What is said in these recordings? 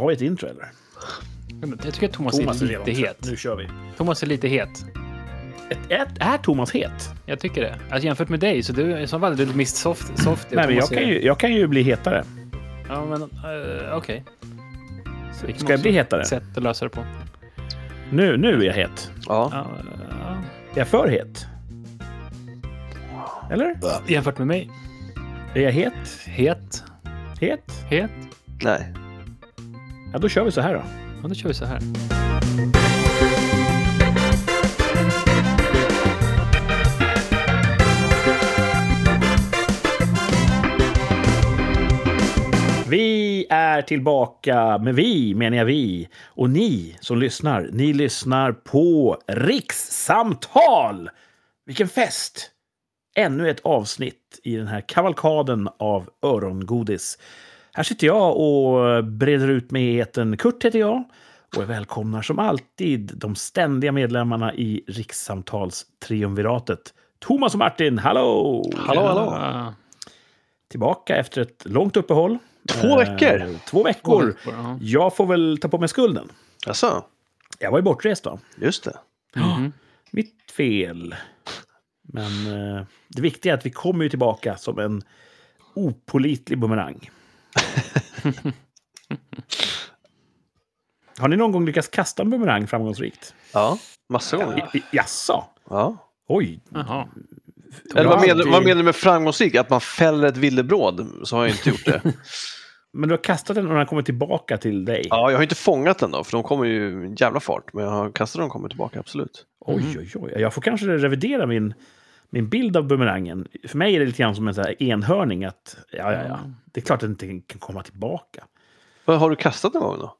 Har vi ett intro eller? Jag tycker att Thomas, Thomas är lite het. Nu kör vi. Thomas är lite het. Ett, ett, är Thomas het? Jag tycker det. Alltså jämfört med dig, så du i så fall du mist soft. soft Nej, men jag kan, ju, jag kan ju bli hetare. Ja, men uh, okej. Så vi kan Ska jag bli hetare? Sätt att lösa det på. Nu, nu är jag het. Ja. Ja, ja. Är jag för het? Eller? Jämfört med mig. Är jag het? Het. Het? Het. Nej. Ja, då kör vi så här då. Ja, då kör vi så här. Vi är tillbaka, med vi menar jag vi. Och ni som lyssnar, ni lyssnar på Rikssamtal! Vilken fest! Ännu ett avsnitt i den här kavalkaden av örongodis. Här sitter jag och breder ut mig i etern. Kurt heter jag och jag välkomnar som alltid de ständiga medlemmarna i Rikssamtalstriumviratet. Thomas och Martin, hallå! Hallå, hallå. Ja, Tillbaka efter ett långt uppehåll. Två veckor? Eh, Två två veckor. veckor, ja. Jag får väl ta på mig skulden. Jaså? Jag var ju bortrest då. Just det. Mhm. Mitt fel. Men eh, det viktiga är att vi kommer ju tillbaka som en opolitlig bumerang. Har ni någon gång lyckats kasta en bumerang framgångsrikt? Ja, massor gånger. I- Jaså? Ja. Oj. Jaha. Eller vad Ja, menar, vad menar du med framgångsrik? Att man fäller ett villebråd? Så har jag inte gjort det. Men du har kastat den och den har kommit tillbaka till dig? Ja, jag har inte fångat den då, för de kommer ju i en jävla fart. Men jag har kastat den och kommer tillbaka, absolut. Oj, oj, oj. Jag får kanske revidera min, min bild av bumerangen. För mig är det lite grann som en så här enhörning. Att, ja, ja, ja. Det är klart att den inte kan komma tillbaka. Har du kastat någon gång då?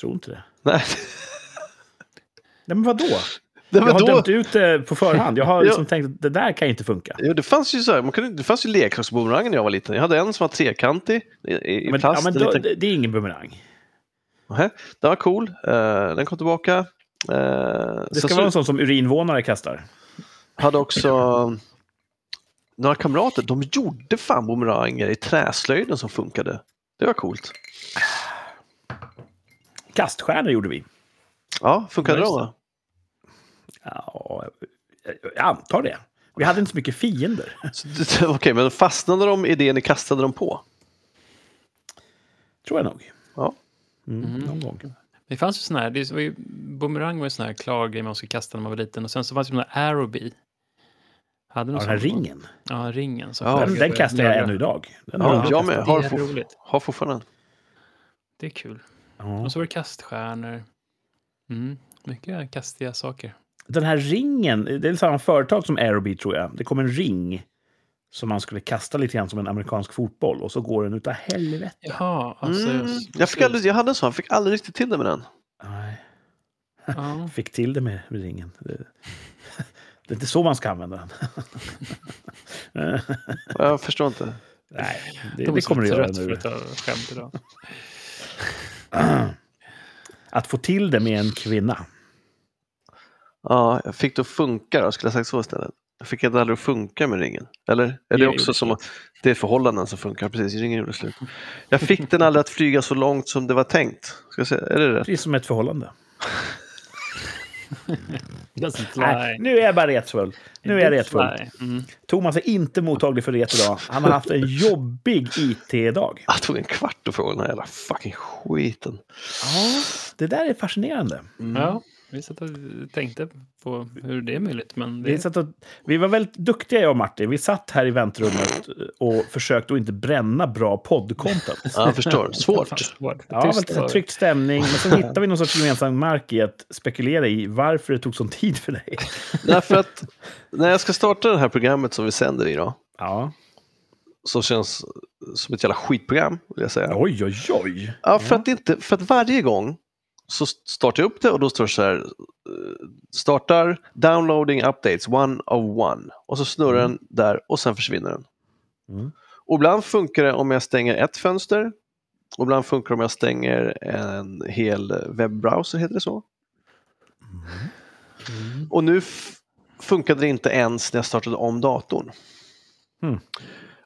Tror inte det. Nej, Nej, men vadå? Nej Jag men har då... dömt ut det på förhand. Jag har Ja. liksom tänkt att det där kan ju inte funka. Jo, det fanns ju så här, man kunde, det fanns ju leksaksboomerang när jag var liten. Jag hade en som var trekantig i, i Men, plast. ja, men en då, liten- det, är ingen bumerang. Nähä, Den var cool. Eh, den kom tillbaka. Uh, Det ska vara en sån som urinvånare kastar. Hade också några kamrater, de gjorde fan bumeranger i träslöjden som funkade. Det var coolt. Kaststjärnor gjorde vi. Ja, funkade de då? Ja, jag, jag antar det. Vi hade inte så mycket fiender. Okej, men fastnade de i det ni kastade dem på? Tror jag nog. Ja. Mm, Mhm. Någon gång. Det fanns ju sån här, det var ju, bumerang var ju sån här klar grej man skulle kasta när man var liten. Och sen så fanns det ju den här Aerobee. Hade Ja, den här ringen. Ja, ringen. som Ja, Den, den kastar jag ännu idag. Den Ja, har jag med. Det Har, är for, roligt. har fortfarande den. Det är kul. Ja. Och så var det kaststjärnor. Mm, mycket kastiga saker. Den här ringen, det är samma företag som Aerobee tror jag. Det kom en ring som man skulle kasta lite grann som en amerikansk fotboll och så går den utav helvete. Jaha, alltså. Mm, jag, fick aldrig, jag hade en sån, jag fick aldrig riktigt till det med den. Nej, Ja. fick till det med, med ringen. Det, är inte så man ska använda den. Jag förstår inte. Nej, det, De det kommer du göra nu. skämt idag. Att få till det med en kvinna. Ja, jag fick det att funka då, skulle jag sagt så istället. Jag fick det aldrig att funka med ringen. Eller? Är det Det också som att det är förhållanden som funkar? Precis, ringen gjorde slut. Jag fick den aldrig att flyga så långt som det var tänkt. Ska jag säga, är det rätt? Precis som ett förhållande. Nej, nu är jag bara retfull. Nu är jag retfull. Mm. Thomas är inte mottaglig för ret idag. Han har haft en jobbig IT-dag. Det tog en kvart att fråga den här jävla fucking skiten. Ja, det där är fascinerande. Ja, vi satt och tänkte på hur det är möjligt. Men det, Vi, satt och, vi var väldigt duktiga, jag och Martin. Vi satt här i väntrummet och försökte att inte bränna bra podd-content. Ja, jag förstår. Svårt. svårt. Ja, det var Tyst lite var det. tryckt stämning, men sen hittade vi någon sorts gemensam mark i att spekulera i varför det tog sån tid för dig. Därför att när jag ska starta det här programmet som vi sänder i då, Ja. som känns som ett jävla skitprogram, vill jag säga. Oj, oj, oj. Ja, för, att inte, för att varje gång så startar jag upp det och då står det så här, eh, startar downloading updates one of one. Och så snurrar den där och sen försvinner den. Mm. Och ibland funkar det om jag stänger ett fönster. Och ibland funkar det om jag stänger en hel webbrowser, heter det så? Och nu funkade det inte ens när jag startade om datorn. Mm.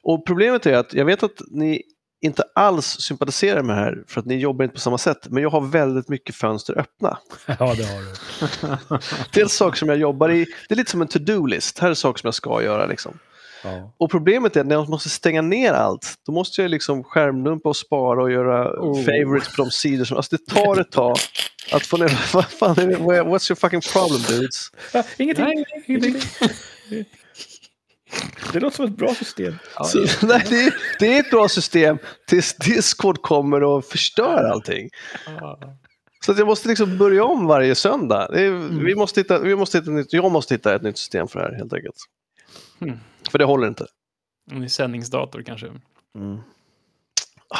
Och problemet är att jag vet att ni inte alls sympatiserar med det här för att ni jobbar inte på samma sätt, men jag har väldigt mycket fönster öppna. Ja, det har du. Dels saker som jag jobbar i, det är lite som en to-do-list, här är saker som jag ska göra. Liksom. Ja. Och problemet är att när jag måste stänga ner allt, då måste jag liksom skärmdumpa och spara och göra Oh. favorites på de sidor som... Alltså det tar ett tag att få ner... Vad fan är det? What's your fucking problem dudes? Ja, ingenting. Nej, ingenting. Det låter som ett bra system. Så, nej, det, är, det är ett bra system tills Discord kommer och förstör allting. Så att jag måste liksom börja om varje söndag. Är, vi måste hitta, vi måste hitta nytt, jag måste hitta ett nytt system för det här helt enkelt. Mm. För det håller inte. En sändningsdator kanske. Mm.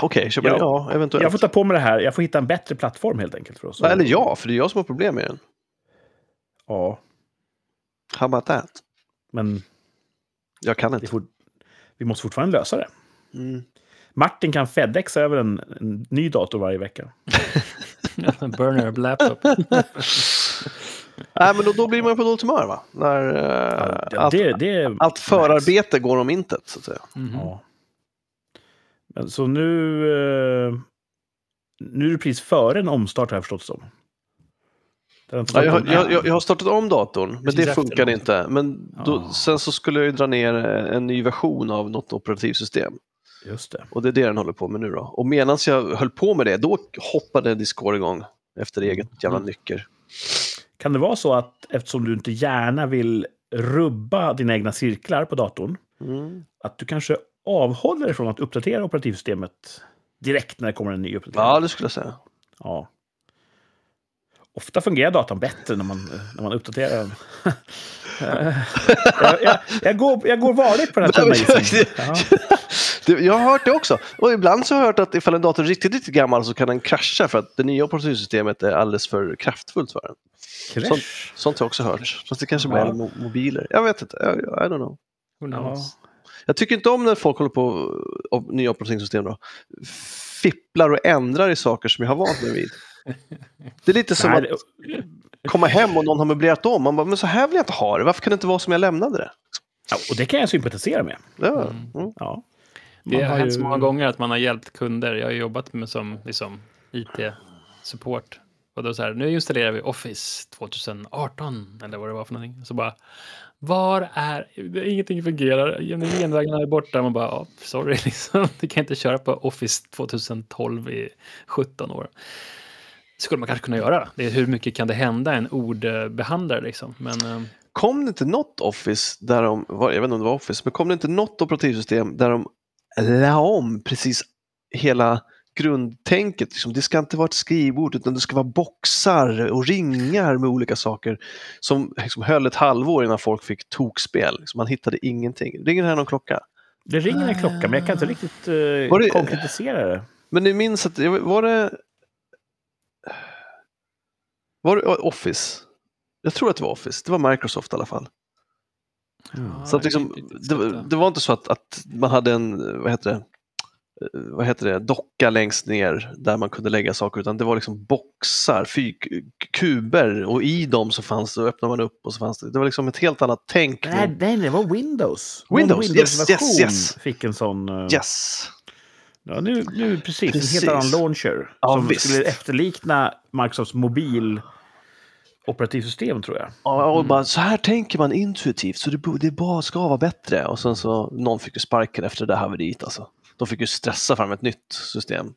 Okej, köpa Ja. ja, ja, eventuellt. Jag får ta på mig det här. Jag får hitta en bättre plattform helt enkelt för oss. Eller ja, för det är jag som har problem med den. Ja, How about that? men Jag kan det inte. får, vi måste fortfarande lösa det. Mm. Martin kan Fedexa över en, en ny dator varje vecka. Burner laptop. Nej, men då, då blir man på dåligt humör va? När eh, Ja, allt, det, det, är- allt förarbete går om intet. Så att säga. Mhm. Ja. Men så nu... Eh, nu är det precis före en omstart har jag förstått som. Ja, jag, jag, jag, har startat om datorn, men det funkade inte. Men då, Ja. sen så skulle jag ju dra ner en ny version av något operativsystem. Just det. Och det är det den håller på med nu då. Och medan jag höll på med det, då hoppade Discord igång efter eget jävla Mm. nycker. Kan det vara så att eftersom du inte gärna vill rubba dina egna cirklar på datorn, Mm. att du kanske avhåller dig från att uppdatera operativsystemet direkt när det kommer en ny uppdatering? Ja, det skulle jag säga. Ja. Ofta fungerar datorn bättre när man, när man uppdaterar den. jag, jag, jag, går, jag går varligt på den här tunna. Ja. Jag har hört det också. Och ibland så har jag hört att ifall en dator är riktigt, riktigt gammal så kan den krascha för att det nya operativsystemet är alldeles för kraftfullt för den. Crash. Sånt har jag också hört. Fast det kanske bara Ja. är mo- mobiler. Jag vet inte. I, I don't know. Jag tycker inte om när folk håller på och nya operativsystem då, fipplar och ändrar i saker som jag har vant mig vid. Det är lite som att komma hem och någon har möblerat om. Man bara, men så här vill jag inte ha det. Varför kan det inte vara som jag lämnade det? ja, och det kan jag sympatisera med. Ja. Mm. Mm. Ja. Det Man har har hänt ju- så många gånger att man har hjälpt kunder. Jag har jobbat med som liksom, IT-support. Och då så här, nu installerar vi Office 2018 eller vad det var för någonting. Så bara, var är, ingenting fungerar, genvägarna är borta. Man bara, ja, sorry, liksom. du kan inte köra på Office 2012 i 17 år. Skulle man kanske kunna göra. Det är hur mycket kan det hända en ordbehandlare liksom. Men eh, Kom det inte något Office där de, jag vet inte om det var Office, men kom det inte något operativsystem där de la om precis hela grundtänket. Liksom, det ska inte vara ett skrivbord utan det ska vara boxar och ringar med olika saker som liksom höll ett halvår innan folk fick tokspel. Liksom, man hittade ingenting. Ringer det här någon klocka? Det ringer en klocka, men jag kan inte riktigt uh, Var det- konkretisera det. Men ni minns att, var det... Var det Office? Jag tror att det var Office. Det var Microsoft i alla fall. Mm. Så att Ja, liksom, det det, var- ja. inte så att, att man hade en, vad heter det, Eh, vad heter det, docka längst ner där man kunde lägga saker utan det var liksom boxar, fyr, kuber och i dem så fanns det, öppnade man upp och så fanns det, det var liksom ett helt annat tänk. Nej, nej, det var Windows. Windows, Någon yes, yes, yes. fick en sån... eh, Yes! Ja, nu, nu precis, Precis. en helt annan launcher. Ja, som visst. skulle efterlikna Microsofts mobil operativsystem, tror jag. Ja, och bara, så här tänker man intuitivt så det, det bara ska vara bättre. Och sen så, någon fick ju sparken efter det där haveriet alltså. De fick ju stressa fram ett nytt system.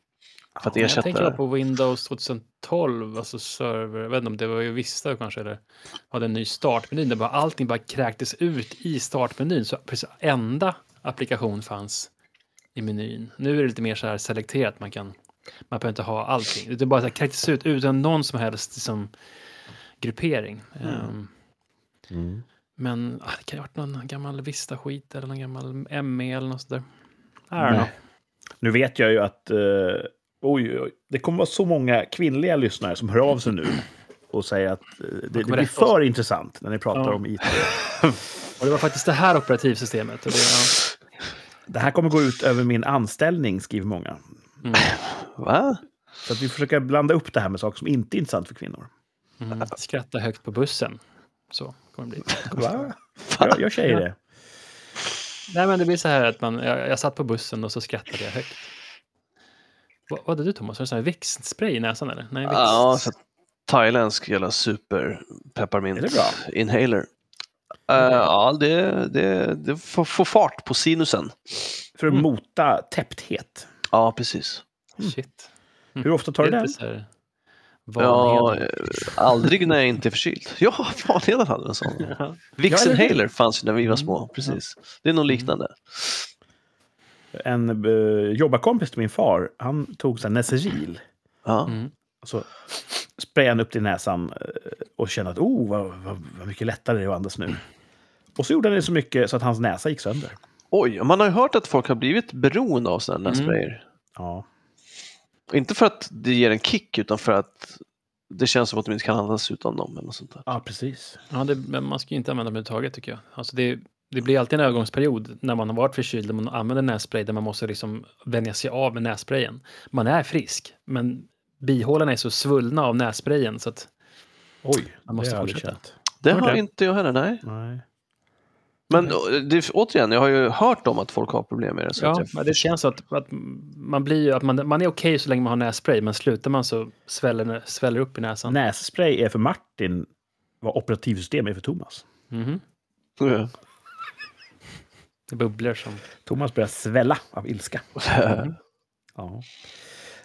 För att jag ersätta tänker det. bara på Windows 2012, alltså server, jag vet inte om det var ju Vista kanske, eller hade en ny startmeny där bara allting bara kräktes ut i startmenyn. Så precis enda applikation fanns i menyn. Nu är det lite mer så här selekterat, man kan, man behöver inte ha allting. Det är bara kräktes ut utan någon som helst liksom, gruppering. Ehm, Men ah, det kan ju ha varit någon gammal Vista-skit eller någon gammal ME eller något sådär. Nu vet jag ju att eh, oj, oj, det kommer vara så många kvinnliga lyssnare som hör av sig nu och säger att eh, det, det blir oss. för intressant när ni pratar Ja. om IT. Och det var faktiskt det här operativsystemet. Och det, ja. Det här kommer gå ut över min anställning, skriver många. mm. Va? Så att vi försöker blanda upp det här med saker som inte är intressant för kvinnor. Mm. Skratta högt på bussen. Så kommer det bli. Va? Jag, jag säger det. Nej, men det blir så här att man, jag, jag satt på bussen och så skrattade jag högt. Vad, hade du Thomas? Var det växtspray i näsan eller? Nej, växt... Ja, så thailändsk jävla super pepparmint Eh, ja, det, det, det får, får fart på sinusen. För att Mm. mota täppthet. Ja, precis. Shit. Hur ofta tar du den? Ja, eh, aldrig när jag inte är förkyld. Ja, Vanheden hade en sån. Ja. Vicks inhaler fanns ju när vi var små, Mm, precis. Det är något liknande. En uh, jobbarkompis till min far, han tog så här Neseril. Ja. Mm. Och så sprayade han upp det i näsan eh, och kände att oh, vad, vad, vad mycket lättare det är att andas nu. Och så gjorde han det så mycket så att hans näsa gick sönder. Oj, man har ju hört att folk har blivit beroende av sådana Mm. sprayer. Ja. Inte för att det ger en kick, utan för att det känns som att de inte kan andas utan dem. Eller något sånt där. ja, precis. Ja, det, men man ska ju inte använda dem överhuvudtaget tycker jag. Alltså det, det blir alltid en övergångsperiod när man har varit förkyld och man använder nässpray där man måste liksom vänja sig av med nässprayen. Man är frisk, men bihålorna är så svullna av nässprayen så att Oj, Man måste det fortsätta. känt. Det har det? inte jag heller, nej. Nej. Men eh, det, återigen, jag har ju hört om att folk har problem med det. Så ja, att jag, men det känns så att, att man blir ju- att man, man är okej så länge man har nässpray, men slutar man så sväller, sväller upp i näsan. Nässpray är för Martin vad operativsystem är för Thomas. Mhm. Ja. Det bubblar som... Thomas börjar svälla av ilska. Ja.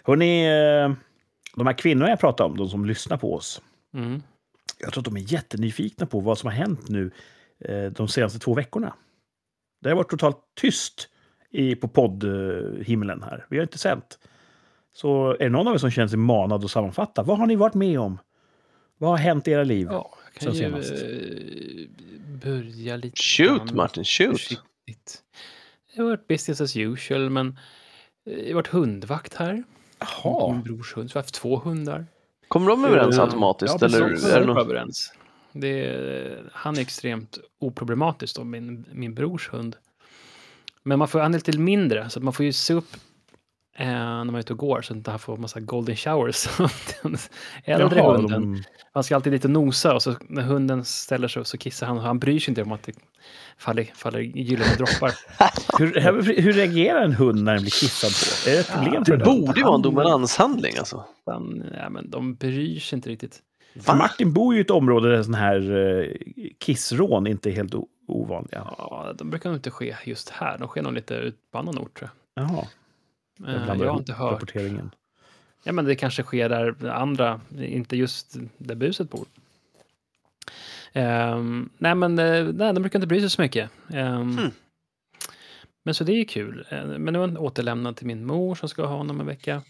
Hörrni, eh, de här kvinnorna jag pratar om, de som lyssnar på oss. Mm. Jag tror att de är jättenyfikna på vad som har hänt nu eh, de senaste två veckorna. Det har varit totalt tyst i, på poddhimlen här. Vi har inte sänt. Så är det någon av er som känner sig manad att sammanfatta, vad har ni varit med om? Vad har hänt i era liv? Ja, jag kan ju senast. eh, börja lite Shoot Martin, shoot! försiktigt. Det har varit business as usual, men eh, det har varit hundvakt här. Jaha. Min brors hund. Så jag har haft två hundar. Kommer de överens Ja, automatiskt? ja, eller precis. är det vi någon... överens. Det är, han är extremt oproblematisk, då, min, min brors hund. Men man får, han är lite mindre, så att man får ju se upp eh, när man är ute och går så att inte han får massa golden showers. Den äldre Jaha, hunden. de- Han ska alltid dit och nosa och så när hunden ställer sig upp så kissar han. Han bryr sig inte om att det faller, faller gyllene droppar. hur, hur reagerar en hund när den blir kissad på? Är det ett problem för Det den? borde vara en dominanshandling alltså. Han, ja, men de bryr sig inte riktigt. För Martin bor ju i ett område där sån här eh, kissrån inte är helt ovanliga. Ja, de brukar nog inte ske just här. De sker nog lite ut på annan ort tror jag. Jaha, jag blandar jag har inte hört. rapporteringen. Ja, men det kanske sker där andra, inte just där buset bor. Ehm, nej, men eh, nej, de brukar inte bry sig så mycket. Ehm, Hmm. Men så det är kul. Eh, Men nu är han återlämnad till min mor som ska ha honom en vecka.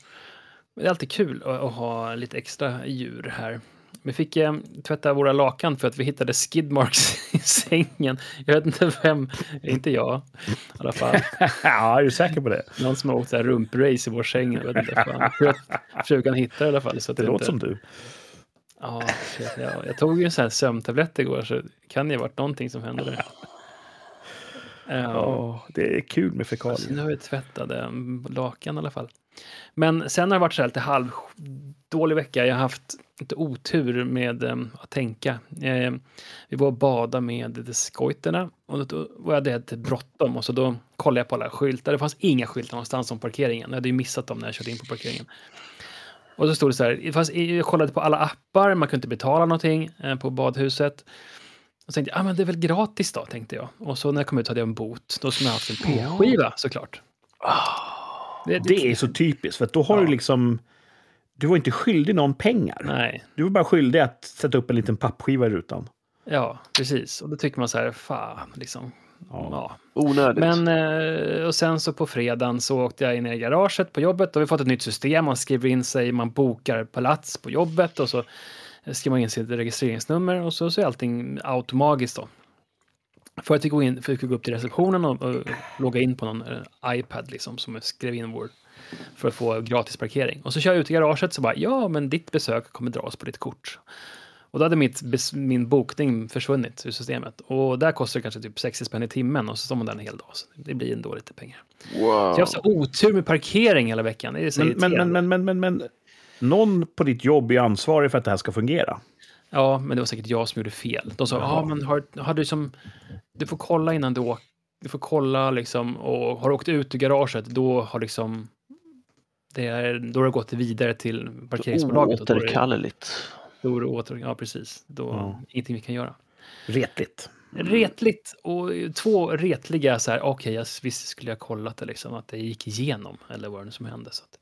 Det är alltid kul att, att ha lite extra djur här. Vi fick eh, tvätta våra lakan för att vi hittade skidmarks i sängen. Jag vet inte vem, inte jag i alla fall. ja, är du säker på det? Någon som har åkt rumprace i vår säng. Jag vet inte. Fan. Frugan hittade i alla fall. Så Det jag låter inte... som du. Ja, shit, ja, jag tog ju en sån här sömntablett igår så det kan ju ha varit någonting som hände där. Ja, Åh, det är kul med fekalier. nu har vi tvättade lakan i alla fall. Men sen har det varit så här lite halvdålig vecka. Jag har haft lite otur med eh, att tänka. Eh, vi var och bada med skojterna och då var jag lite bråttom och så då kollade jag på alla skyltar. Det fanns inga skyltar någonstans om parkeringen. Jag hade ju missat dem när jag körde in på parkeringen. Och så stod det så här, det fanns, jag kollade på alla appar, man kunde inte betala någonting eh, på badhuset. Och så tänkte jag, ah, men det är väl gratis då, tänkte jag. Och så när jag kom ut hade jag en bot. Då skulle jag haft en P-skiva såklart. Det, Det är så typiskt, för då har Ja. du liksom... Du var inte skyldig någon pengar. Nej, Du var bara skyldig att sätta upp en liten pappskiva i rutan. ja, precis. Och då tycker man så här, fan, liksom. Ja. Ja. Onödigt. Men, eh, och sen så på fredagen så åkte jag in i garaget på jobbet. och vi har fått ett nytt system. Man skriver in sig, man bokar palats på jobbet och så skriver man in sitt registreringsnummer och så, så är allting automatiskt då. För att vi gå in, att gå upp till receptionen och, och logga in på någon eh, iPad liksom som skrev in vår för att få gratis parkering. Och så kör jag ut i garaget så bara, ja, men ditt besök kommer dras på ditt kort. Och då hade mitt, min bokning försvunnit ur systemet. Och där kostar det kanske typ 60 spänn i timmen och så står man där en hel dag. Så det blir ändå lite pengar. Så jag har Wow. så otur med parkering hela veckan. Det är så Men, men, men, men, men, men, men någon på ditt jobb är ansvarig för att det här ska fungera. Ja, men det var säkert jag som gjorde fel. De sa, ja, men har, har du som... Du får kolla innan du åker. Du får kolla liksom, och har du åkt ut ur garaget, då har liksom... Det är, då har det gått vidare till parkeringsbolaget. och då är det- Oåterkalleligt. Då är det åter, ja, precis. Då Ja. ingenting vi kan göra. Retligt. Retligt och två retliga så här, okej, jag visst skulle jag kollat det liksom, att det gick igenom eller vad det nu som hände. Så att,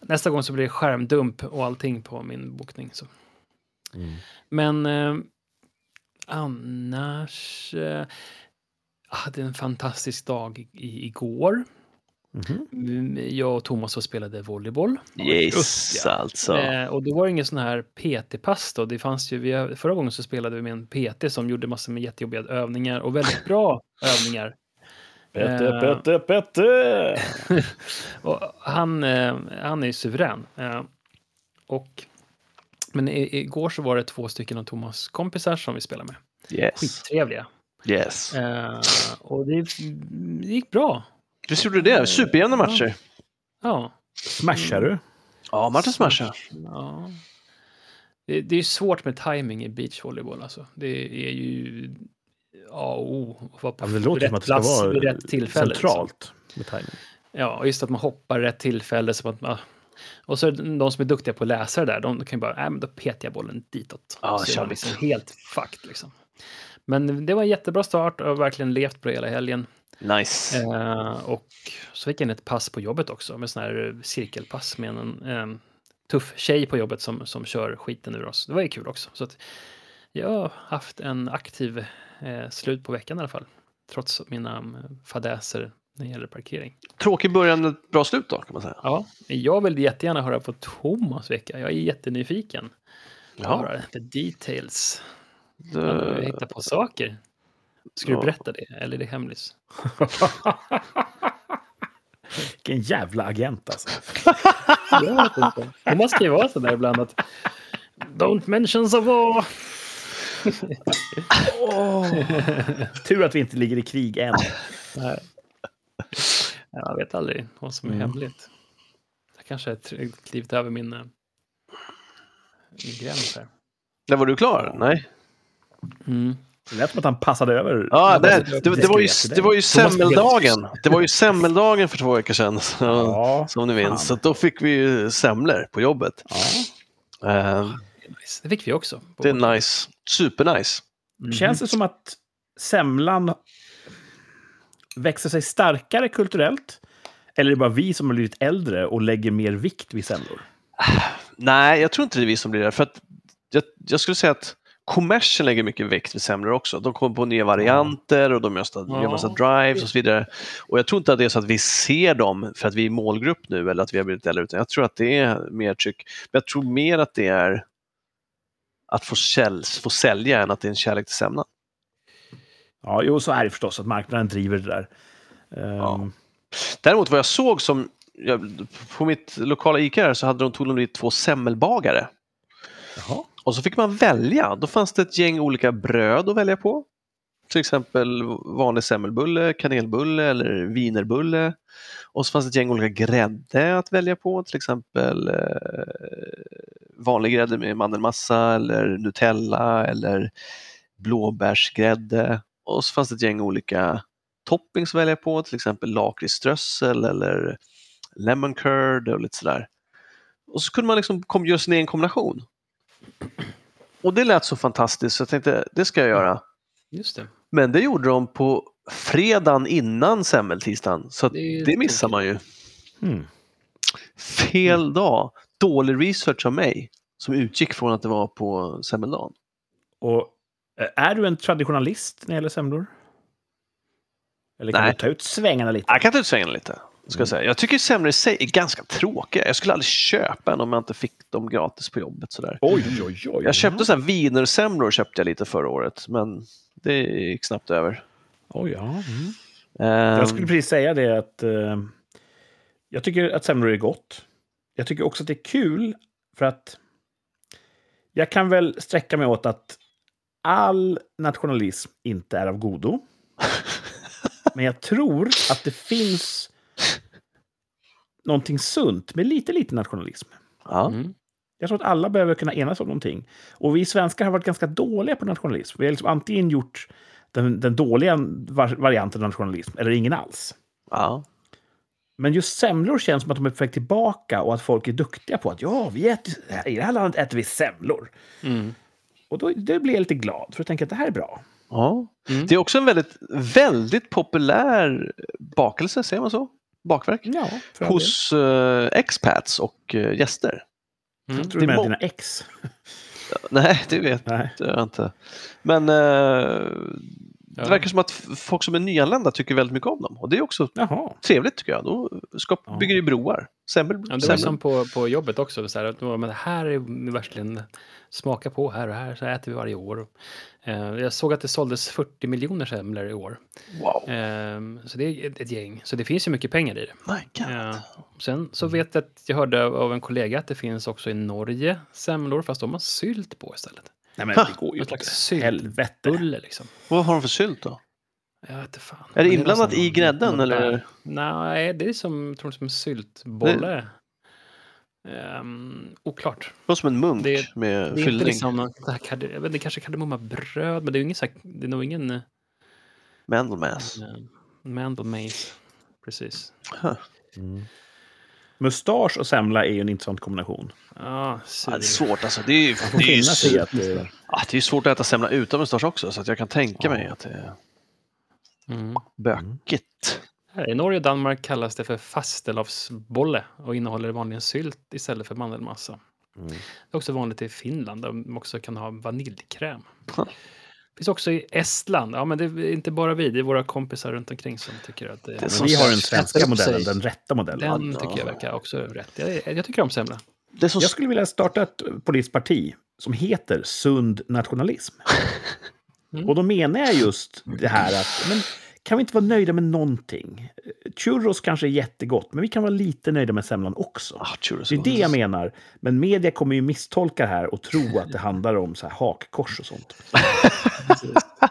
nästa gång så blir det skärmdump och allting på min bokning. Så. Mm. Men eh, annars, eh, jag hade en fantastisk dag i, igår. Mhm. Mm, Jag och Thomas och spelade volleyboll. Yes, alltså. Eh, och då var det ingen sån här PT-pass då. Det fanns ju, vi, förra gången så spelade vi med en PT som gjorde massor med jättejobbiga övningar och väldigt bra övningar. Petter, Eh. Petter, Petter! Och han, eh, han är ju suverän. Eh, och, men i, igår så var det två stycken av Thomas kompisar som vi spelade med. Yes. Skittrevliga. yes. Och det, det gick bra. Visst gjorde du det? Superjämna matcher. Ja. Smashar du? Ja, Martin smashar. ja. Det, det är svårt med timing i beachvolleyboll alltså. Det är ju A och O. att vara på Ja, det låter rätt som att det ska plats vara vid rätt tillfälle. liksom. centralt med timing. Ja, och just att man hoppar rätt tillfälle. Så att man, och så de som är duktiga på att läsa det där, de kan ju bara, nej men då petar jag bollen ditåt. Ja, så är kör man liksom helt fucked liksom. Men det var en jättebra start och jag har verkligen levt på det hela helgen. Nice. Eh, och så fick jag in ett pass på jobbet också, med sån här cirkelpass med en eh, tuff tjej på jobbet som, som kör skiten ur oss. Det var ju kul också. Så att jag har haft en aktiv slut på veckan i alla fall. Trots mina eh, fadäser när det gäller parkering. Tråkig början, ett bra slut då kan man säga. Ja, jag vill jättegärna höra på Thomas vecka. Jag är jättenyfiken. Ja. The details. Det, hitta på saker. Ska Ja. du berätta det, eller är det hemlis? Vilken jävla agent alltså. Jag vet inte. Thomas kan ju vara sådär ibland att Don't mention the war. Tur att vi inte ligger i krig än. Nej. Jag vet aldrig vad som är Mm. hemligt. Jag kanske har klivit över min, min gräns här. där var du klar? Nej. Mm. Det lät som att han passade över. Ja, det, det- det, det, var ju, det var ju semmeldagen. Det var ju semmeldagen för två veckor sedan. Ja, som ni minns. Så då fick vi ju semlor på jobbet. Ja. Är nice. Det fick vi också. det är vårt- nice. Supernice. Mhm. Känns det som att semlan växer sig starkare kulturellt? Eller är det bara vi som har blivit äldre och lägger mer vikt vid semlor? Nej, jag tror inte det är vi som blir det. För att jag, jag skulle säga att kommersen lägger mycket vikt vid semlor också. De kommer på nya varianter och de gör massa, Ja. gör massa drives och så vidare. Och jag tror inte att det är så att vi ser dem för att vi är målgrupp nu eller att vi har blivit äldre, utan jag tror att det är mer tryck. Men jag tror mer att det är att få, säls, få sälja än att det är en kärlek till semlan. Ja, jo, så är det förstås att marknaden driver det där. Ehm, Ja. Däremot vad jag såg som, jag, på mitt lokala ICA här så hade de, tog de dit två semmelbagare. Jaha. Och så fick man välja. Då fanns det ett gäng olika bröd att välja på. Till exempel vanlig semmelbulle, kanelbulle eller wienerbulle. Och så fanns det ett gäng olika grädde att välja på. Till exempel eh, vanlig grädde med mandelmassa eller Nutella eller blåbärsgrädde. Och så fanns det ett gäng olika toppings att välja på. Till exempel lakritsströssel eller lemon curd och lite sådär. Och så kunde man liksom göra sin egen kombination. Och det lät så fantastiskt så jag tänkte det ska jag göra. Just det. Men det gjorde de på fredagen innan semmeltisdagen. Så Det det missar man ju. Hmm. Fel dag. Dålig research av mig som utgick från att det var på semmeldagen. Och eh, är du en traditionalist när det gäller semlor? Eller kan Nej. du ta ut svängarna lite? Jag kan ta ut svängarna lite. Ska jag, säga. jag tycker semlor i sig är ganska tråkiga. Jag skulle aldrig köpa en om jag inte fick dem gratis på jobbet. Sådär. Oj, oj, oj. Jag köpte så här wienersemlor köpte jag lite förra året, men det gick snabbt över. Oj, ja. Mm. Ehm, Jag skulle precis säga det att eh, jag tycker att semlor är gott. Jag tycker också att det är kul för att jag kan väl sträcka mig åt att all nationalism inte är av godo. Men jag tror att det finns någonting sunt med lite, lite nationalism. ja. Mm. Jag tror att alla behöver kunna enas om någonting. Och vi svenskar har varit ganska dåliga på nationalism. Vi har liksom antingen gjort den, den dåliga var- varianten av nationalism eller ingen alls. Ja. Men just semlor känns som att de är på väg tillbaka och att folk är duktiga på att ja, vi äter, i det här landet äter vi semlor. Mm. Och då, då blir jag lite glad, för jag tänker att det här är bra. Ja. Mm. Det är också en väldigt, väldigt populär bakelse, säger man så? Bakverk? Ja, Hos eh, expats och eh, gäster. Mm. Jag tror det du är menar dina ex. Nej, det vet Nej. jag inte. Men eh, Ja. det verkar som att folk som är nyanlända tycker väldigt mycket om dem. Och det är också Jaha. trevligt tycker jag. Då skap, bygger det broar. Semmel, Ja, det var som på, på jobbet också. Så här, att, men det här är verkligen smaka på här och här, så äter vi varje år. Eh, jag såg att det såldes 40 miljoner semlor i år. Wow, Eh, så det är ett, ett gäng. Så det finns ju mycket pengar i det. my God. Eh, sen så vet jag att jag hörde av en kollega att det finns också i Norge semlor, fast de har sylt på istället. Nej, men Ha! det går ju inte. slags Helvete. Bulle liksom. Vad har de för sylt då? Jag vet inte fan. Är det inblandat i grädden, eller? Nej, det är som, jag tror det är som en syltbolle. Um, oklart. Det som en munk Det- med Det fyllning. liksom så här jag vet inte, kanske kardemummabröd, men det är, ingen, det är nog ingen eh, Mandelmass. mandel maze. Precis. Mm. Mustasch och semla är ju en intressant kombination. Ja, Ja, det är svårt alltså. Det är, ju- det är, ju att det ja, det är svårt att äta semla utan mustasch också, så att jag kan tänka Ja. mig att det är Mm. bökigt. I Norge och Danmark kallas det för fastelavsbolle och innehåller vanligen sylt istället för mandelmassa. Mm. Det är också vanligt i Finland där de också kan ha vaniljkräm. Finns också i Estland. Ja, men det är inte bara vi, det är våra kompisar runt omkring som tycker att det, Det är vi har den svenska modellen, sig. den rätta modellen. Den tycker jag verkar också rätt. Jag, jag tycker om semla. Jag skulle vilja starta ett politiskt parti som heter Sund nationalism. Mm. Och då menar jag just det här att men, kan vi inte vara nöjda med någonting? Churros kanske är jättegott, men vi kan vara lite nöjda med semlan också. Ah, churros Det är det jag menar. Men media kommer ju misstolka det här och tro att det handlar om så här hakkors och sånt.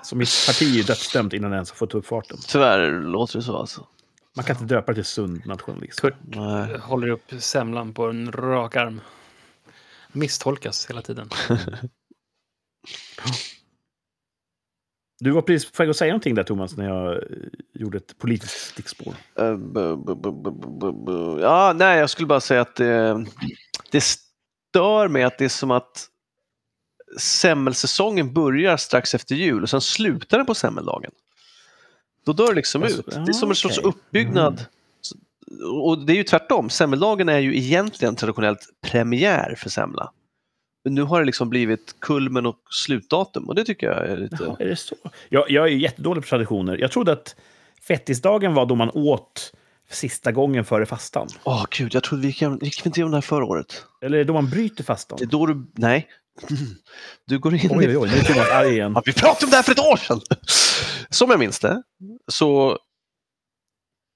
Så mitt parti är dödsdömt innan det ens har fått upp farten. Tyvärr låter det så alltså. Man kan inte döpa det till sund nationalism. Kurt Nej. håller upp semlan på en rak arm. Misstolkas hela tiden. Du var precis på väg att säga någonting där, Thomas, när jag eh, gjorde ett politiskt stickspår. Eh, bu- bu- bu- Ja, nej, jag skulle bara säga att det, det stör mig att det är som att semmelsäsongen börjar strax efter jul och sen slutar den på semmeldagen. Då dör det liksom Alltså, ut. Det är som en sorts uppbyggnad. Och det är ju tvärtom. Semmeldagen är ju egentligen traditionellt premiär för semla. Men nu har det liksom blivit kulmen och slutdatum och det tycker jag är lite... Jaha, är det så? Jag, jag är ju jättedålig på traditioner. Jag trodde att fettisdagen var då man åt sista gången före fastan. Åh gud, jag trodde vi gick, gick vi inte igenom det här förra året. Eller då man bryter fastan. Det är då du... Nej. Du går in Oj, i... oj, oj, nu arg igen. Ja, vi pratade om det här för ett år sedan! Som jag minns det så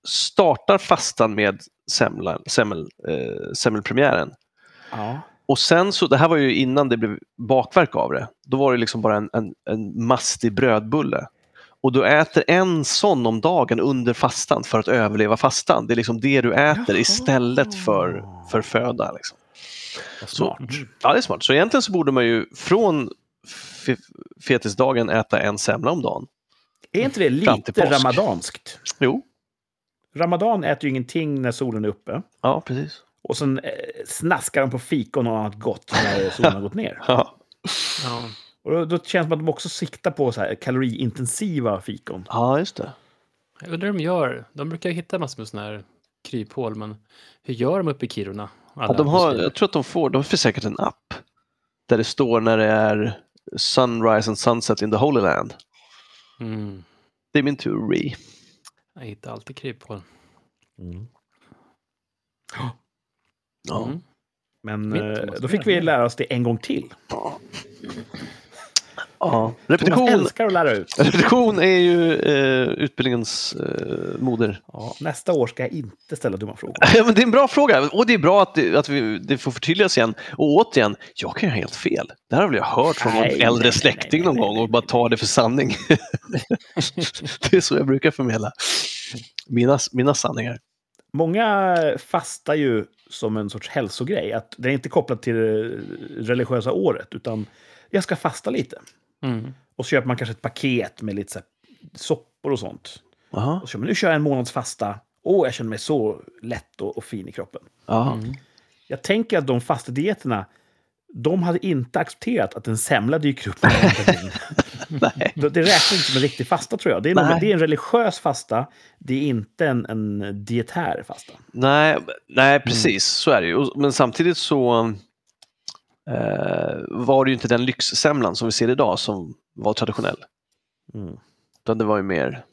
startar fastan med semla, semmel, eh, semmelpremiären. Ja. Och sen så, det här var ju innan det blev bakverk av det. Då var det liksom bara en, en, en mastig brödbulle. Och du äter en sån om dagen under fastan för att överleva fastan. Det är liksom det du äter Jaha. istället för, för föda. Liksom. Vad Så, smart. ja, det är smart. Så egentligen så borde man ju från fe- fetisdagen äta en semla om dagen. Är inte det lite ramadanskt? Jo, Ramadan äter ju ingenting när solen är uppe. ja precis. Och sen eh, snaskar de på fikon och annat gott när solen har gått ner. Ja, Ja. Och då, då känns det som att de också siktar på så här kaloriintensiva fikon. ja just det. Jag undrar hur de gör. De brukar ju hitta massor med sådana här kryphål, men hur gör de uppe i Kiruna? Ja, de har, jag tror att de får, de får säkert en app där det står när det är sunrise and sunset in the holy land. Mm. Det är min teori. Jag hittar alltid kryphål. Mm. Ja. Mm. Men eh, då fick vi vi lära oss det en gång till. Ja. Thomas Repetition, älskar att lära ut. repetition är ju eh, utbildningens eh, moder. Ja, nästa år ska jag inte ställa dumma frågor. Ja, men det är en bra fråga och det är bra att det, att vi, det får förtydligas igen. Och återigen, jag kan ju ha helt fel. Det här har väl jag hört från någon äldre nej, släkting nej, någon nej, gång nej, och bara ta det för sanning. det är så jag brukar förmedla mina, mina sanningar. Många fastar ju som en sorts hälsogrej. Att det är inte kopplat till det religiösa året, utan jag ska fasta lite. Mm. Och så köper man kanske ett paket med lite så här soppor och sånt. Aha. Och så kör man, nu kör jag en månads fasta åh, jag känner mig så lätt och, och fin i kroppen. Ja. Mm. Jag tänker att de fasta dieterna, de hade inte accepterat att en semla dyker upp. Nej. Det det räknas inte som en riktig fasta tror jag. Det är, Nej. det är en religiös fasta, det är inte en, en dietär fasta. Nej, nej, precis så är det ju. Men samtidigt så var det ju inte den lyxsemlan som vi ser idag som var traditionell. Mm. Utan det var ju mer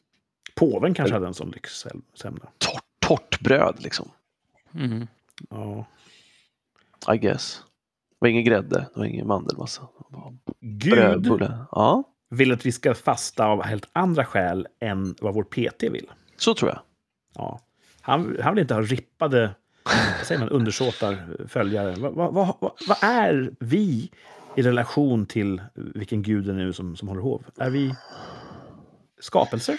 Påven kanske hade en sån lyxsemla. torrt, torrt bröd liksom. Mm. Ja. I guess. Det var ingen grädde, det var ingen mandelmassa. Var Gud. Ja, vill att vi ska fasta av helt andra skäl än vad vår PT vill. så tror jag. Ja. Han, han vill inte ha rippade vad säger man, undersåtar, följare. Vad, vad, vad, vad- är vi i relation till vilken gud det nu som, som håller hov? Är vi skapelser?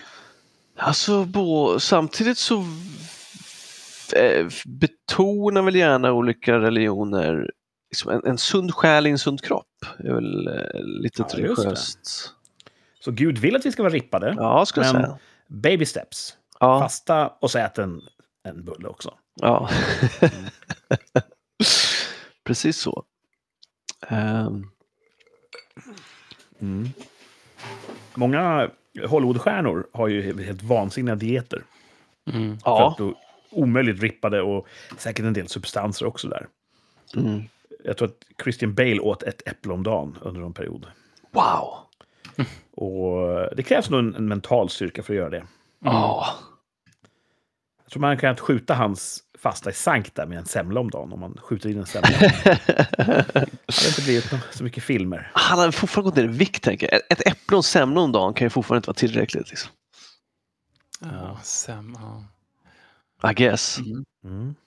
Alltså, bo, samtidigt så eh, betonar väl gärna olika religioner liksom en, en sund själ i en sund kropp. Det är väl eh, lite Ja, religiöst. Så Gud vill att vi ska vara rippade. Ja, skulle jag Men- säga. Baby steps. Ja, Fasta och så ät en, en bulle också. Ja. Precis så. Ehm, Många Hollywoodstjärnor har ju helt vansinniga dieter. Mm. För ja. att då, omöjligt rippade och säkert en del substanser också där. Mm. Jag tror att Christian Bale åt ett äpple om dagen under en period. Wow. Och det krävs nog en, en mental styrka för att göra det. Ja. Jag tror man kan skjuta hans fasta i sank där med en semla om dagen. Om man skjuter in en semla. det hade inte blivit så mycket filmer. Han har fortfarande gått ner i vikt, tänker jag. Ett- äpple och en semla om dagen kan ju fortfarande inte vara tillräckligt. Liksom. Ja, Sam, ja. I guess. Mm.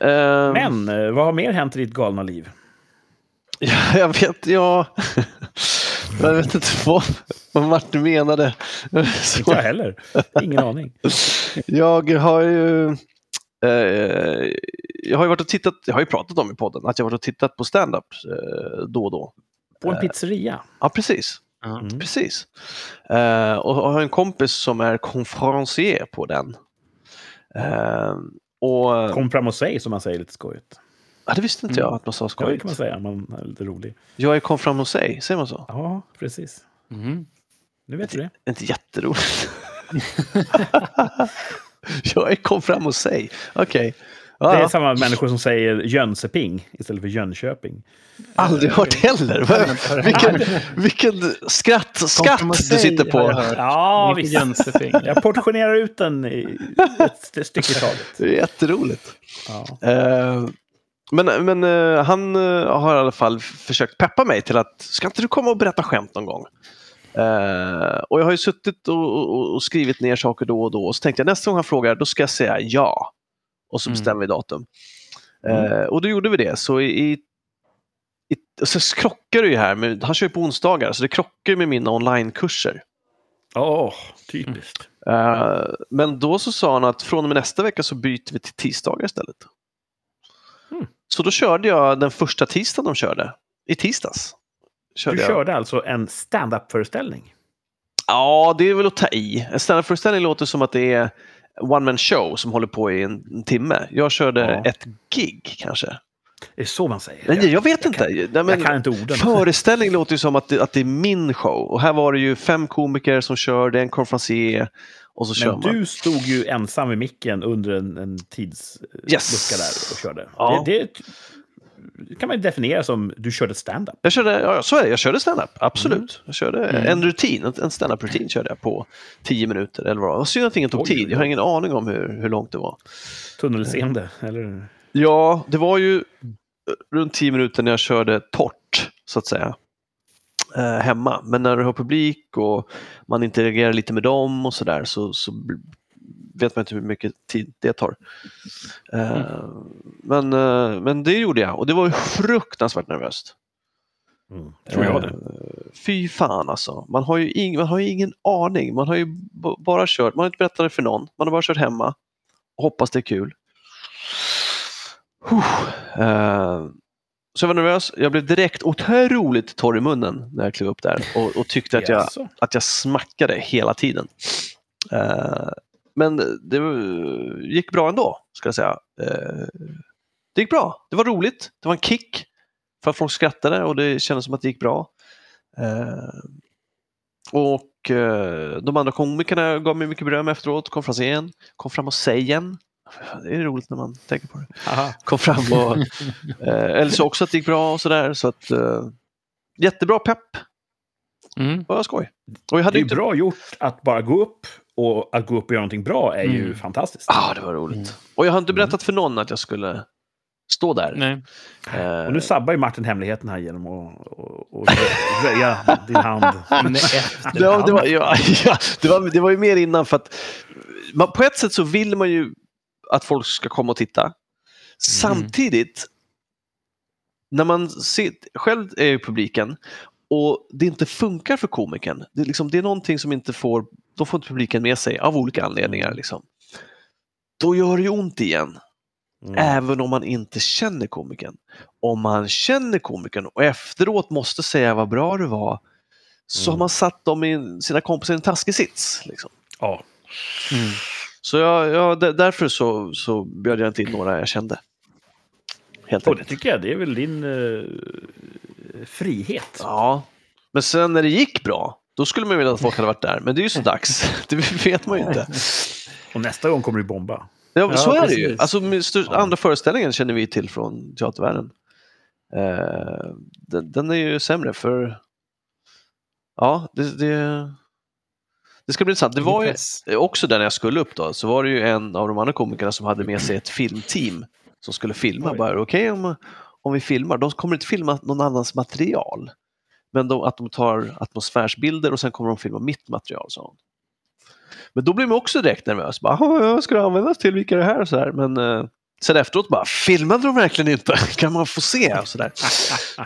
Ehm, Men eh, vad har mer hänt i ditt galna liv? Ja, jag vet, ja. Jag vet inte vad, vad Martin menade. Inte Så, jag heller. Ingen aning. jag har ju eh, jag har ju varit och tittat, jag har ju pratat om i podden, att jag har varit och tittat på stand-up eh, då och då. På en pizzeria. Ja, precis. Mm. precis. Eh, och jag har en kompis som är konferencier på den. Eh, och, Kom fram och säg, som man säger lite skojigt. Ja, det visste inte jag Mm. att man sa Ja, det skojigt. kan man säga. Man är lite rolig. Jag är kom fram och säg, säger man så? Ja, precis. Mm. Nu vet du det. Inte jätteroligt. jag är kom fram och säg. Okej. Det är samma människor som säger Jönköping istället för Jönköping. aldrig hört heller. Vilken, vilken skratt, skatt du sitter på. Ja, visst. Jönköping. Jag portionerar ut den i ett st- stycke i taget. Det är jätteroligt. Ja. Eh, men men eh, han eh, har i alla fall försökt peppa mig till att, ska inte du komma och berätta skämt någon gång? Eh, och jag har ju suttit och, och, och skrivit ner saker då och då och så tänkte jag nästa gång han frågar, då ska jag säga ja. Och så Mm. bestämmer vi datum. Eh, och då gjorde vi det. Så i, i, i så krockar det ju här, med, han kör ju på onsdagar, så det krockar med mina onlinekurser. Åh, typiskt. Eh, men då så sa han att från och med nästa vecka så byter vi till tisdagar istället. Så då körde jag den första tisdagen de körde. I tisdags. Du Körde jag. körde alltså en stand-up-föreställning? Ja, det är väl att ta i. En standardföreställning låter som att det är one man show som håller på i en, timme. Jag körde Ja. ett gig kanske. Det är så man säger. Nej, jag vet jag inte. Kan, Nej, jag men, kan inte orden. Föreställning låter ju som att det, att det är min show. Och här var det ju fem komiker som kör, det är en konferencier och så kör Men man. du stod ju ensam vid micken under en, en tidslucka Yes. där och körde. Ja. Det, det kan man ju definiera som du körde stand-up. Jag körde, ja, så är det, jag körde stand-up, absolut. Mm. Jag körde en rutin, en- stand-up-rutin körde jag på tio minuter eller vad det var. Synd att ingen tog Oj, tid, jag har ingen aning om hur, hur långt det var. Tunnelseende, eller? Ja, det var ju runt tio minuter när jag körde torrt, så att säga, eh, hemma. Men när du har publik och man interagerar lite med dem och sådär så, så vet man inte hur mycket tid det tar. Eh, men, eh, men det gjorde jag och det var ju fruktansvärt nervöst. Mm, tror jag det. Eh, Fy fan alltså. Man har, ju ing, man har ju ingen aning. Man har ju b- bara kört, man har inte berättat det för någon. Man har bara kört hemma och hoppas det är kul. Så jag var nervös. Jag blev direkt otroligt torr i munnen när jag klev upp där och, och tyckte att jag, att jag smackade hela tiden. Eh, men det gick bra ändå, ska jag säga. Eh, Det gick bra. Det var roligt. Det var en kick för att folk skrattade och det kändes som att det gick bra. Eh, Och de andra komikerna gav mig mycket beröm efteråt. Konferencieren kom fram och sägen. Det är roligt när man tänker på det. Aha. Kom fram och eh, eller så också att det gick bra och sådär. Så att, eh, jättebra pepp. Mm. Det var skoj. Och jag hade Det är inte... bra gjort att bara gå upp och att gå upp och göra någonting bra är ju Mm. fantastiskt. Ah, det var roligt. Mm. Och jag har inte berättat för någon att jag skulle stå där. Nej. Eh, Och nu sabbar ju Martin hemligheten här genom att och, och röja din hand. Nej, det, var, det, var, ja, ja, det, var, det var ju mer innan för att man, på ett sätt så vill man ju att folk ska komma och titta. Samtidigt, när man ser, själv är ju publiken och det inte funkar för komikern. Det är, liksom, det är någonting som inte får, då får inte publiken med sig av olika anledningar. Liksom. Då gör det ju ont igen. Mm. Även om man inte känner komikern. Om man känner komikern och efteråt måste säga vad bra det var så Mm. har man satt dem i sina kompisar i en taskig sits. Liksom. Ja. Mm. Så jag, jag, därför så, så bjöd jag inte in några jag kände. Helt Och det tycker jag, det är väl din eh, frihet. Ja, men sen när det gick bra, då skulle man vilja att folk hade varit där. Men det är ju så dags. Det vet man ju inte. Och nästa gång kommer du bomba. Ja, Ja, så är det ju. precis. Alltså, med stör- Ja. Andra föreställningen känner vi till från teatervärlden. Eh, den, den är ju sämre för... Ja, det, det, det ska bli intressant. Det var ju också där när jag skulle upp då, så var det ju en av de andra komikerna som hade med sig ett filmteam som skulle filma. Okej, om, om vi filmar, de kommer inte filma någon annans material. Men de, att de tar atmosfärsbilder och sen kommer de filma mitt material, sa hon. Men då blev man också direkt nervös. Bara, "Jaha, vad ska det användas till? Vilka är det här? Och så här. Men eh, sen efteråt bara, filmade de verkligen inte? kan man få se? Och så där.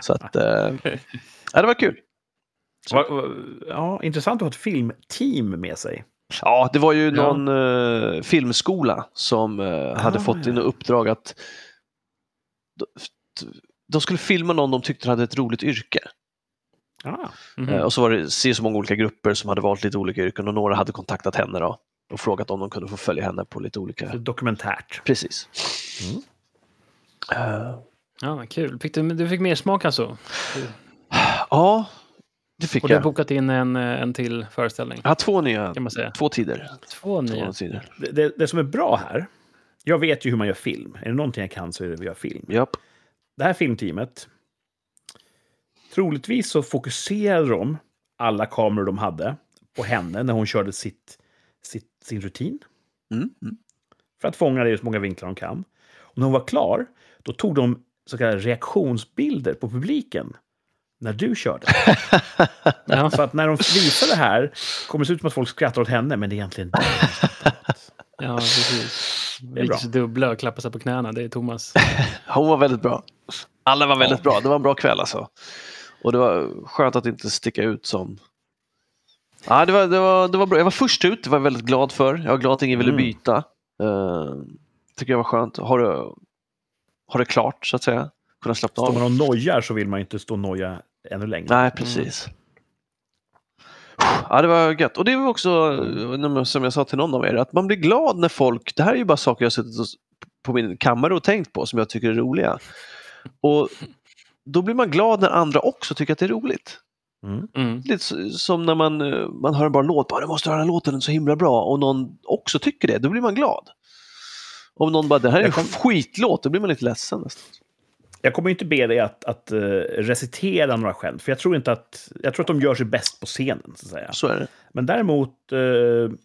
Så att, eh, ja, det var kul. Va- va- Ja, intressant att ha ett filmteam med sig. Ja, det var ju Ja. någon eh, filmskola som eh, hade Ah, fått in ja. uppdrag att de, skulle filma någon de tyckte hade ett roligt yrke. Ah. Mhm. Eh, och så var det se så många olika grupper som hade valt lite olika yrken och några hade kontaktat henne då och frågat om de kunde få följa henne på lite olika... Så Dokumentärt. Precis. Mm. Eh, Ja, kul. Fick du, du fick mer smak alltså? ja, det fick Och du har jag. bokat in en, eh, en till föreställning? Jag har två nya, Kan man säga. två tider. Två nya. Två tider. Det, det, det som är bra här, jag vet ju hur man gör film. Är det någonting jag kan så är det att göra film. Japp. Det här filmteamet, troligtvis så fokuserade de alla kameror de hade på henne när hon körde sitt, sitt, sin rutin. Mm. Mm. För att fånga det i så många vinklar de kan. Och när hon var klar, då tog de så kallade reaktionsbilder på publiken när du körde. Ja. Så att när de visar det här kommer det se ut som att folk skrattar åt henne, men det är egentligen dig de skrattar åt. Ja, precis. Det är bra. Dubbla och klappa sig på knäna, det är Thomas. Hon var väldigt bra. Alla var väldigt Ja. bra. Det var en bra kväll alltså. Och det var skönt att inte sticka ut som... Ja, det, var, det, var, det var bra. Jag var först ut, det var jag väldigt glad för. Jag var glad att ingen ville Mm. byta. Uh, tycker jag var skönt. Har det, har det klart, så att säga. Kunna slappna Står av. man och nojar så vill man ju inte stå och noja ännu längre. Nej, precis. Ja, det var gött. Och det var också, eh, som jag sa till någon av er, att man blir glad när folk... Det här är ju bara saker jag har suttit på min kammare och tänkt på som jag tycker är roliga. Och då blir man glad när andra också tycker att det är roligt. Mm. Mm. Lite som när man, eh, man hör en bra låt, bara, du måste höra den låten, den är så himla bra. Och någon också tycker det, då blir man glad. Om någon bara, det här är en kom- skitlåt, då blir man lite ledsen nästan. Jag kommer inte be dig att, att uh, recitera några skämt, för jag tror inte att... Jag tror att de gör sig bäst på scenen, så att säga. Så är det. Men däremot... eh,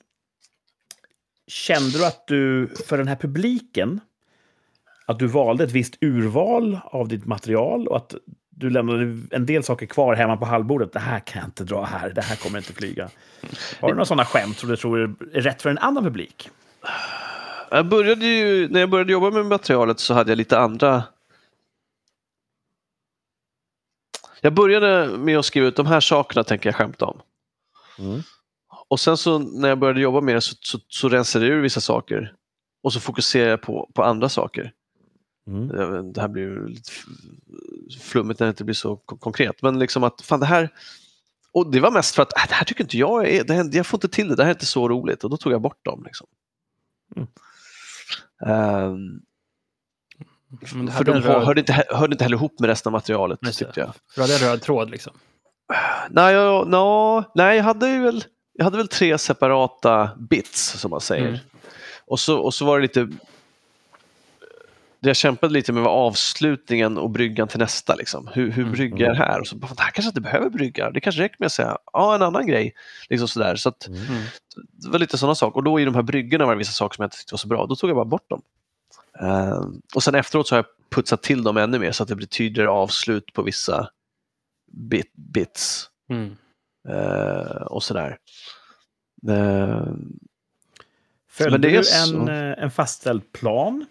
kände du att du, för den här publiken, att du valde ett visst urval av ditt material och att du lämnade en del saker kvar hemma på halvbordet. Det här kan jag inte dra här, det här kommer inte flyga. Har du några sådana skämt som du tror är rätt för en annan publik? Jag började ju, när jag började jobba med materialet så hade jag lite andra... Jag började med att skriva ut de här sakerna tänker jag skämta om. Mm. Och sen så när jag började jobba med det så, så, så rensade jag ur vissa saker. Och så fokuserade jag på, på andra saker. Mm. Det här blir ju lite flummigt när det inte blir så kon- konkret. Men liksom att fan det här... Och det var mest för att äh, det här tycker inte jag är... Det här, jag får inte till det, det här är inte så roligt. Och då tog jag bort dem. Liksom. Mm. Ehm, för de röd, hörde, inte, hörde inte heller ihop med resten av materialet, det. tyckte jag. du hade en röd tråd liksom. Nej, jag, nå, nej jag, hade väl, jag hade väl tre separata bits, som man säger. Mm. Och, så, och så var det lite... Det jag kämpade lite med var avslutningen och bryggan till nästa. Liksom. Hur, hur Mm. bryggar här? Och så, bara, "Fan, det här kanske inte behöver brygga. Det kanske räcker med att säga ja, en annan grej. Liksom sådär. Så att. Mm. det var lite sådana saker. Och då i de här bryggorna var det vissa saker som jag inte tyckte var så bra. Då tog jag bara bort dem. Ehm, och sen efteråt så har jag putsat till dem ännu mer så att det blir tydligare avslut på vissa bit, bits. Mm. Eh, och sådär. Ehm, Följde Men det är du en, eh, en fastställd plan?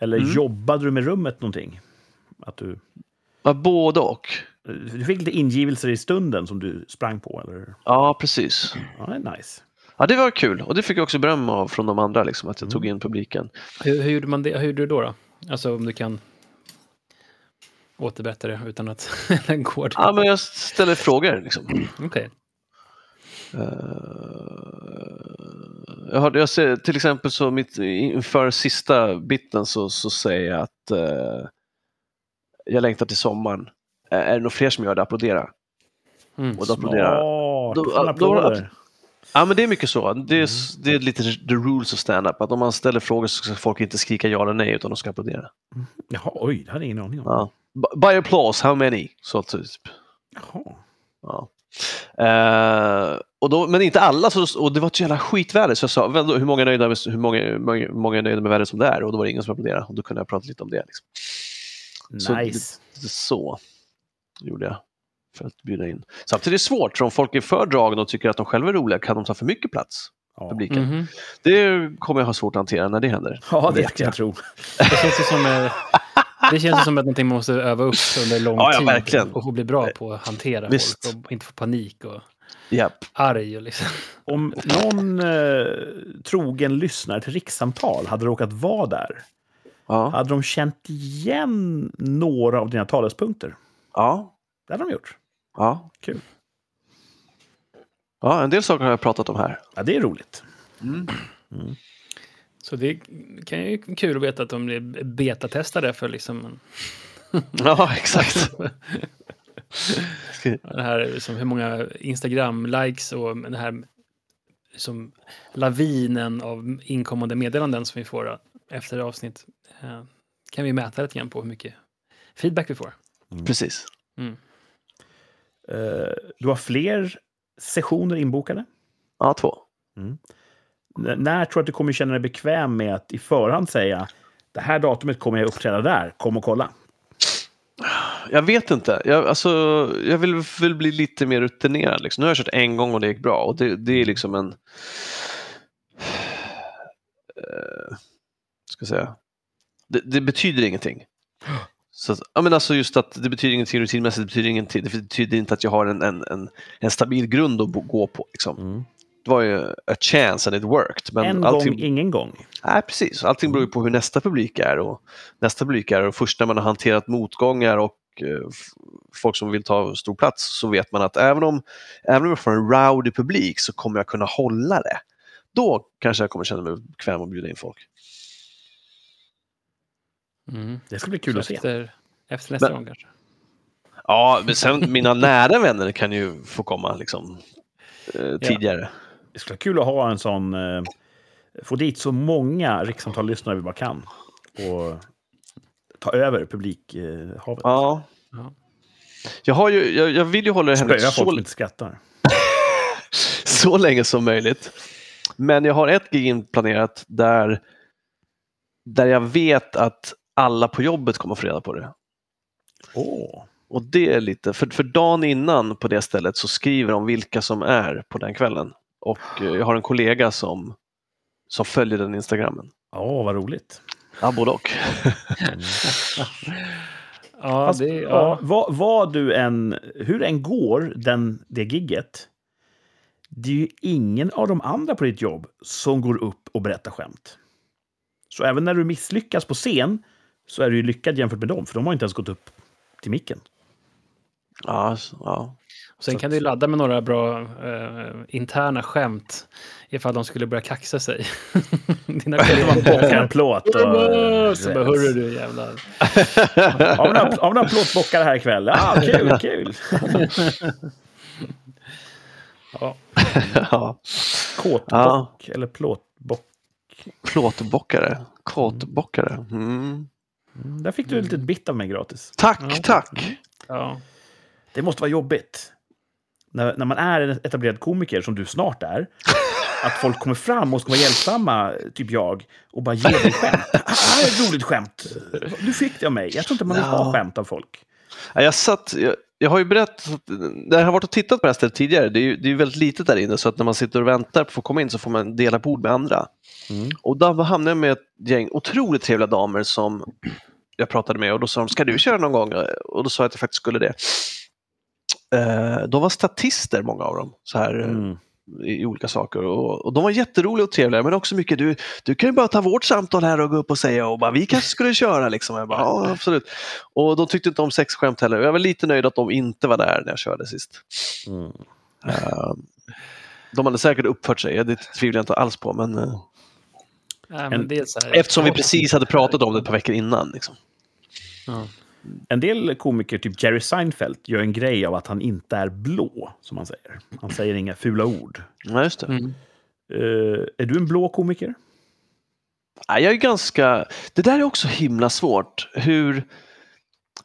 Eller Mm. jobbade du med rummet någonting? Att du, ja, både och. du fick lite ingivelser i stunden som du sprang på? Eller? Ja, precis. Ja, det är nice. Ja, det var kul och det fick jag också beröm av från de andra, liksom, att jag Mm. tog in publiken. Hur, hur gjorde man det? Hur gjorde du då? då? Alltså om du kan återberätta det utan att den går. Ja, men jag ställer frågor. Liksom. Okej. Eh, jag, har, jag ser, till exempel så mitt, inför sista biten så, så säger jag att eh, jag längtar till sommaren. Eh, är det nog fler som gör det? Applådera. Mm. Och då applåderar Smart! Då- då- applåder. Ja, men det är mycket så. Det är, det är lite the rules of stand-up. Att om man ställer frågor så ska folk inte skrika ja eller nej utan de ska applådera. Jaha, oj, det hade jag ingen aning om. Ja. By applause, how many? Så typ. Jaha. Ja. Eh, och då, men inte alla, så, och det var ett jävla skitväder så jag sa "Vänta, hur många är nöjda med, hur många, många, många är nöjda med vädret som det är och då var det ingen som applåderade och då kunde jag prata lite om det. Liksom. Så Nice. Så gjorde jag för att bjuda in. Samtidigt är det svårt, för om folk är för dragna och tycker att de själva är roliga kan de ta för mycket plats, Ja. publiken. Mhm. Det kommer jag ha svårt att hantera när det händer. ja, det vet kan jag tro. Det känns ju som, eh, det känns som att någonting man måste öva upp under lång Ja, ja, tid. verkligen. Och bli bra på att hantera Visst. folk och inte få panik och Japp. arg. Och liksom. Om någon eh, trogen lyssnare till rikssamtal hade råkat vara där, Ja. hade de känt igen några av dina talespunkter? Ja. Det hade de gjort. Ja. Kul. ja, en del saker har jag pratat om här. Ja, det är roligt. Så det kan ju vara kul att veta att de är betatestade för liksom Ja, exakt. det här som hur många Instagram-likes och den här som lavinen av inkommande meddelanden som vi får efter avsnitt. Eh, kan vi mäta lite grann på hur mycket feedback vi får. Precis. Mm. Eh, du har fler sessioner inbokade. Ja, två. N- när tror du att du kommer känna dig bekväm med att i förhand säga det här datumet kommer jag uppträda där, kom och kolla? Jag vet inte. Jag, alltså, jag vill, vill bli lite mer rutinerad. Liksom. Nu har jag kört en gång och det gick bra. Och det, det är liksom en... Eh, ska säga. Det, det betyder ingenting. Så, ja, men alltså just att det betyder ingenting rutinmässigt, det betyder ingenting. Det betyder inte att jag har en, en, en, en stabil grund att gå på. Liksom. Det var ju a chance and it worked. Men en allting, gång, ingen gång. Nej, precis. Allting beror ju på hur nästa publik är. Och nästa publik är och först när man har hanterat motgångar och eh, folk som vill ta stor plats så vet man att även om, även om jag får en rowdy publik så kommer jag kunna hålla det. Då kanske jag kommer känna mig bekväm att bjuda in folk. Mm. Det ska bli kul Så att se. efter, efter nästa Men- gång kanske. Ja, men sen mina nära vänner kan ju få komma liksom, eh, tidigare. Det skulle vara kul att ha en sån... Eh, få dit så många rikssamtal-lyssnare vi bara kan. Och ta över publikhavet. Eh, havet. Ja. Ja. Jag, har ju, jag, jag vill ju hålla det hemligt Spöa folk inte skrattar. så länge som möjligt. Men jag har ett gig inplanerat där, där jag vet att alla på jobbet kommer få reda på det. Åh. Och det är lite, för, för dagen innan på det stället så skriver de vilka som är på den kvällen. Och eh, jag har en kollega som, som följer den Instagrammen. Åh, vad roligt. Ja, både och. Ja, Fast, det, ja. vad, vad du än, hur än går, den, det gigget, det är ju ingen av de andra på ditt jobb som går upp och berättar skämt. Så även när du misslyckas på scen så är du ju lyckad jämfört med dem, för de har inte ens gått upp till micken. Ja, så- ja. Sen kan du ladda med några bra eh, interna skämt ifall de skulle börja kaxa sig. Dina Man bockar en plåt. Och, Så bara, hörru du jävlar. Har vi några, har vi några plåtbockar här ikväll? Ja, kul, kul. Ja. ja. Kåtbock eller plåtbock. Plåtbockare. Kåtbockare. Mm. Mm, Där fick du ett litet bit av mig gratis. Tack, Ja. tack. Ja. Det måste vara jobbigt. När, när man är en etablerad komiker, som du snart är, att folk kommer fram och ska vara hjälpsamma, typ jag, och bara ger dig skämt. Ah, här är ett roligt skämt. Du fick det av mig. Jag tror inte man vill ha Ja. skämt av folk. Ja, Jag, satt, jag, jag har ju berättat, när jag har varit och tittat på det här stället tidigare, det är ju det är väldigt litet där inne så att när man sitter och väntar på att få komma in så får man dela bord med andra. Mm. Och då hamnade jag med ett gäng otroligt trevliga damer som jag pratade med och då sa de, ska du köra någon gång? Och då sa jag att jag faktiskt skulle det. Eh, De var statister många av dem, så här eh, Mm. i olika saker. Och, och de var jätteroliga och trevliga, men också mycket, du, du kan ju bara ta vårt samtal här och gå upp och säga och bara, vi kanske skulle köra liksom. Jag bara, ja, absolut. Och de tyckte inte om sexskämt heller. Jag var lite nöjd att de inte var där när jag körde sist. Mm. Eh, de hade säkert uppfört sig, det tvivlar jag inte alls på, men eh, Nej, men det är så här, eftersom vi precis hade pratat om det ett par veckor innan. Liksom. Ja. En del komiker, typ Jerry Seinfeld, gör en grej av att han inte är blå, som han säger. Han säger inga fula ord. Ja, just det. Mm. Eh, är du en blå komiker? Ja, jag är ganska... Det där är också himla svårt. Hur...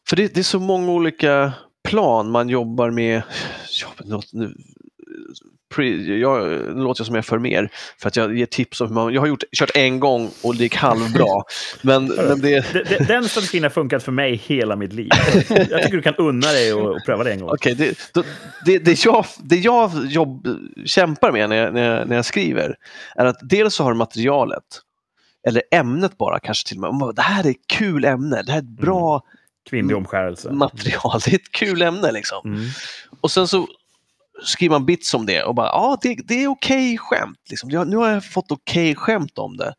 För det, det är så många olika plan man jobbar med. Ja, nu, pre, jag, nu låter jag som jag för mer, för att jag ger tips om hur man... Jag har gjort, kört en gång och det gick halvbra. Men, men det... De- de- Den strategin har funkat för mig hela mitt liv. Jag tycker du kan unna dig och, och pröva det en gång. Okej, det, då- det, det jag, det jag jobb, kämpar med när jag, när, jag, när jag skriver är att dels så har materialet, eller ämnet bara kanske till och med. Det här är ett kul ämne, det här är ett bra Kvinnlig omskärelse. material, det är ett kul ämne liksom. Mm. Och sen så skriver man bits om det och bara, ja det, det är okej skämt. Liksom. Jag, nu har jag fått okej skämt om det.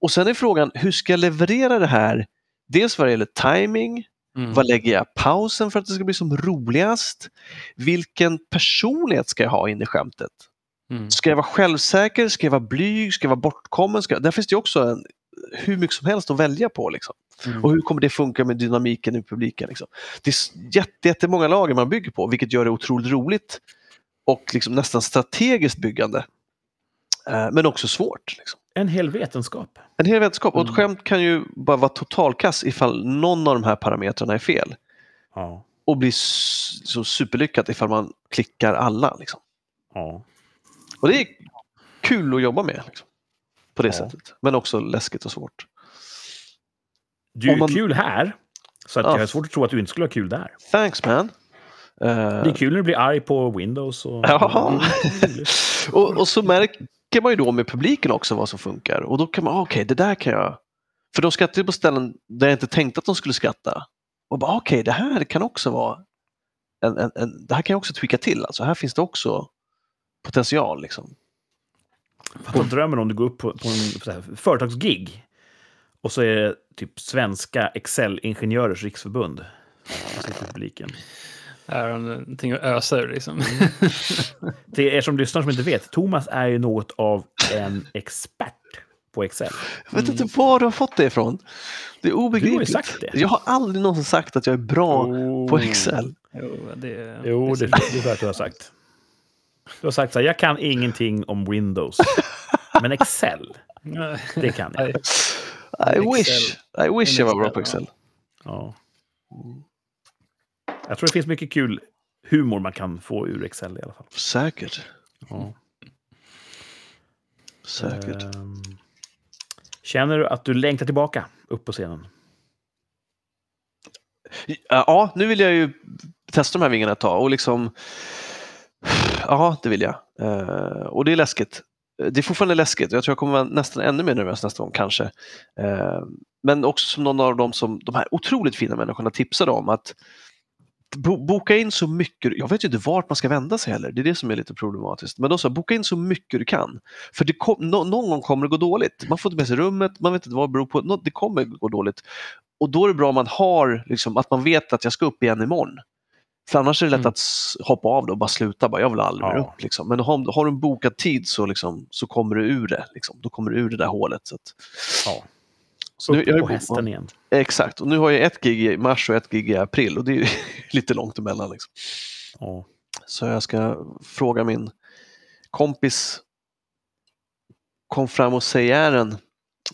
Och sen är frågan, hur ska jag leverera det här? Dels vad det gäller timing, Mm. vad lägger jag pausen för att det ska bli som roligast? Vilken personlighet ska jag ha in i skämtet? Mm. Ska jag vara självsäker? Ska jag vara blyg? Ska jag vara bortkommen? Ska... Där finns det också en, hur mycket som helst att välja på. Liksom. Mm. Och hur kommer det funka med dynamiken i publiken? Liksom? Det är s- jätte, jättemånga lager man bygger på, vilket gör det otroligt roligt och liksom nästan strategiskt byggande. Eh, men också svårt. Liksom. En hel vetenskap. En hel vetenskap. Och ett Mm. skämt kan ju bara vara totalkass ifall någon av de här parametrarna är fel. Ja. Och bli så superlyckat ifall man klickar alla. Liksom. ja. Och det är kul att jobba med. Liksom. På det Ja. sättet. Men också läskigt och svårt. Du är man- kul här, så att Ja. jag har svårt att tro att du inte skulle ha kul där. Thanks man. Eh, Det är kul när du blir arg på Windows. Och... Ja. Och, och så märker man ju då med publiken också vad som funkar. Och då kan man, ah, okej det där kan jag... För de skrattar ju på ställen där jag inte tänkte att de skulle skratta. Och bara okej, det här kan också vara... En, en, en, det här kan jag också tweaka till. Alltså här finns det också potential. Liksom. Fatta drömmen om du går upp på, på en här, företagsgig och så är det typ svenska Excel-ingenjörers riksförbund. i publiken. Är han någonting att ösa ur liksom? Till er som lyssnar som inte vet, Thomas är ju något av en expert på Excel. Jag vet inte var du har fått det ifrån. Det är Du har ju obegripligt. sagt det. Jag har aldrig någonsin sagt att jag är bra på Oh. Excel. jo, det, Jo, det, det, är det du har sagt. Du har sagt så här, jag kan ingenting om Windows. Men Excel, det kan jag. I Excel. wish, I wish jag var bra på Excel, Excel. Ja. Jag tror det finns mycket kul humor man kan få ur Excel i alla fall. Säkert. Ja. Säkert. Ehm, Känner du att du längtar tillbaka upp på scenen? Ja, nu vill jag ju testa de här vingarna ett tag och liksom Ja, det vill jag. Eh, och det är läskigt. Det är fortfarande läskigt. Jag tror jag kommer vara nästan ännu mer nervös nästa gång kanske. Eh, men också som någon av dem som de här otroligt fina människorna tipsade om att bo- boka in så mycket. Jag vet ju inte vart man ska vända sig heller. Det är det som är lite problematiskt. Men de sa boka in så mycket du kan. För det kom, nå- någon gång kommer det gå dåligt. Man får inte med sig rummet, man vet inte vad det beror på. Nå- Det kommer gå dåligt. Och då är det bra om man har, liksom, att man vet att jag ska upp igen imorgon. För annars är det lätt Mm. att hoppa av det och bara sluta. Bara, jag vill aldrig Ja. upp. Liksom. Men har, har du en bokad tid så, liksom, så kommer du ur det. Liksom. Då kommer du ur det där hålet. Så att, Ja. Så nu, jag är på hästen igen. Exakt, och nu har jag ett gig i mars och ett gig i april och det är ju lite långt emellan. Liksom. Ja. Så jag ska fråga min kompis kom fram och säg är den.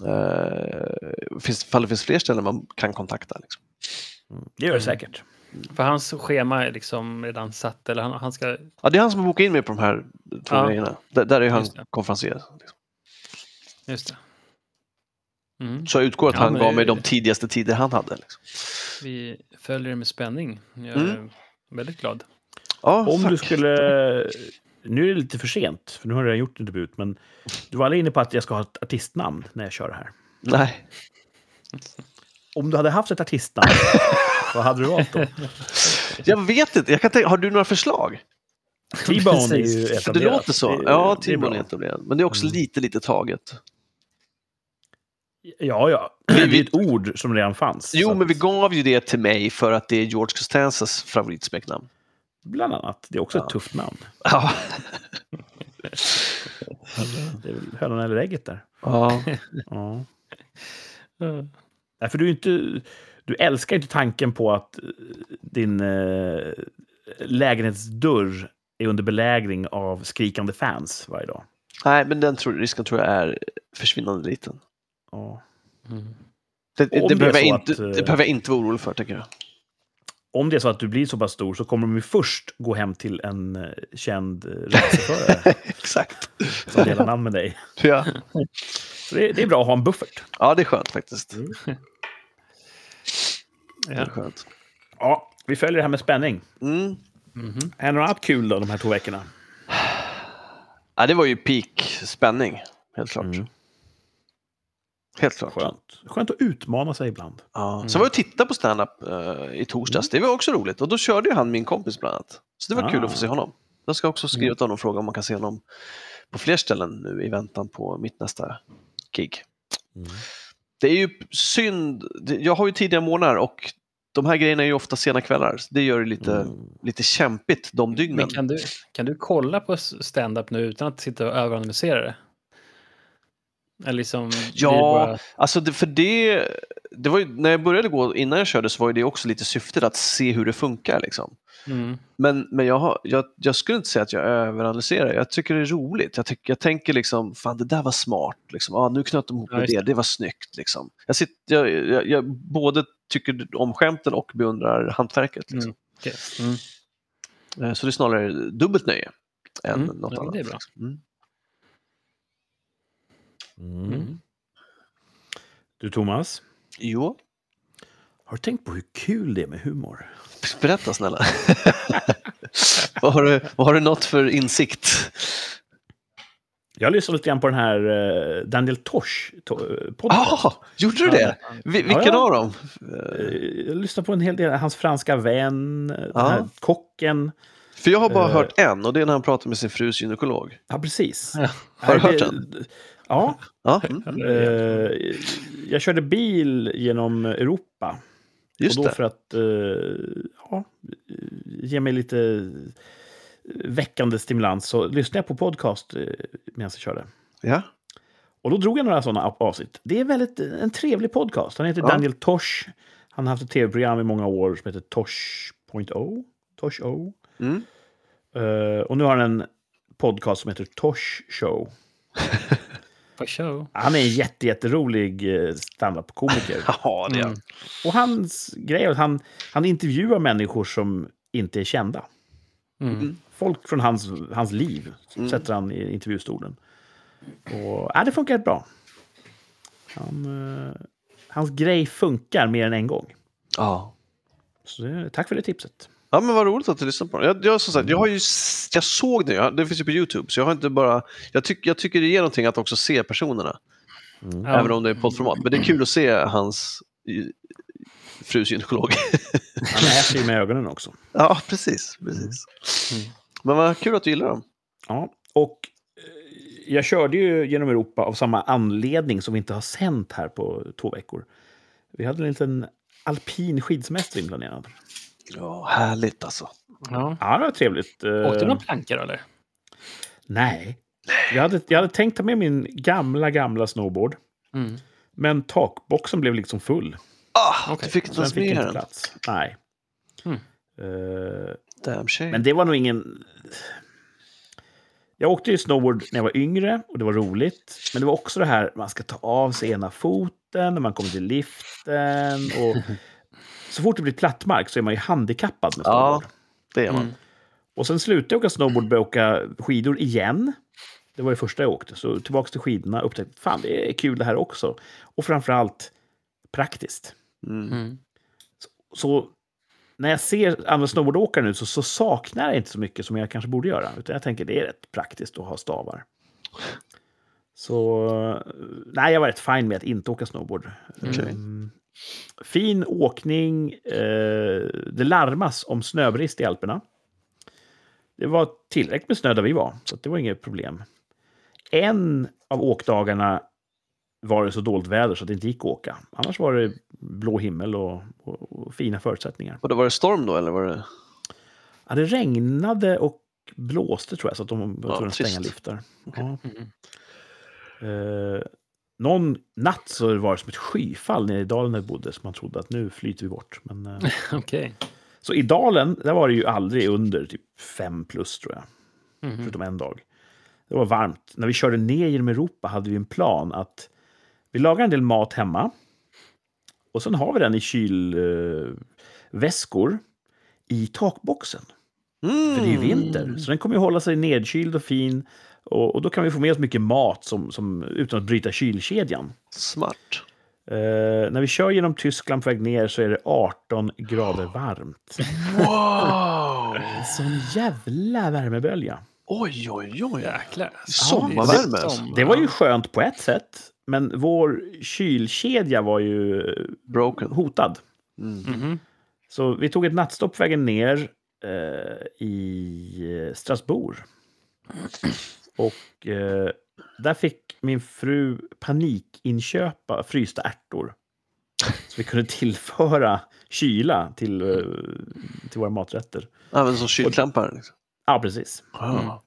Uh, finns, ifall det finns fler ställen man kan kontakta. Liksom. Mm. Det gör det säkert. För hans schema är liksom redan satt, eller han, han ska... Ja, det är han som har bokat in mig på de här två Ja. grejerna. Där, där är han konferencier. Liksom. Just det. Mm. Så jag utgår att Ja, han gav mig de tidigaste tider han hade. Liksom. Vi följer det med spänning. Jag är Mm. väldigt glad. Ja, Om tack. du skulle... Nu är det lite för sent, för nu har jag redan gjort en debut. Men du var aldrig inne på att jag ska ha ett artistnamn när jag kör det här. Nej. Om du hade haft ett artistnamn, vad hade du valt då? Jag vet inte, jag kan tänka, har du några förslag? T-Bone är ju För det etablerat. låter så. Ja. Timon är etablerad. Men det är också Mm. lite, lite taget. Ja, ja. Det är ett ord som redan fanns. Jo, att- men vi gav ju det till mig för att det är George Costanzas favoritsmeknamn. Bland annat. Det är också Ja. ett tufft namn. Ja. Det är väl hönan eller ägget där. ja. Ja. Nej, för du, är inte, du älskar inte tanken på att eh, din eh, lägenhetsdörr är under belägring av skrikande fans varje dag. Nej, men den tror, risken tror jag är försvinnande liten. Ja. Mm. Det, det, det behöver jag inte, att, eh, det behöver jag inte vara orolig för, tycker jag. Om det är så att du blir så pass stor så kommer de ju först gå hem till en eh, känd eh, racerförare Exakt. som delar namn med dig. Ja. Så det, det är bra att ha en buffert. ja, det är skönt faktiskt. Mm. Det Ja. är skönt. Ja, vi följer det här med spänning. Mm. Mhm. Är det något annat kul då, de här två veckorna? Ja, det var ju peak spänning, helt klart. Mm. Helt klart. Skönt. Skönt att utmana sig ibland. Ja. Mm. Så var jag och tittade på stand-up eh, i torsdags. Det var också roligt. Och då körde ju han min kompis bland annat. Så det var kul Ah. att få se honom. Jag ska också skriva till honom och fråga om man kan se honom på fler ställen nu i väntan på mitt nästa gig. Det är ju synd. Jag har ju tidiga månader och de här grejerna är ju ofta sena kvällar. Så det gör det lite, Mm. lite kämpigt de dygnen. Men kan du, kan du kolla på stand-up nu utan att sitta och överanalysera det? Liksom... Ja, bara- alltså det, för det, det var ju, när jag började gå, innan jag körde så var det också lite syftet att se hur det funkar. Liksom. Mm. Men, men jag, har, jag, jag skulle inte säga att jag överanalyserar. Jag tycker det är roligt. Jag, tycker, jag tänker liksom, fan det där var smart. Liksom. Ah, nu knöt de ihop Ja, med det, det. var snyggt. Liksom. Jag, sitter, jag, jag, jag både tycker om skämten och beundrar hantverket. Liksom. Mm. Okej. Mm. Eh, Så det är snarare dubbelt nöje än Mm, något ja, annat. det är bra. liksom. Mm. Mm. Du, Thomas, Jo, har du tänkt på hur kul det är med humor? berätta snälla. vad, har du, vad har du nått för insikt? Jag lyssnade lite grann på den här eh, Daniel Tosh to- eh, podcast. Ah, gjorde du det? Vi, vilken Ja, ja. av dem? Eh, Jag lyssnade på en hel del, hans franska vän, den Ja. här kocken. För jag har bara Eh. hört en och det är när han pratar med sin frus gynekolog. Ja, precis. Ja. Har du hört det- den? Ja. Ja, mm. Eh, jag körde bil genom Europa. just och då det. för att eh, ja, ge mig lite eh, väckande stimulans så lyssnade jag på podcast eh, medan jag körde. Ja. Och då drog jag några sådana avsnitt. Det är väldigt en trevlig podcast. Han heter Ja. Daniel Tosh. Han har haft ett tv-program i många år som heter Tosh.o. Tosh O. Mm. Eh, och nu har han en podcast som heter Tosh Show. På show. Han är en jätte, jätterolig eh, standup-komiker. Ja, det är Mm. Och hans grej är att han, han intervjuar människor som inte är kända. Mm. Folk från hans, hans liv Mm. sätter han i intervjustolen. Och ja, det funkar rätt bra. Han, eh, hans grej funkar mer än en gång. Ja. Så det, tack för det tipset. Ja, men vad roligt att du lyssnar på den. Jag, jag, som sagt, jag, har ju, jag såg det, jag, det finns ju på YouTube, så jag har inte bara... Jag, tyck, jag tycker det ger någonting att också se personerna, Ja. även om det är poddformat. Men det är kul att se hans frus gynekolog. Han äter ju med ögonen också. ja, precis. precis. Mm. Men vad kul att du gillar dem. Ja, och eh, jag körde ju genom Europa av samma anledning som vi inte har sänt här på två veckor. Vi hade en liten alpin skidsemester inplanerad. Ja, härligt alltså. Ja. Ja, det var trevligt. Eh, Åkte du någon planka då, eller? Nej. Jag hade, jag hade tänkt ta med min gamla, gamla snowboard. Mm. Men takboxen blev liksom full. Ah, Okej. du fick inte ens med den. plats. Nej. Mm. Eh, Damn shame. men det var nog ingen... Jag åkte ju snowboard när jag var yngre och det var roligt. Men det var också det här, man ska ta av sig ena foten när man kommer till liften. Och så fort det blir plattmark så är man ju handikappad med Ja. snowboard. Det är man. Mm. Och sen slutade jag åka snowboard och började åka skidor igen. Det var det första jag åkte. Så tillbaka till skidorna och upptäckte fan det är kul det här också. Och framförallt praktiskt. Mm. Mm. Så när jag ser andra snowboardåkare nu så, så saknar jag inte så mycket som jag kanske borde göra. Utan jag tänker det är rätt praktiskt att ha stavar. Så nej, jag var rätt fin med att inte åka snowboard. Mm. Fin åkning. Eh, det larmas om snöbrist i Alperna. Det var tillräckligt med snö där vi var, så att det var inget problem. En av åkdagarna var det så dåligt väder så att det inte gick att åka. Annars var det blå himmel och, och, och fina förutsättningar. Och då var det storm då eller var det? Ja, det regnade och blåste tror jag, så att de var Ja, tvungna att stänga liftar. Ja. Mm. Eh, någon natt så var det som ett skyfall nere i dalen där vi bodde, så man trodde att nu flyter vi bort. Men, eh, Okej. så i dalen, där var det ju aldrig under typ fem plus tror jag. Mhm. förutom en dag. Det var varmt. När vi körde ner genom Europa hade vi en plan att vi lagar en del mat hemma. Och sen har vi den i kylväskor väskor i takboxen. Mm. För det är ju vinter, så den kommer ju hålla sig nedkyld och fin. Och, och då kan vi få med oss mycket mat som, som, utan att bryta kylkedjan. Smart. Eh, när vi kör genom Tyskland på väg ner så är det 18 grader varmt. Wow! En sån jävla värmebölja. Oj, oj, oj. Jäklar. Sommarvärme, det- alltså. Det var ju skönt på ett sätt, men vår kylkedja var ju Broken. hotad. Mm. Mhm. Så vi tog ett nattstopp på vägen ner eh, i Strasbourg. Och eh, där fick min fru panikinköpa frysta ärtor. Så vi kunde tillföra kyla till, eh, till våra maträtter. Ja, men som kylklampar. Liksom. Ja, precis. Ah.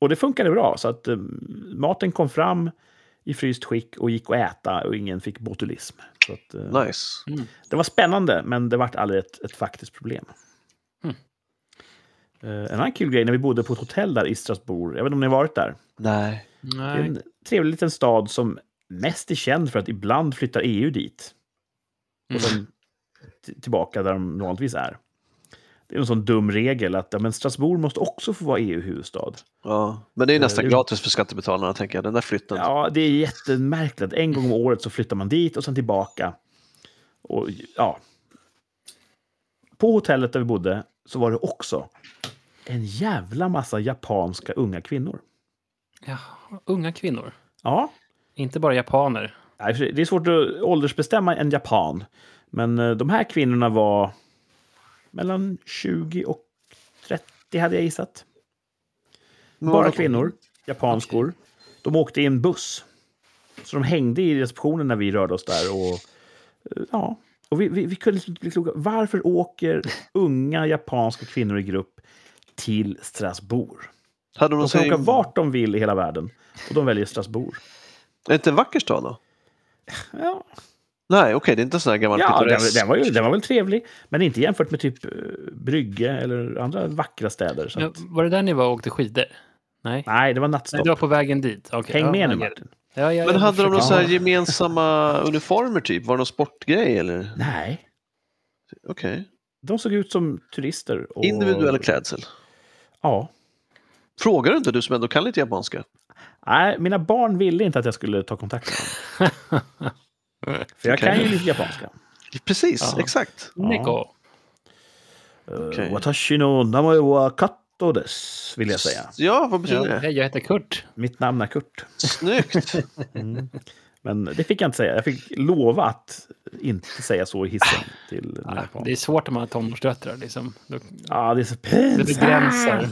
Och det funkade bra, så att eh, maten kom fram i fryst skick och gick att äta och ingen fick botulism. Så att, eh, Nice. Det var spännande, men det vart aldrig ett, ett faktiskt problem. Mm. Eh, en annan kul grej, när vi bodde på ett hotell där i Strasbourg, jag vet inte om ni har varit där? Nej. Det är en trevlig liten stad som mest är känd för att ibland flyttar EU dit. Och Mm. sen t- tillbaka där de vanligtvis är. Det är en sån dum regel att ja, men Strasbourg måste också få vara EU-huvudstad. Ja. Men det är nästan det- gratis för skattebetalarna, tänker jag. Den där flytten. Ja, det är jättemärkligt. En gång om året så flyttar man dit och sen tillbaka. Och ja. På hotellet där vi bodde så var det också en jävla massa japanska unga kvinnor. Ja, unga kvinnor. Ja, Inte bara japaner. nej, det är svårt att åldersbestämma en japan. Men eh, de här kvinnorna var mellan 20 och 30 hade jag gissat. Bara kvinnor, japanskor. De åkte i en buss. Så de hängde i receptionen när vi rörde oss där. Och, eh, ja. Och vi, vi, vi kunde liksom inte bli kloka. Varför åker unga japanska kvinnor i grupp till Strasbourg? Hade de De kan åka vart de vill i hela världen. Och de väljer Strasbourg. Är det inte en vacker stad då? Ja, Nej, okej, det är inte en sån här gammal ja den, pittoresk. den, var ju, den var väl trevlig. Men inte jämfört med typ eh, Brygge eller andra vackra städer. Så Ja, var det där ni var och åkte skidor? Nej. nej, det var Nej, nattstopp. du var på vägen dit. Okej, Häng ja, med nu, Martin. Ja, ja, Men hade de några så här gemensamma uniformer typ? Var det någon sportgrej eller? Nej, Okej. de såg ut som turister. Och, Individuell klädsel. Ja. Frågar du inte du som ändå kan lite japanska? Nej, mina barn ville inte att jag skulle ta kontakt med dem. För jag kan ju lite japanska. Precis, Ja. exakt. Neko. Okej. Uh, Watashi no namae wa des, vill jag säga. Ja, vad betyder det? hej, jag heter Kurt. Mitt namn är Kurt. Snyggt! Mm. Men det fick jag inte säga. Jag fick lova att inte säga så i hissen till Ja, det är svårt om man har tonårsdöttrar. Liksom. Då- Ja, det är så Det pinsamt. begränsar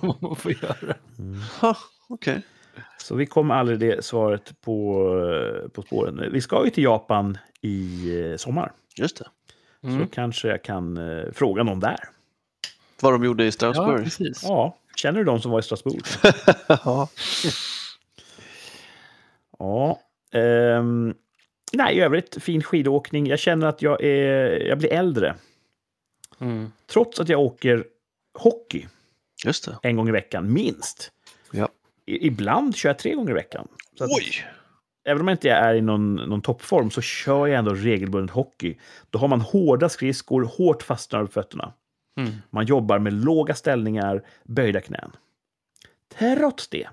vad man får göra. Ha, Okej. Så vi kom aldrig det svaret på, på spåren. Vi ska ju till Japan i eh, sommar. Just det. Så Mm. kanske jag kan eh, fråga någon där. Vad de gjorde i Ja, Strasbourg. precis. Ja, känner du de som var i Strasbourg? Ja. Ja. ehm, nej, i övrigt fin skidåkning. Jag känner att jag, är, jag blir äldre. Mm. Trots att jag åker hockey Just det. en gång i veckan, minst. Ja. I, ibland kör jag tre gånger i veckan. Så att, Oj! även om jag inte är i någon, någon toppform så kör jag ändå regelbundet hockey. Då har man hårda skridskor, hårt fastnar på fötterna. Mm. Man jobbar med låga ställningar, böjda knän. Trots det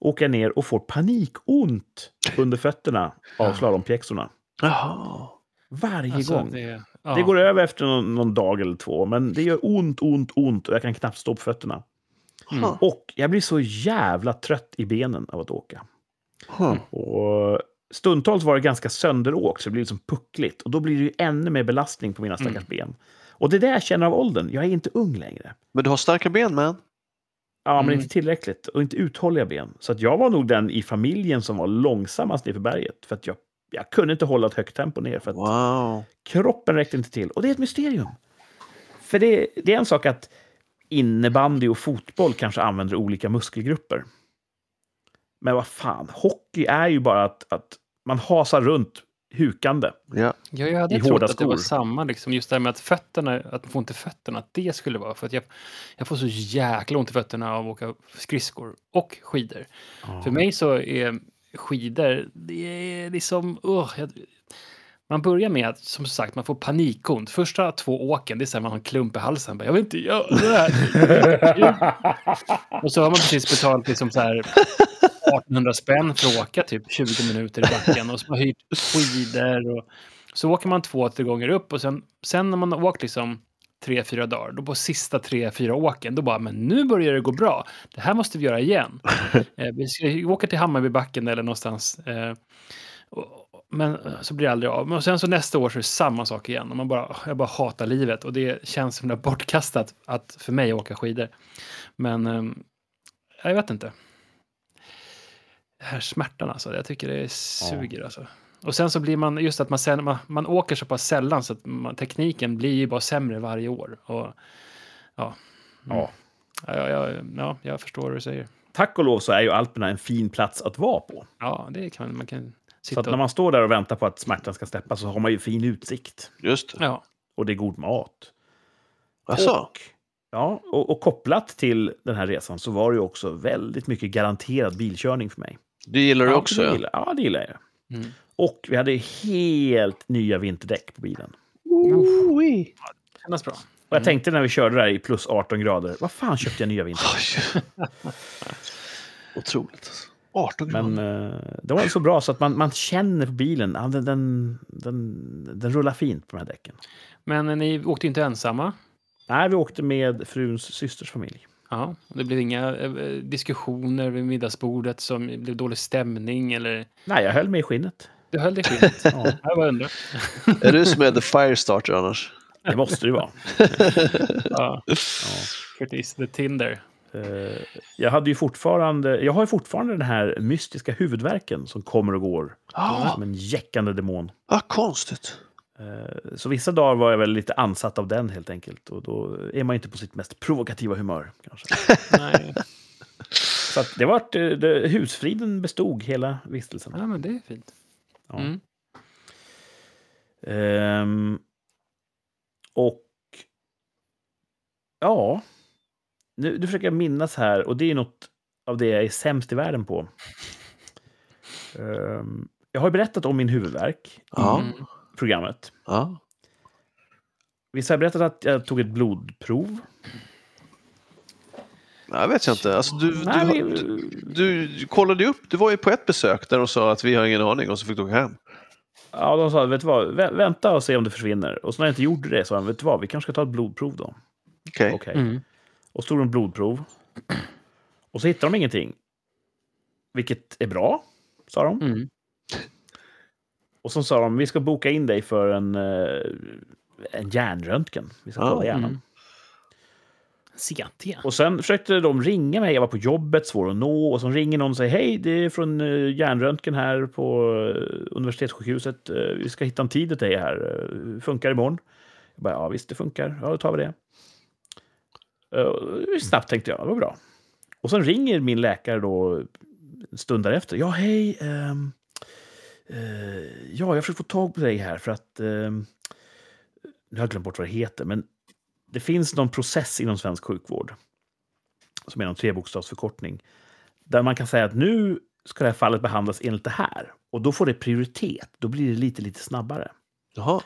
åker jag ner och får panikont under fötterna av slalompjäxorna. Jaha. Varje Alltså, gång. det, ja. Det går över efter någon, någon dag eller två, men det gör ont, ont, ont och jag kan knappt stå på fötterna. Mm. Och jag blir så jävla trött i benen av att åka. Huh. Och stundtals var det ganska sönderåkt, så det blir liksom puckligt. Och då blir det ju ännu mer belastning på mina stackars Mm. ben. Och det är det jag känner av åldern. Jag är inte ung längre. Men du har starka ben, man. Ja, men Mm. inte tillräckligt. Och inte uthålliga ben. Så att jag var nog den i familjen som var långsammast ner för berget. För att jag, jag kunde inte hålla ett högt tempo ner. För att Wow. kroppen räckte inte till. Och det är ett mysterium. För det, det är en sak att innebandy och fotboll kanske använder olika muskelgrupper. Men vad fan, hockey är ju bara att, att man hasar runt hukande. Ja. Ja, jag hade i trott att det var samma, liksom, just det här med att fötterna, att man får ont i fötterna, att det skulle vara. För att jag, jag får så jäkla ont i fötterna av att åka skridskor och skidor. För mig så är skidor, det är liksom, uh, jag, man börjar med att, som sagt, man får panikont. Första två åken, det är så här, man har en klump i halsen. Jag vill inte göra det här. och så har man precis betalat liksom så här 1800 spänn för att åka typ 20 minuter i backen. Och så har man hyrt skidor. Och så åker man två, tre gånger upp och sen, sen när man har åkt liksom tre, fyra dagar, då på sista tre, fyra åken, då bara, men nu börjar det gå bra. Det här måste vi göra igen. eh, vi ska åka till Hammarbybacken eller någonstans. Eh, och, men eh, så blir det aldrig av. Men sen så nästa år så är det samma sak igen. Och man bara, jag bara hatar livet. Och det känns som det bortkastat att, för mig att åka skidor. Men eh, jag vet inte. Det här smärtan alltså, jag tycker det suger alltså. Och sen så blir man, just att man, sen, man, man åker så pass sällan så att man, tekniken blir ju bara sämre varje år. Och, ja. Mm. Ja. Ja, ja, ja, ja, jag förstår vad du säger. Tack och lov så är ju Alperna en fin plats att vara på. Ja, det kan man, kan Så sitta att när man står där och väntar på att smärtan ska släppa så har man ju fin utsikt. Just det. Ja, Och det är god mat. Alltså, Och, ja, och, och kopplat till den här resan så var det ju också väldigt mycket garanterad bilkörning för mig. Det gillar du Ja, också. det gillar, ja, det gillar jag. Mm. Och vi hade helt nya vinterdäck på bilen. Oi. kännas bra. Och jag tänkte när vi körde där i plus 18 grader, vad fan köpte jag nya vinterdäck? Otroligt. alltså. 18 grader. Men eh, det var så bra så att man, man känner på bilen, ja, den, den, den, den rullar fint på de här däcken. Men eh, ni åkte inte ensamma. Nej, vi åkte med fruns systers familj. Ja, det blev inga eh, diskussioner vid middagsbordet som blev dålig stämning eller... Nej, jag höll mig i skinnet. Du höll dig skinnet. Ja, bara undrar. Är du som är the firestarter annars? det måste det ju vara. Ja, Ja. Curtis, the Tinder. Eh, Jag, hade ju fortfarande, jag har ju fortfarande den här mystiska huvudvärken som kommer och går. Ja, Som en jäckande demon. ah, konstigt. Eh, Så vissa dagar var jag väl lite ansatt av den helt enkelt. Och då är man ju inte på sitt mest provokativa humör. Kanske. Nej, Så att det var, det, husfriden bestod hela vistelsen. ja, men det är fint. Ja. Mm. Ehm, och ja, nu, nu försöker jag minnas här och det är något av det jag är sämst i världen på. Ehm, jag har ju berättat om min huvudvärk Ja, Mm. Programmet. ja. Visst har jag berättat att jag tog ett blodprov? Nej, Jag vet jag inte. Alltså, du, Nej, du, vi- du, du kollade upp, du var ju på ett besök där de sa att vi har ingen aning och så fick du åka hem. Ja, de sa, vet du vad, vä- vänta och se om det försvinner. Och så när jag inte gjorde det sa de, vet du vad, vi kanske ska ta ett blodprov då. Okej. Okej. Mm. Och så tog de blodprov. Och så hittade de ingenting. Vilket är bra, sa de. Mm. Och så sa de, vi ska boka in dig för en, eh, en hjärnröntgen. Vi ska kolla hjärnan. mm. CT. Och sen försökte de ringa mig, jag var på jobbet, svår att nå. Och så ringer någon och säger, hej, det är från eh, hjärnröntgen här på eh, universitetssjukhuset. Eh, Vi ska hitta en tid åt dig här. Eh, Funkar imorgon? Jag bara, ja visst det funkar. Ja, då tar vi det. Uh, snabbt tänkte jag, det var bra. Och sen ringer min läkare då en stund därefter. Ja, hej. ehm, eh, ja, jag försöker få tag på dig här för att... ehm, nu har jag glömt bort vad det heter, men det finns någon process inom svensk sjukvård som är någon trebokstavsförkortning där man kan säga att nu ska det här fallet behandlas enligt det här och då får det prioritet. Då blir det lite, lite snabbare. Jaha.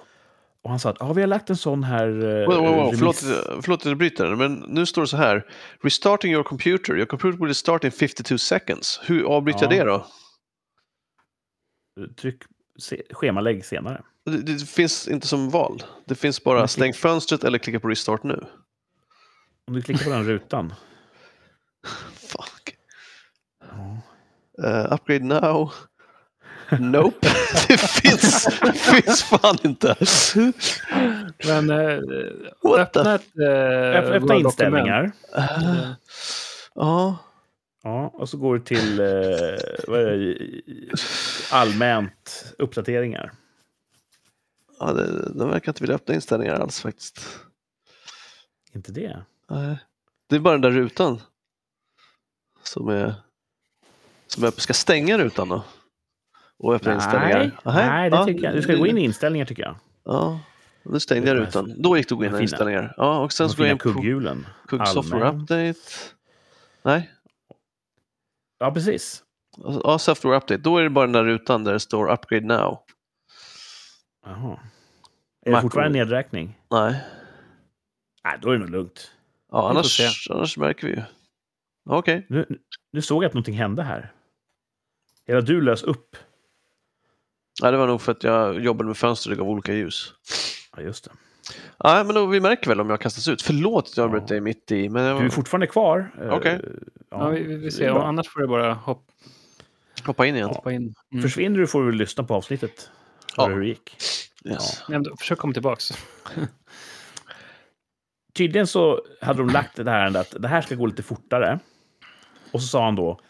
Och han sa att ja, vi har lagt en sån här... eh, Wow, wow, wow. Förlåt, förlåt att jag bryter, men nu står det så här. Restarting your computer. Your computer will start in 52 seconds. Hur avbryter jag Ja. det då? Tryck se, schemalägg senare. Det, det finns inte som val. Det finns bara stäng fönstret eller klicka på restart nu. Om du klickar på den rutan. Fuck. Ja. Eh, upgrade now. Nope. det finns, det finns fan inte. Men eh, öppna ett eh, Öppna, inställningar. Eh, Ja. Och så går du till eh, det, allmänt uppdateringar. ja det, de verkar inte vilja öppna inställningar alls faktiskt. Inte det? Nej. Det är bara den där rutan. Som är... Som jag ska stänga rutan då. Och öppna inställningar. Nej, Nähä. nej det Ja, tycker jag. Du ska gå in i inställningar tycker jag. Ja, nu stängde jag rutan. Då gick gå in i inställningar. Ja, och sen så går jag in på kugghjulen. Kugg Software. Update. Nej, Ja, precis. ja, Software Update. Då är det bara den där rutan där det står Upgrade Now. Jaha. Är det Mac fortfarande OS. nedräkning? Nej, Nej, då är det nog lugnt. ja, annars, annars märker vi ju. Okej, Nu, nu såg jag att någonting hände här. Hela du lös upp. ja, det var nog för att jag jobbade med fönster och det gav olika ljus. Ja, just det. Ja, men då, vi märker väl om jag kastas ut. Förlåt att jag Ja. avbröt dig mitt i. Men jag Du är fortfarande kvar. Eh, Okej. Ja, vi, vi, ser. bra. Annars får du bara hopp, hoppa in igen. hoppa in. Mm. Försvinner du får du lyssna på avsnittet. Ja. Hur det gick. Yes. Nej, men då, försök komma tillbaks. Tydligen så hade de lagt det här att det här ska gå lite fortare. Och så sa han då,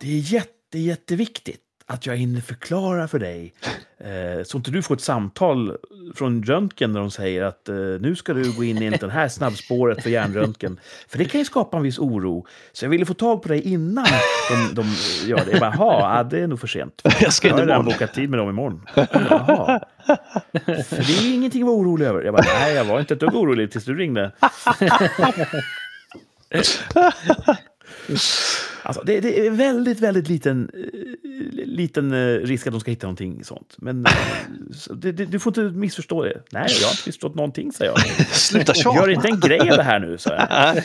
det är jätte, jätteviktigt att jag hinner förklara för dig. Eh, så inte du får ett samtal från röntgen där de säger att eh, nu ska du gå in i det här snabbspåret för hjärnröntgen. För det kan ju skapa en viss oro. Så jag ville få tag på dig innan de, de gör det. Jag bara, jaha, ja, det är nog för sent. Jag ska Jag in har redan bokat tid med dem imorgon. Jaha. För det är ingenting att vara orolig över. Jag bara, nej, jag var inte ett dugg orolig tills du ringde. Alltså, det, det är väldigt, väldigt liten, eh, liten eh, risk att de ska hitta någonting sånt. Men eh, det, det, du får inte missförstå det. Nej, jag har inte missförstått någonting, säger jag. Sluta tjata! Gör inte en grej av det här nu, sa jag.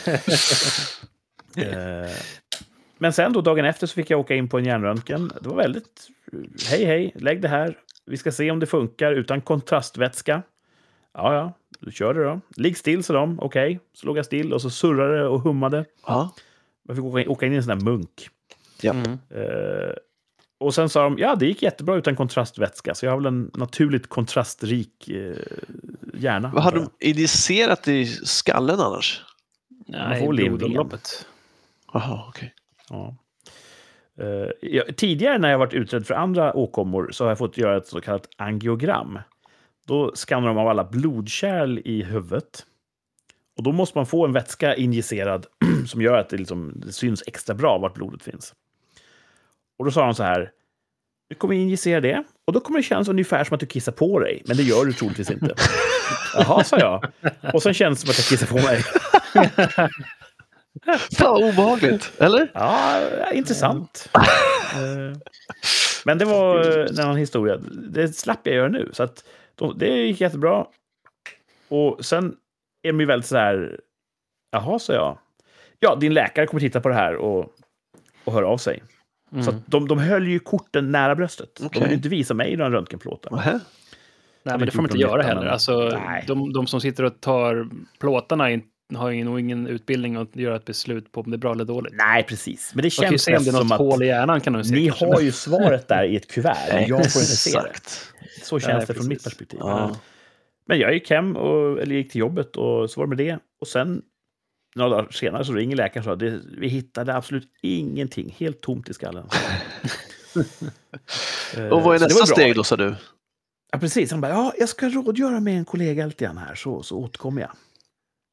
Men sen då, dagen efter, så fick jag åka in på en hjärnröntgen. Det var väldigt... Hej, hej, lägg det här. Vi ska se om det funkar utan kontrastvätska. Ja, ja, du kör det då. Ligg still, sa de. Okej, så låg jag still och så surrade och hummade. Ja. Jag fick åka in, åka in i en sån där munk. Ja. Mm. Eh, och sen sa de, ja, det gick jättebra utan kontrastvätska. Så jag har väl en naturligt kontrastrik eh, hjärna. Vad hade de injicerat i skallen annars? Nej, får in blodomloppet. Jaha, okej. Ja. Eh, jag, tidigare när jag varit utredd för andra åkommor så har jag fått göra ett så kallat angiogram. Då skannar de av alla blodkärl i huvudet. Och då måste man få en vätska injicerad som gör att det, liksom, det syns extra bra vart blodet finns. Och då sa de så här. Du kommer injicera det och då kommer det kännas ungefär som att du kissar på dig. Men det gör du troligtvis inte. Jaha, sa jag. Och sen känns det som att jag kissar på mig. Fan obehagligt, eller? Ja, intressant. Eh, Men det var en annan historia. Det slapp jag göra nu. Så att de, det gick jättebra. Och sen är de ju väldigt så här... Jaha, sa jag. Ja, din läkare kommer titta på det här och, och höra av sig. Så Mm. att de, de höll ju korten nära bröstet. De Okej. ville inte visa mig några röntgenplåtar. Nähä. Nej, men det får man inte göra heller. men- Alltså, de, de som sitter och tar plåtarna har ju nog ingen utbildning att göra ett beslut på om det är bra eller dåligt. Nej, precis. Men det ju känns se om det som att hål i hjärnan. Kan de se, ni kanske. har ju svaret där i ett kuvert. Jag får inte se det. Så känns Nej, det från mitt perspektiv. Ja. Men jag gick hem, och, eller gick till jobbet och så var det med det. Och sen, några dagar senare, så ringer läkaren och sa det, vi hittade absolut ingenting. Helt tomt i skallen. Eh, Och vad är det nästa steg då, sa du? Ja, precis. Han bara, ja, jag ska rådgöra med en kollega lite grann här, så, så återkommer jag.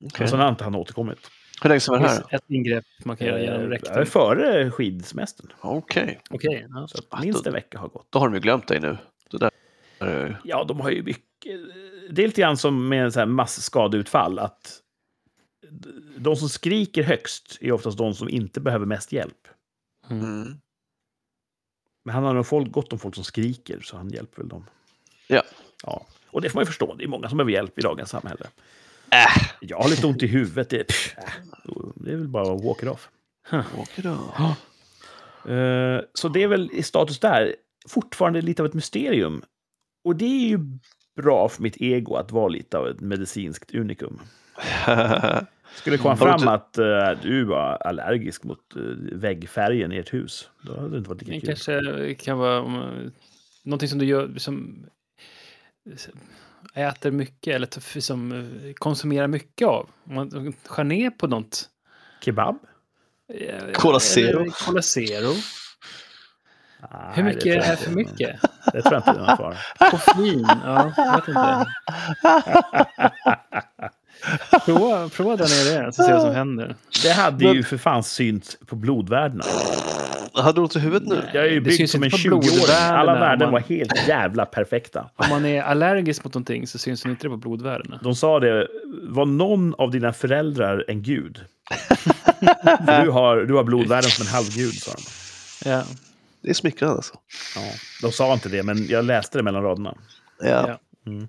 Okej. Och sen har inte han återkommit. Hur länge sedan var Det här? ett ingrepp man kan göra genom Eh, rektum. Före skidsemestern. Okej, Okej. ja. Så att minst en vecka har gått. då har de ju glömt dig nu. Det där. eh, Ja, de har ju mycket... Det är lite grann som med en sån här massskadeutfall. Att de som skriker högst är oftast de som inte behöver mest hjälp. Mm. Men han har nog folk, gott om folk som skriker, så han hjälper väl dem. Ja. ja. Och det får man ju förstå. Det är många som behöver hjälp i dagens samhälle. Äh, Jag har lite ont i huvudet. Det äh, det är väl bara att walk it off. okej då. Eh, Så det är väl i status där. Fortfarande lite av ett mysterium. Och det är ju bra för mitt ego att vara lite av ett medicinskt unikum. Skulle det komma fram att eh, du var allergisk mot uh, väggfärgen i ert hus, då hade det inte varit Det lika kul. kanske kan vara om, någonting som du gör som äter mycket eller som konsumerar mycket av. Om man skär ner på något. Kebab? Cola Zero. Cola Zero. Nej, Hur mycket är för mycket? Det tror jag inte den far. Koffein? Ja, jag vet inte. Prova, prova där nere så ser vi vad som händer. Det hade Men- ju för fan synts på blodvärdena. Hade du ont i huvudet nu? Jag är ju byggd som en inte på 20-åring. blodvärdena Alla värden man- var helt jävla perfekta. Om man är allergisk mot någonting så syns det inte på blodvärdena. De sa det, var någon av dina föräldrar en gud? Du har, du har blodvärden som en halvgud, sa de. Ja. Det är smickrande alltså. Ja, de sa inte det, men jag läste det mellan raderna. Ja. Ja. Mm.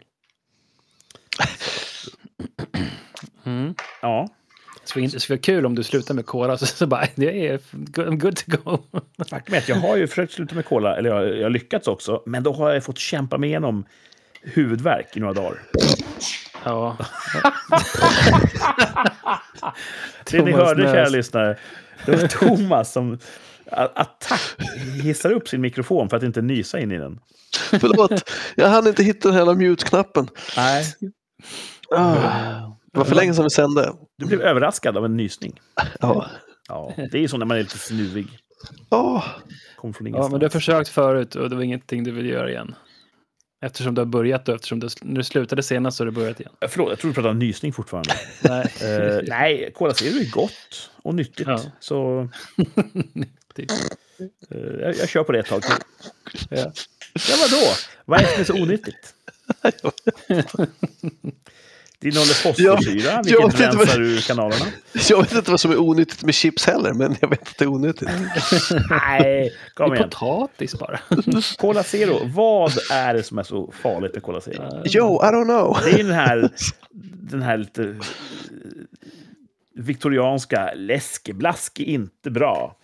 Mm. Ja, Det skulle inte- det skulle vara kul om du slutar med cola så, så bara, det är good, to go. faktum är att jag har ju försökt sluta med cola, eller jag, jag har lyckats också, men då har jag fått kämpa mig igenom huvudvärk i några dagar. Ja. Det ni hörde, kära lyssnare, det var Thomas som attack hissar upp sin mikrofon för att inte nysa in i den. Förlåt, jag hann inte hitta den här mute-knappen. Nej, Ah, det var för länge sedan vi sände. du blev överraskad av en nysning. Ja. Ja, det är ju så när man är lite snuvig. Åh, Kommer från ja, men du har försökt förut och det var ingenting du vill göra igen. Eftersom du har börjat och eftersom du, när du slutade senast så har du börjat igen. Förlåt, jag tror du pratar om nysning fortfarande. Nej. Eh, nej, Cola Zero är gott och nyttigt. Ja. Så Typ. eh, jag, jag kör på det ett tag till. Ja. Ja, vadå? Vad är det som är så onyttigt? Det innehåller fosforsyra, jag vilket inte vad- rensar ur kanalerna. jag vet inte vad som är onyttigt med chips heller, men jag vet att det är onyttigt. Nej, kom Det är igen. potatis bara. Cola Zero, vad är det som är så farligt med Cola Zero? Yo, I don't know. Det är den här, den här lite eh, viktorianska läskeblask är inte bra.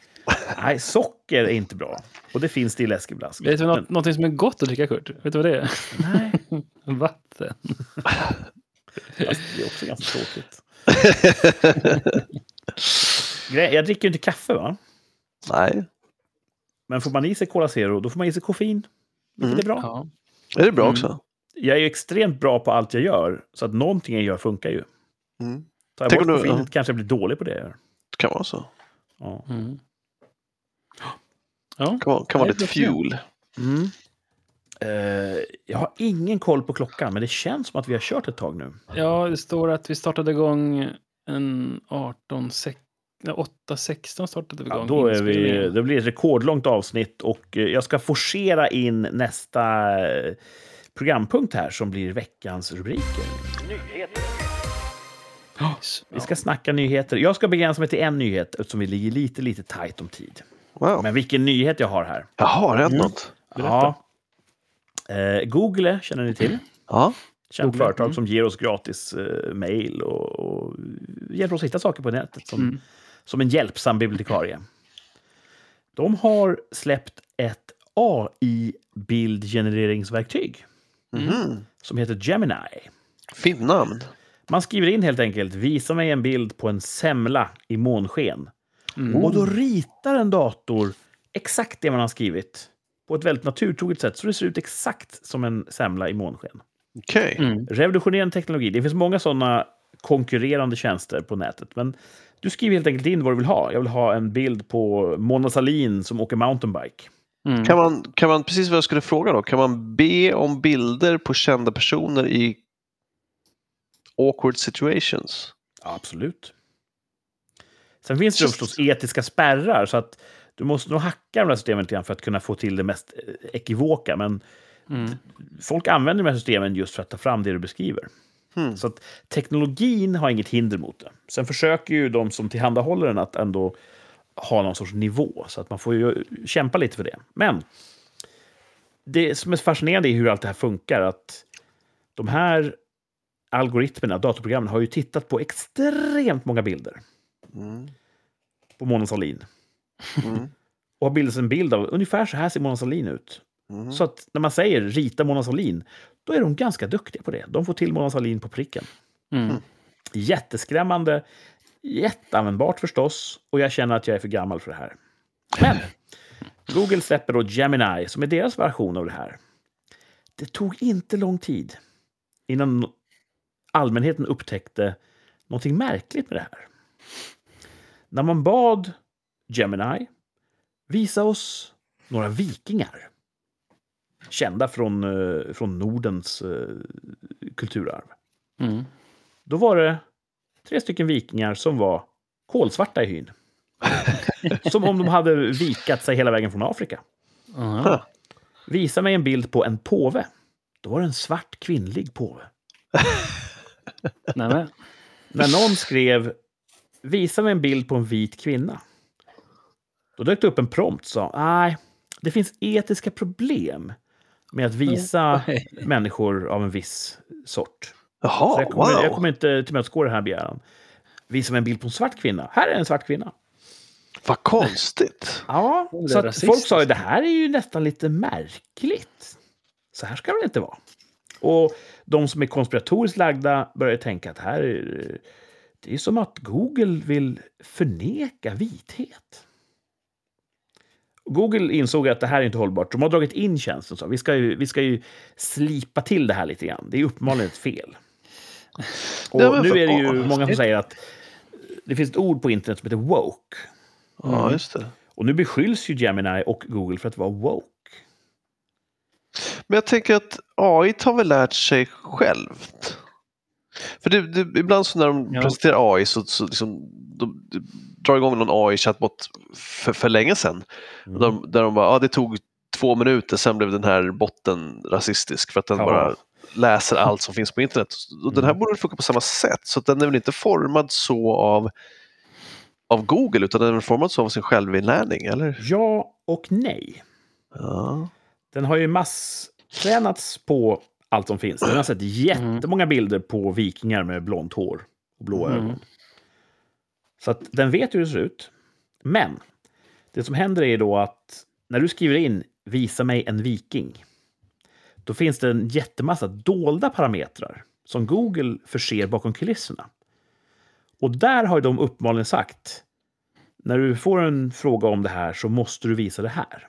Nej, socker är inte bra. Och det finns det i läskeblask. Vet du Men- något, någonting som är gott att dricka, Kurt? Vet du vad det är? Nej, Vatten. fast det är också ganska tråkigt. Grej- Jag dricker ju inte kaffe, va? Nej, Men får man i sig Cola Zero, då får man i sig koffein. Vilket Mm. är bra. Ja. är det bra Mm. också? Jag är ju extremt bra på allt jag gör, så att någonting jag gör funkar ju. Mm. Tar jag Tänk bort du- koffeinet ja. kanske jag blir dålig på det jag gör. Det kan vara så. Ja. Mm. Ja. Kan vara, kan vara lite fuel. Mm. Eh, jag har ingen koll på klockan, men det känns som att vi har kört ett tag nu. ja, det står att vi startade igång en 18, sek- ja, 8.16 startade vi Ja, igång. då är vi, det blir ett rekordlångt avsnitt och eh, jag ska forcera in nästa eh, programpunkt här som blir veckans rubriker. Vi ska snacka nyheter. Jag ska begränsa mig till en nyhet eftersom vi ligger lite, lite tajt om tid. Wow. Men vilken nyhet jag har här. Jaha, har det hänt Mm. något? Ja. Eh, Google känner ni till. Ja. Känt Google, företag mm. som ger oss gratis eh, mail och, och hjälper oss hitta saker på nätet som, Mm. som en hjälpsam bibliotekarie. De har släppt ett AI-bildgenereringsverktyg Mhm. som heter Gemini. Fint namn. Man skriver in helt enkelt visa mig en bild på en semla i månsken. Mm. Och då ritar en dator exakt det man har skrivit på ett väldigt naturtroget sätt så det ser ut exakt som en semla i månsken. Okej. Mm. Revolutionerande teknologi. Det finns många sådana konkurrerande tjänster på nätet. Men du skriver helt enkelt in vad du vill ha. Jag vill ha en bild på Mona Sahlin som åker mountainbike. Mm. Kan, man, kan man, precis vad jag skulle fråga då, kan man be om bilder på kända personer i awkward situations? Ja, absolut. Sen finns det ju förstås etiska spärrar, så att du måste nog hacka de här systemen lite grann för att kunna få till det mest eh, ekivoka. Men Mm. folk använder de här systemen just för att ta fram det du beskriver. Hmm. Så att teknologin har inget hinder mot det. Sen försöker ju de som tillhandahåller den att ändå ha någon sorts nivå, så att man får ju kämpa lite för det. Men det som är fascinerande är hur allt det här funkar. Att de här algoritmerna, datorprogrammen, har ju tittat på extremt många bilder Mm. på Mona Sahlin. Mm. Och har bildat en bild av ungefär så här ser Mona Sahlin ut. Mm. Så att när man säger rita Mona Sahlin, då är de ganska duktiga på det. De får till Mona Sahlin på pricken. Mm. Jätteskrämmande, jätteanvändbart förstås, och jag känner att jag är för gammal för det här. Men Google släpper då Gemini, som är deras version av det här. Det tog inte lång tid innan allmänheten upptäckte någonting märkligt med det här. När man bad Gemini visa oss några vikingar kända från, eh, från Nordens eh, kulturarv. Mm. Då var det tre stycken vikingar som var kolsvarta i hyn. som om de hade vikat sig hela vägen från Afrika. Aha. Visa mig en bild på en påve. Då var det en svart kvinnlig påve. När någon skrev visa mig en bild på en vit kvinna. Då dök det upp en prompt som sa nej, det finns etiska problem med att visa Oj. människor av en viss sort. Jaha, Så jag kommer, wow. jag kommer inte tillmötesgå den här begäran. Visa mig en bild på en svart kvinna. Här är en svart kvinna. Vad konstigt. Ja, så att folk sa ju det här är ju nästan lite märkligt. Så här ska det inte vara. Och de som är konspiratoriskt lagda börjar tänka att här är, det är som att Google vill förneka vithet. Google insåg att det här är inte hållbart. De har dragit in tjänsten. Så vi, ska ju, vi ska ju slipa till det här lite grann. Det är uppenbarligen ett fel. Och Ja, nu är det ju många som säger att det finns ett ord på internet som heter woke. Ja, just det. Och nu beskylls ju Gemini och Google för att vara woke. Men jag tänker att AI har väl lärt sig självt. För det, det, ibland så när de Ja. presenterar AI så, så liksom, de, de drar igång någon AI-chatbot för, för länge sedan. Mm. De, där de bara, ja det tog två minuter, sen blev den här botten rasistisk för att den Ja. bara läser allt som finns på internet. Och den här Mm. borde funka på samma sätt, så att den är väl inte formad så av, av Google utan den är formad så av sin självinlärning, eller? Ja och nej. Ja. Den har ju masstränats på allt som finns. Den har sett jättemånga bilder på vikingar med blont hår och blå Mm. ögon. Så att den vet hur det ser ut. Men det som händer är då att när du skriver in visa mig en viking. Då finns det en jättemassa dolda parametrar som Google förser bakom kulisserna. Och där har de uppenbarligen sagt när du får en fråga om det här så måste du visa det här.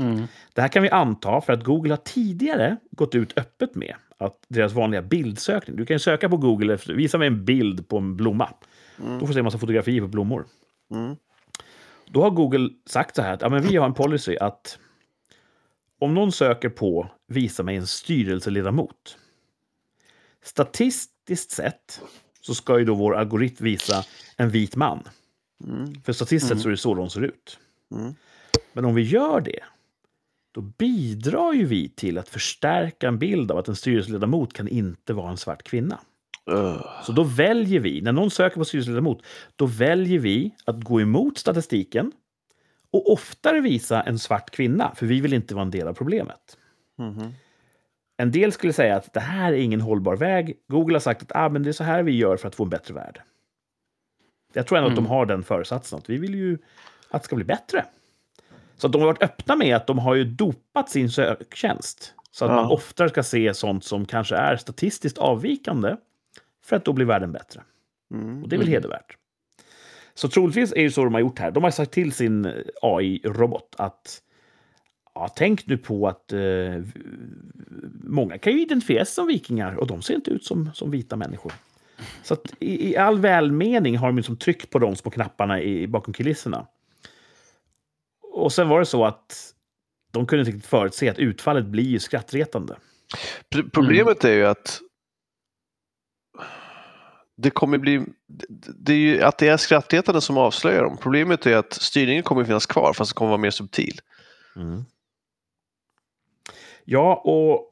Mm. Det här kan vi anta för att Google har tidigare gått ut öppet med att deras vanliga bildsökning. Du kan ju söka på Google efter visa mig en bild på en blomma. Då får du se en massa fotografier på blommor. Mm. Då har Google sagt så här att ja, men vi har en policy att om någon söker på visa mig en styrelseledamot. Statistiskt sett så ska ju då vår algoritm visa en vit man. Mm. För statistiskt sett så är det så de ser ut. Mm. Men om vi gör det, då bidrar ju vi till att förstärka en bild av att en styrelseledamot kan inte vara en svart kvinna. Så då väljer vi, när någon söker på styrelseledamot, då väljer vi att gå emot statistiken och oftare visa en svart kvinna, för vi vill inte vara en del av problemet. Mhm. En del skulle säga att det här är ingen hållbar väg. Google har sagt att ah, men det är så här vi gör för att få en bättre värld. Jag tror ändå att de Mm. har den föresatsen, att vi vill ju att det ska bli bättre. Så de har varit öppna med att de har ju dopat sin söktjänst. Så att Ja. man oftare ska se sånt som kanske är statistiskt avvikande för att då blir världen bättre. Mm. Och det är väl Mm. hedervärt. Så troligtvis är det så de har gjort här. De har sagt till sin AI-robot att ja, tänk nu på att eh, många kan ju identifieras som vikingar och de ser inte ut som, som vita människor. Så att i, i all välmening har de liksom tryck på de små knapparna i, bakom kulisserna. Och sen var det så att de kunde inte riktigt förutse att utfallet blir ju skrattretande. Pr- Problemet är ju att det kommer bli, det- är ju att det är skrattretande som avslöjar dem. Problemet är att styrningen kommer finnas kvar fast det kommer vara mer subtil. Mm. Ja, och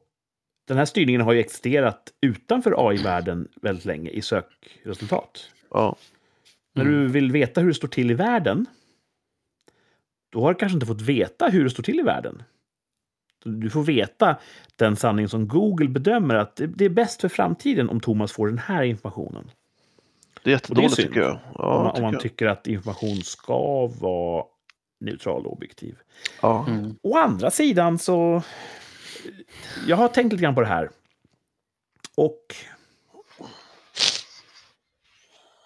den här styrningen har ju existerat utanför AI-världen väldigt länge i sökresultat. Ja, När Mm. du vill veta hur det står till i världen, då har du kanske inte fått veta hur det står till i världen. Du får veta den sanning som Google bedömer att det- det är bäst för framtiden om Thomas får den här informationen. det är jättedåligt synd. tycker jag. Ja, om man, om tycker man jag. tycker att information ska vara neutral och objektiv. ja. Mm. Å andra sidan så... Jag har tänkt lite grann på det här. Och...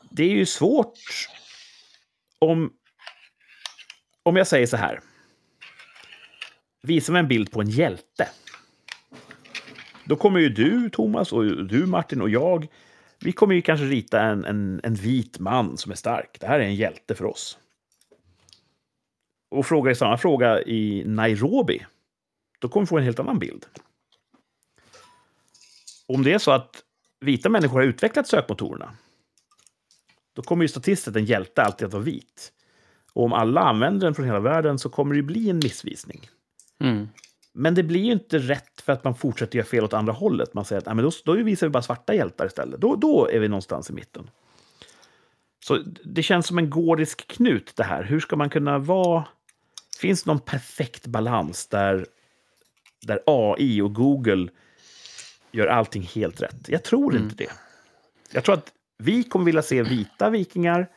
Det är ju svårt om... Om jag säger så här. Visa mig en bild på en hjälte. Då kommer ju du, Thomas, och du, Martin, och jag. Vi kommer ju kanske rita en, en, en vit man som är stark. Det här är en hjälte för oss. Och frågar samma fråga i Nairobi, då kommer vi få en helt annan bild. Om det är så att vita människor har utvecklat sökmotorerna, då kommer ju statistiskt en hjälte alltid att vara vit. Och om alla använder den från hela världen så kommer det ju bli en missvisning. Mm. Men det blir ju inte rätt för att man fortsätter göra fel åt andra hållet. Man säger att "Nej, men då, då visar vi bara svarta hjältar istället. Då, då är vi någonstans i mitten. Så det känns som en gordisk knut det här. Hur ska man kunna vara... Finns det någon perfekt balans där, där AI och Google gör allting helt rätt? Jag tror inte det. Jag tror att vi kommer vilja se vita vikingar.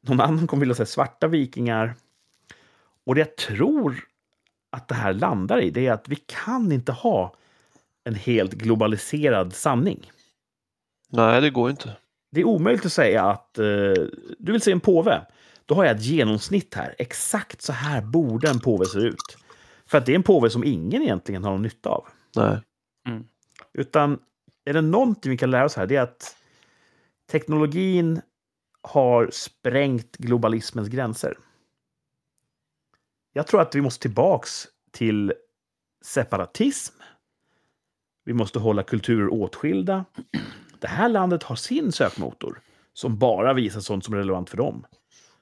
Någon annan kommer vilja se svarta vikingar. Och det jag tror att det här landar i det är att vi kan inte ha en helt globaliserad sanning. Nej, det går inte. Det är omöjligt att säga att eh, du vill se en påve. Då har jag ett genomsnitt här. Exakt så här borde en påve se ut. För att det är en påve som ingen egentligen har någon nytta av. Nej. Utan är det någonting vi kan lära oss här, det är att teknologin har sprängt globalismens gränser. Jag tror att vi måste tillbaks till separatism. Vi måste hålla kulturer åtskilda. Det här landet har sin sökmotor som bara visar sånt som är relevant för dem.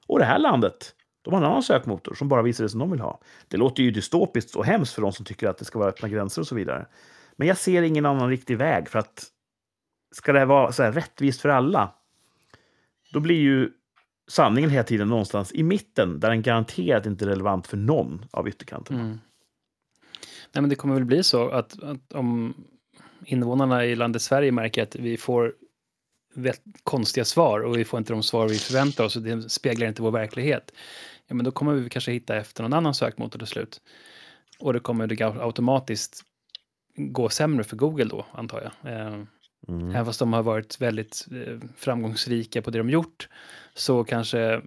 Och det här landet, de har en annan sökmotor som bara visar det som de vill ha. Det låter ju dystopiskt och hemskt för de som tycker att det ska vara öppna gränser och så vidare. Men jag ser ingen annan riktig väg för att ska det vara så här rättvist för alla, då blir ju sanningen hela tiden någonstans i mitten där den garanterat inte är relevant för någon av ytterkanterna. Mm. Nej, men det kommer väl bli så att, att om invånarna i landet Sverige märker att vi får väldigt konstiga svar och vi får inte de svar vi förväntar oss och det speglar inte vår verklighet. Ja, men då kommer vi kanske hitta efter någon annan sökmotor till slut. Och det kommer det automatiskt gå sämre för Google då, antar jag. Eh, Mm. Även fast de har varit väldigt eh, framgångsrika på det de gjort så kanske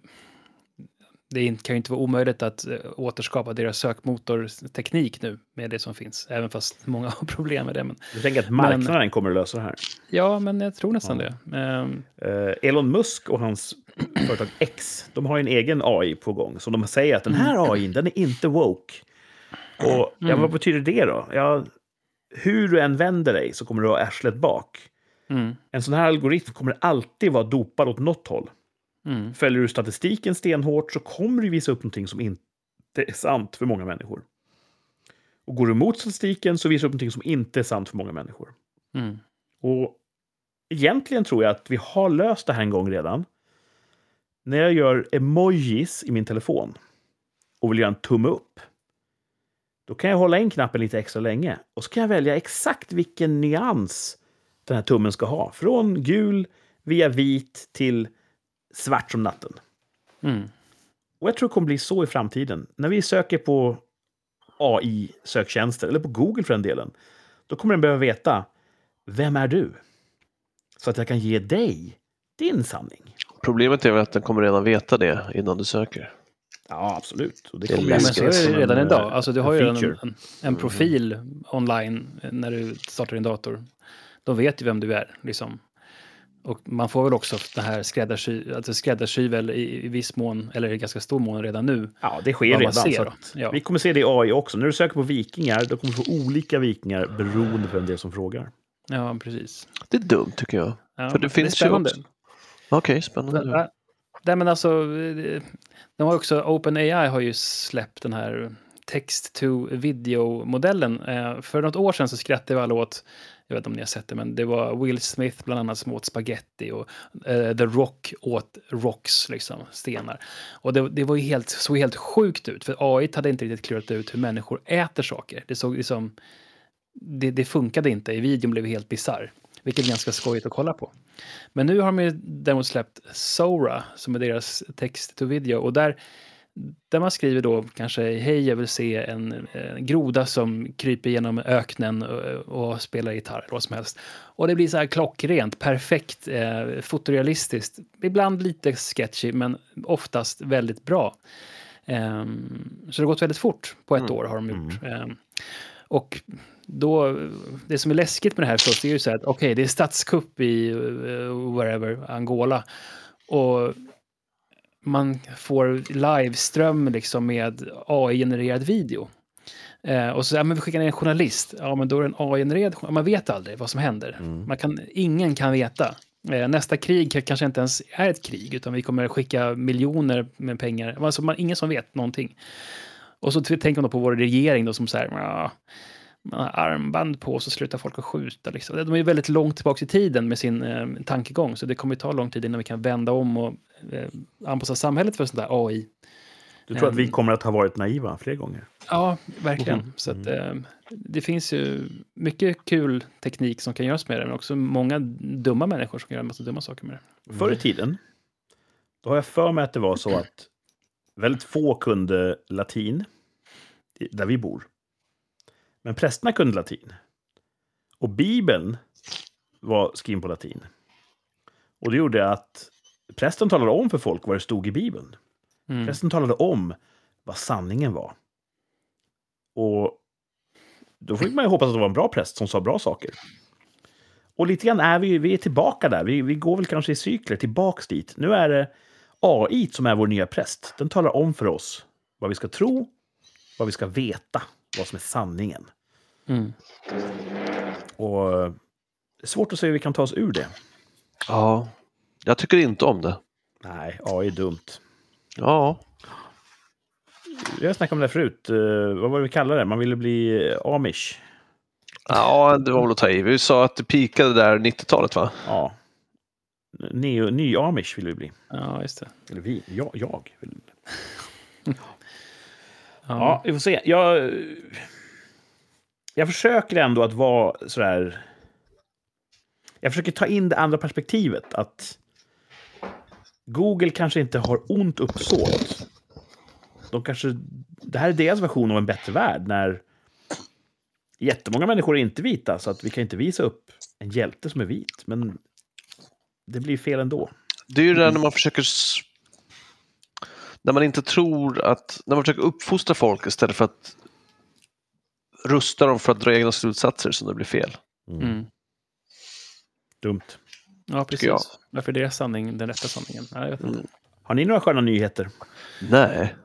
det kan ju inte vara omöjligt att eh, återskapa deras sökmotorteknik nu med det som finns. Även fast många har problem med det. Men, Jag tänker att marknaden kommer att lösa det här. ja, men jag tror nästan Ja. det. Ehm, Eh, Elon Musk och hans företag X, de har en egen AI på gång. Så de säger att den här AI, den är inte woke. Och ja, Mm. vad betyder det då? Ja, hur du än vänder dig så kommer du ha arslet bak. mm, En sån här algoritm kommer alltid vara dopad åt något håll. mm, Följer du statistiken stenhårt så kommer du visa upp någonting som inte är sant för många människor. Och går du emot statistiken så visar du upp någonting som inte är sant för många människor. mm, Och egentligen tror jag att vi har löst det här en gång redan. När jag gör emojis i min telefon och vill göra en tumme upp. Då kan jag hålla in knappen lite extra länge och så kan jag välja exakt vilken nyans den här tummen ska ha. Från gul via vit till svart som natten. mm. Och jag tror det kommer bli så i framtiden. När vi söker på AI-söktjänster, eller på Google för den delen, då kommer den behöva veta vem är du? Så att jag kan ge dig din sanning. Problemet är väl att den kommer redan veta det innan du söker. Ja, absolut. Och det, Det kommer ju men så det redan en, idag. eh, Alltså, du en har ju en, en, en profil online eh, när du startar din dator. De vet ju vem du är. Liksom. Och man får väl också det här skräddarsy, alltså skräddarsy väl i, i viss mån, eller i ganska stor mån redan nu. Ja, det sker redan. ser att Ja. Vi kommer se det i AI också. När du söker på vikingar, då kommer du få olika vikingar beroende på vem det är som frågar. Ja, precis. Det är dumt tycker jag. Ja, För det är finns ju också- Okej, spännande. Nej, men alltså, de har också, OpenAI har ju släppt den här text to video-modellen. Eh, för något år sedan så skrattade vi alla åt, jag vet inte om ni har sett det, men det var Will Smith bland annat som åt spaghetti och uh, The Rock åt rocks, liksom, stenar. Och det, det var ju helt, såg helt sjukt ut, för AI hade inte riktigt klurat ut hur människor äter saker. Det såg liksom, det, det funkade inte, i videon blev helt bisarr. Vilket är ganska skojigt att kolla på. Men nu har de ju däremot släppt Sora, som är deras text to video. Och där, där man skriver då kanske hej, jag vill se en, en groda som kryper genom öknen och, och spelar gitarr, eller vad som helst. Och det blir så här klockrent, perfekt, eh, fotorealistiskt. Ibland lite sketchy, men oftast väldigt bra. Ehm, så det har gått väldigt fort. På ett Mm. år har de gjort. Ehm, och då, det som är läskigt med det här först är ju så här att okej, det är statskupp i uh, wherever, Angola. Och man får liveström liksom med AI-genererad video. Eh, och så, ja, men vi skickar ner en journalist. Ja, men då är det en AI-genererad. Man vet aldrig vad som händer. Man kan, ingen kan veta. Eh, nästa krig kanske inte ens är ett krig, utan vi kommer skicka miljoner med pengar. Alltså, man, ingen som vet någonting. Och så tänker man då på vår regering då som så här, man har armband på så slutar folk att skjuta. Liksom. De är väldigt långt tillbaka i tiden med sin eh, tankegång, så det kommer ta lång tid innan vi kan vända om och eh, anpassa samhället för sånt där AI. Du tror att vi Ehm. kommer att ha varit naiva fler gånger? Ja, verkligen. Så att, eh, det finns ju mycket kul teknik som kan göras med det, men också många dumma människor som kan göra en massa dumma saker med det. Förr i tiden, då har jag för mig att det var så att väldigt få kunde latin, där vi bor. Men prästerna kunde latin. Och Bibeln var skriven på latin. Och det gjorde att prästen talade om för folk vad det stod i Bibeln. Mm. Prästen talade om vad sanningen var. Och då fick man ju hoppas att det var en bra präst som sa bra saker. Och lite grann är vi, vi är tillbaka där. Vi, vi går väl kanske i cykler tillbaks dit. Nu är det AI som är vår nya präst. Den talar om för oss vad vi ska tro, vad vi ska veta, vad som är sanningen. Mm. Och eh, det är svårt att se hur vi kan ta oss ur det. Ja, jag tycker inte om det. Nej, AI är dumt. Ja, Vi har snackat om det här förut. Eh, vad var det vi kallade det? Man ville bli eh, amish. ja det var väl att ta i. Vi sa att det pikade där 90-talet va? Ja. Neo, ny amish vill vi bli. Ja, just det. Eller vi. Jag. jag vill. Ja. Ja, vi får se. Jag, jag försöker ändå att vara sådär... Jag försöker ta in det andra perspektivet. Att Google kanske inte har ont uppsåt. De kanske, det här är deras version av en bättre värld. När jättemånga människor är inte vita, så att vi kan inte visa upp en hjälte som är vit. Men det blir fel ändå. Det är ju det där när man försöker när man inte tror att, när man försöker uppfostra folk istället för att rusta dem för att dra egna slutsatser som det blir fel. Mm. Dumt. Ja, jag. precis. Varför är det sanning, den rätta sanningen? Ja, jag vet inte. Mm. Har ni några sköna nyheter? Nej,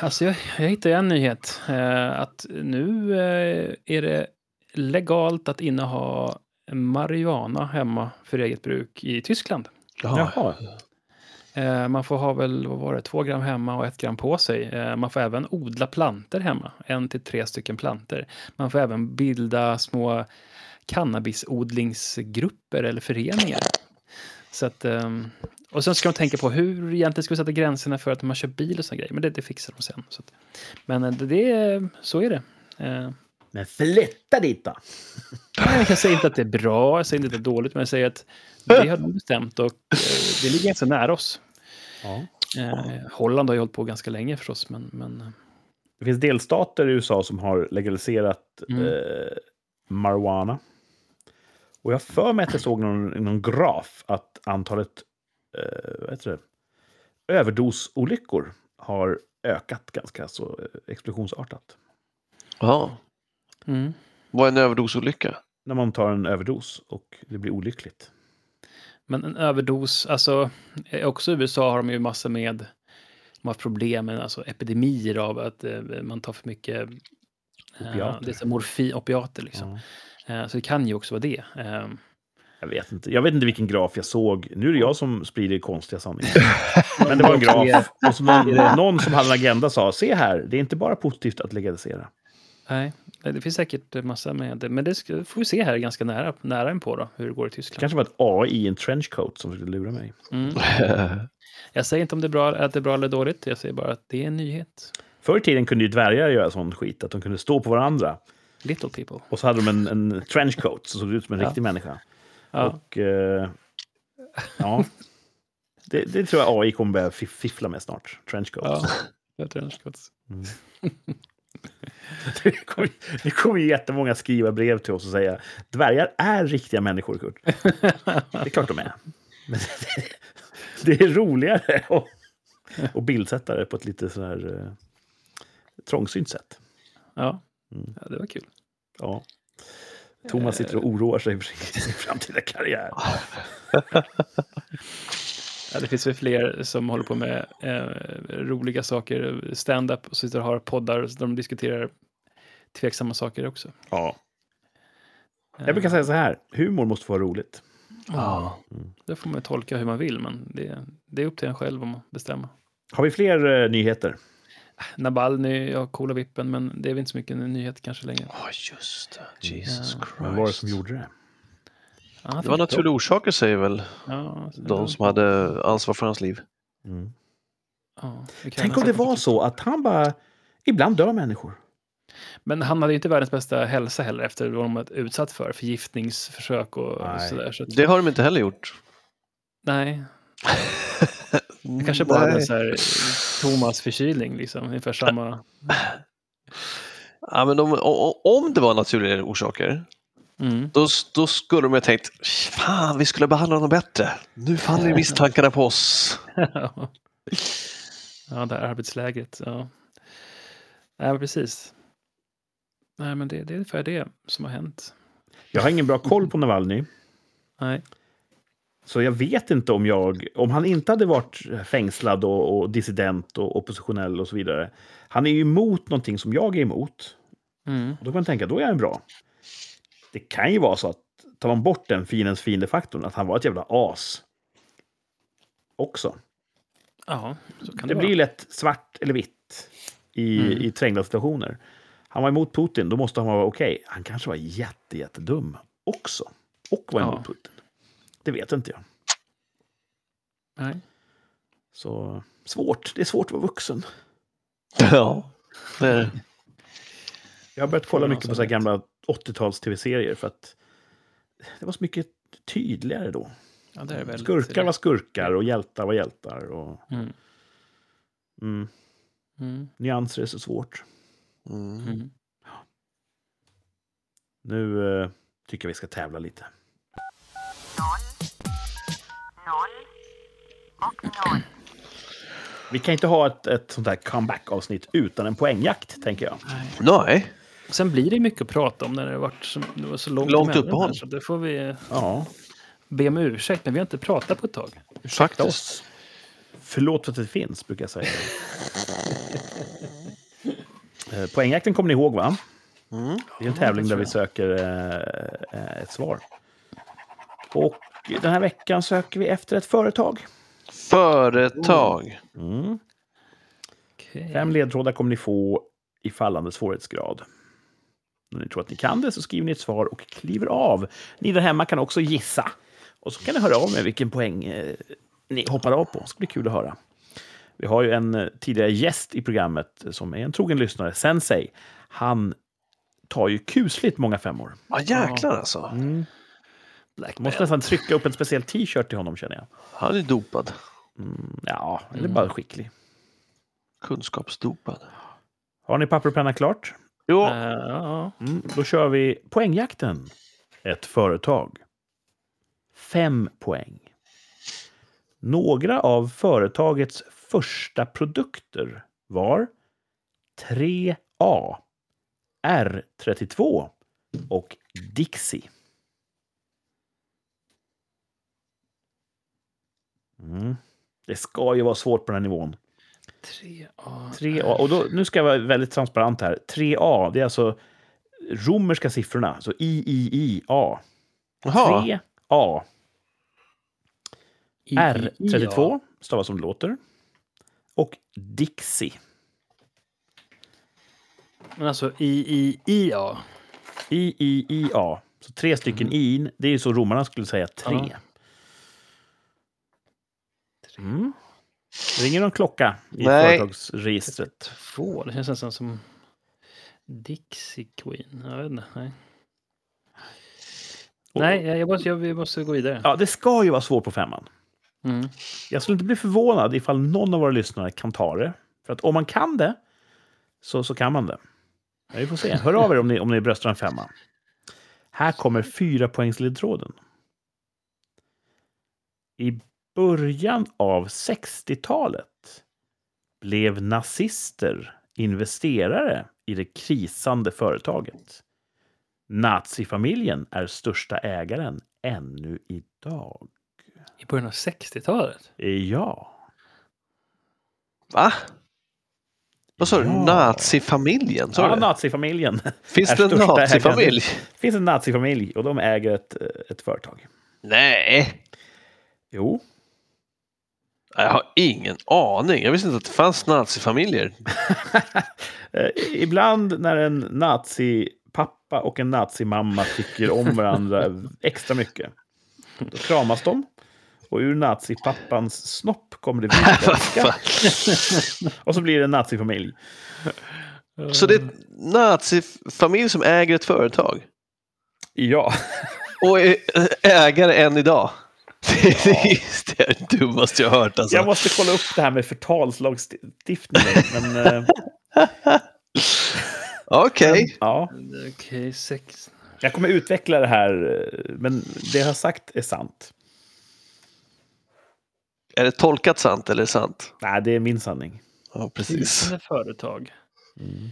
Alltså, jag, jag hittade en nyhet. Eh, att nu eh, är det legalt att inneha marijuana hemma för eget bruk i Tyskland. Jaha. Jaha. Eh, man får ha väl, vad var det, två gram hemma och ett gram på sig. Eh, man får även odla planter hemma, en till tre stycken planter. Man får även bilda små cannabisodlingsgrupper eller föreningar. Så att, ehm, och sen ska de tänka på hur egentligen ska vi sätta gränserna för att man kör bil och såna grejer. Men det, det fixar de sen. Så att, men eh, det, så är det. Men flytta dit då! Nej, jag säger inte att det är bra, jag säger inte att det är dåligt, men jag säger att det har de bestämt och det ligger ganska nära oss. Ja. Eh, Holland har ju hållit på ganska länge förstås, men, men eh, Det finns delstater i USA som har legaliserat Mm. eh, marijuana. Och jag har för mig att jag såg någon, någon graf att antalet eh, vad heter det, överdosolyckor har ökat ganska så eh, explosionsartat. Ja. mm. Vad är en överdosolycka? När man tar en överdos och det blir olyckligt. Men en överdos, alltså eh, också i USA har de ju massor med de har problem med alltså, epidemier av att eh, man tar för mycket eh, Opiater. det är så morfin, opiater. Liksom. Eh, så det kan ju också vara det. Eh, Jag vet inte. Jag vet inte vilken graf jag såg. Nu är det jag som sprider konstiga sanningar. Men det var en graf. Och någon, någon som hade en agenda sa, se här, det är inte bara positivt att legalisera. Nej, det finns säkert massa med det. Men det ska, får vi se här ganska nära, nära in på då, hur det går i Det Tyskland. kanske var ett AI i en trenchcoat som skulle lura mig. Mm. Jag säger inte om det är bra, att det är bra eller dåligt. Jag säger bara att det är en nyhet. Förr i tiden kunde ju dvärgar göra sån skit, att de kunde stå på varandra. Little people. Och så hade de en, en trenchcoat som såg ut som en Ja. riktig människa. Ja. Och eh, ja, det, det tror jag AI kommer börja fiff- fiffla med snart. Trenchcoats. Ja, jag tror det kommer, det kommer ju jättemånga skriva brev till oss och säga dvärgar är riktiga människor, Kurt. Det är klart de är. Men det, det är roligare att, att bildsätta det på ett lite sådär eh, trångsynt sätt. Ja. Mm. ja, det var kul. Ja. Thomas sitter och oroar sig för sin framtida karriär. Ja, det finns väl fler som håller på med eh, roliga saker, stand-up och sitter och har poddar där de diskuterar tveksamma saker också. Ja. Jag brukar säga så här, humor måste få vara roligt. Ja. Det får man tolka hur man vill, men det, det är upp till en själv om att bestämma. Har vi fler eh, nyheter? Navalny, ja, coola vippen, men det är väl inte så mycket en nyhet kanske längre. Ja, just det. Jesus Ja. Christ. Vem var det som gjorde det? Han Det var naturliga orsaker säger väl Ja, de var- som hade ansvar för hans liv. Mm. ja, Tänk om det var så att han bara... Ibland dör människor. Men han hade ju inte världens bästa hälsa heller efter vad de var utsatt för, förgiftningsförsök och Nej. sådär. Så att, Det har de inte heller gjort. Nej, det kanske bara hade en Nej. så här Thomas förkylning, liksom, ungefär samma. Ja, men de, o- o- om det var naturliga orsaker, Mm. då, då skulle de ha tänkt fan, vi skulle behandla honom bättre. Nu faller ju misstankarna på oss. ja, det här arbetsläget. Ja. Nej, men precis. Nej, men det, det är ungefär det som har hänt. Jag har ingen bra koll på Navalny. Nej. Så jag vet inte om jag... Om han inte hade varit fängslad och, och dissident och oppositionell och så vidare. Han är ju emot någonting som jag är emot. Mm. Och då kan man tänka, då är han bra. Det kan ju vara så att tar man bort den fiendens fiende-faktorn, att han var ett jävla as. Också. Ja, så kan Det det, blir ju vara. lätt svart eller vitt i, Mm. i trängda situationer. Han var emot Putin, då måste han vara okej. Han kanske var jätte, jättedum också. Och var emot Ja. Putin. Det vet inte jag. Nej. Så svårt. Det är svårt att vara vuxen. Ja, det är det. Jag har börjat kolla mycket på så gamla 80-tals tv-serier för att det var så mycket tydligare då. Ja, det är väldigt... Skurkar var skurkar och hjältar var hjältar. Och, Mm. mm, Mm. nyanser är så svårt. Mm. Mm. Nu eh, tycker jag vi ska tävla lite. Vi kan inte ha ett, ett sånt här comeback-avsnitt utan en poängjakt, tänker jag. Nej, Sen blir det mycket att prata om när det, har varit så, det var så långt, Långt uppehåll. här, Så det får vi Ja, be om ursäkt, men vi har inte pratat på ett tag. ursäkta oss. Förlåt för att det finns, brukar jag säga. Eh, Poängjakten kommer ni ihåg, va? Mm. Det är en tävling där vi söker eh, eh, ett svar. Och den här veckan söker vi efter ett företag. företag. Mm. Okej. Fem ledtrådar kommer ni få i fallande svårighetsgrad. När ni tror att ni kan det så skriver ni ett svar och kliver av. Ni där hemma kan också gissa. Och så kan ni höra av er vilken poäng eh, ni hoppar av på. Det ska bli kul att höra. Vi har ju en eh, tidigare gäst i programmet som är en trogen lyssnare, Sensei. Han tar ju kusligt många femmor. Ja, jäklar alltså. Mm. Black måste nästan trycka upp en speciell t-shirt till honom känner jag. Han är dopad. Mm, ja, eller Mm. bara skicklig. Kunskapsdopad. Har ni papper och penna klart? Jo, ja, Mm, då kör vi poängjakten. Ett företag. Fem poäng. Några av företagets första produkter var 3A, R32 och Dixie. Mm. Det ska ju vara svårt på den här nivån. Tre, ja. 3A, och då, nu ska jag vara väldigt transparent här. 3A, det är alltså romerska siffrorna, så I, I, I, A. jaha. 3 A. I- R32 stavas som det låter. Och Dixie. Men alltså I-I-I-A. I-I-I-A. Så tre stycken i. Det är ju så romarna skulle säga tre. Mm. Ringer någon klocka i Nej. företagsregistret? Två, det känns nästan som Dixie Queen. Jag vet inte. Nej, Och- nej jag, måste, jag, vi måste gå vidare. Ja, det ska ju vara svårt på femman. Mm. Jag skulle inte bli förvånad ifall någon av våra lyssnare kan ta det. För att om man kan det, så, så kan man det. Ja, vi får se. Hör av er om ni, om ni bröstar en femma. Här kommer fyra poängsledtråden. I början av 60-talet blev nazister investerare i det krisande företaget. Nazifamiljen är största ägaren ännu idag. I början av 60-talet? Ja. Va? Vad sa du? Nazifamiljen? Ja, nazifamiljen. Finns det en nazifamilj? Det finns en nazifamilj och de äger ett, ett företag. Nej, Jo, jag har ingen aning. Jag visste inte att det fanns nazifamiljer. Eh, ibland när en nazipappa och en nazimamma tycker om varandra extra mycket, då kramas de. Och ur nazipappans snopp kommer det vindväska. och så blir det en nazifamilj. Så det är en nazifamilj som äger ett företag Ja, och är ägare än idag. Det är det, dummaste jag har hört. Alltså. jag måste kolla upp det här med förtalslagstiftningen. Men eh, Okej. ja, Okej, sex. jag kommer utveckla det här, men det jag har sagt är sant. Är det tolkat sant eller sant? Nej, det är min sanning. Ja, precis. Företag. Mm.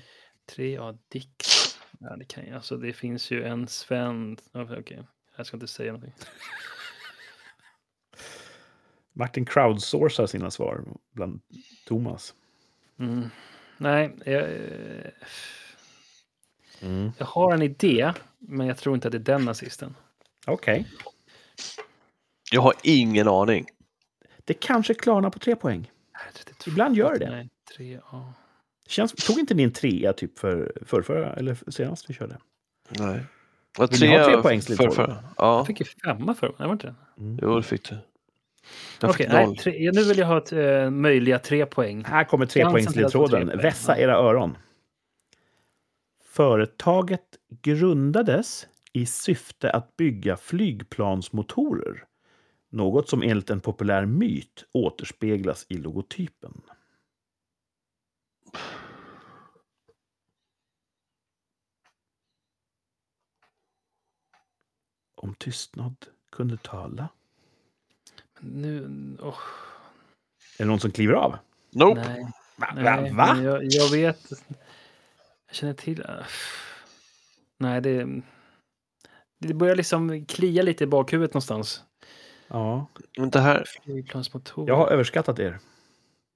3A Dix. Ja, det, kan, ju- alltså, det finns ju en Sven. Okej, okay. jag ska inte säga någonting. Martin crowdsourcar sina svar bland Thomas. Mm. Nej, jag, eh, Mm. jag har en idé, men jag tror inte att det är den nazisten. Okej. Jag har ingen aning. Det kanske klarnar på tre poäng. R32. Ibland gör det. Nej, 3A. Känns, tog inte ni en trea typ för förrförra, eller senast vi körde? Nej. Vill ni ha tre poäng för, för, Ja, Jag fick ju femma för det var inte det? jo det fick du. Okej, tre, nu vill jag ha ett, eh, möjliga tre poäng. Här kommer trepoängsledtråden. poäng. Vässa era öron. Företaget grundades i syfte att bygga flygplansmotorer. Något som enligt en populär myt återspeglas i logotypen. Om tystnad kunde tala. Nu, åh, Är det någon som kliver av? Nope. nej. Va? nej Va? Jag, jag vet. Jag känner till. äh, Nej, det. Det börjar liksom klia lite i bakhuvudet någonstans. Ja. Men det här, Flygplansmotor. Jag har överskattat er.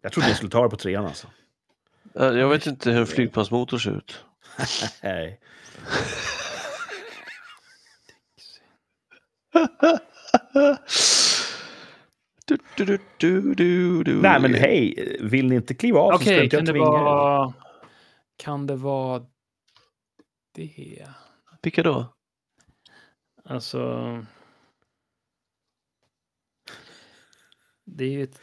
Jag trodde ni skulle ta det på trean alltså. eh, jag vet inte hur en flygplansmotor ser ut. Nej. Du, du, du, du, du, du. Nej, men hej, vill ni inte kliva av så ska inte kan jag det tvinga er. vara... Kan det vara det? Vilka då? Alltså... Det är ju ett,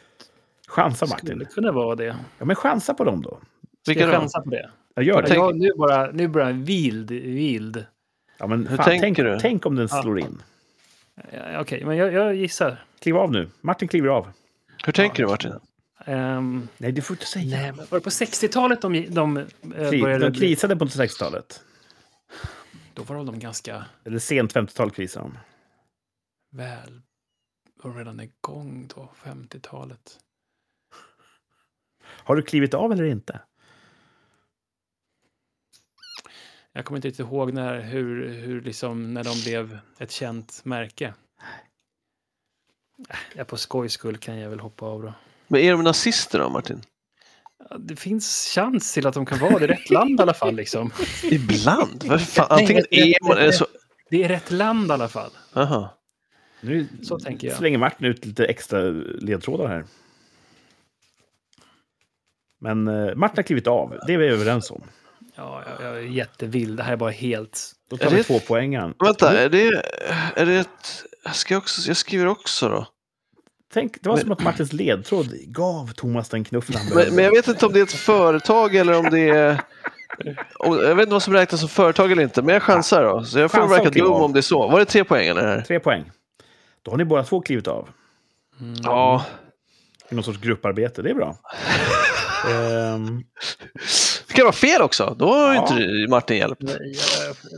Chansa skulle Martin. kunna vara det. Ja, men chansa på dem då. Ska Vilka jag då? chansa på det? Jag gör det. Jag, nu, bara, nu jag vild, vild. Ja, men Hur fan, tänker tänk, du? tänk om den Ja. slår in. Ja, Okej, men jag, jag gissar. Kliv av nu. Martin kliver av. Hur tänker du Martin? Ehm, Nej, du får inte säga. nej, men var det på 60-talet de, de, eh, Kri- började... de krisade på 60-talet. Då var de ganska Eller sent 50-tal krisade de. väl... Var de redan igång då, 50-talet? Har du klivit av eller inte? Jag kommer inte riktigt ihåg när, hur, hur liksom, när de blev ett känt märke. Ja, på skojs skull kan jag väl hoppa av då. Men är de nazister då Martin? Ja, Det finns chans till att de kan vara det rätt land i alla fall. Liksom. Ibland? Vad fan? Antingen är man eller så... Det är rätt land i alla fall. Aha. Nu Så tänker jag. slänger Martin ut lite extra ledtrådar här. Men eh, Martin har klivit av, det är vi överens om. Ja, jag, jag är jättevild. Det här är bara helt... Då tar Är vi det- två poängen. Vänta, är det, är det ett... Jag, ska också, jag skriver också då. Tänk, det var Men- som att Martins ledtråd gav Thomas den knuffen han Men, behövde. men jag vet inte om det är ett företag eller om det är... Om, jag vet inte vad som räknas som företag eller inte, men jag chansar då. Så jag får verka dum om det är så. Var det tre poäng eller? Tre poäng. Då har ni båda två klivit av. Ja. I någon sorts grupparbete, det är bra. Det kan vara fel också. Då har Ja. inte Martin hjälpt.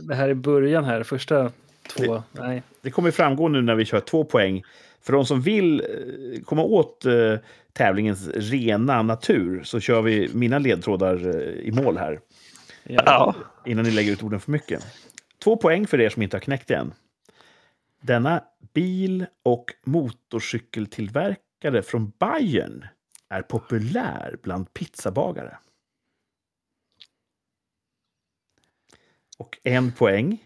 Det här är början här, första två. Nej. det kommer framgå nu när vi kör två poäng. För de som vill eh, komma åt eh, tävlingens rena natur så kör vi mina ledtrådar eh, i mål här. Ja. Innan ni lägger ut orden för mycket. Två poäng för er som inte har knäckt det än. Denna bil och motorcykeltillverkare från Bayern är populär bland pizzabagare. Och en poäng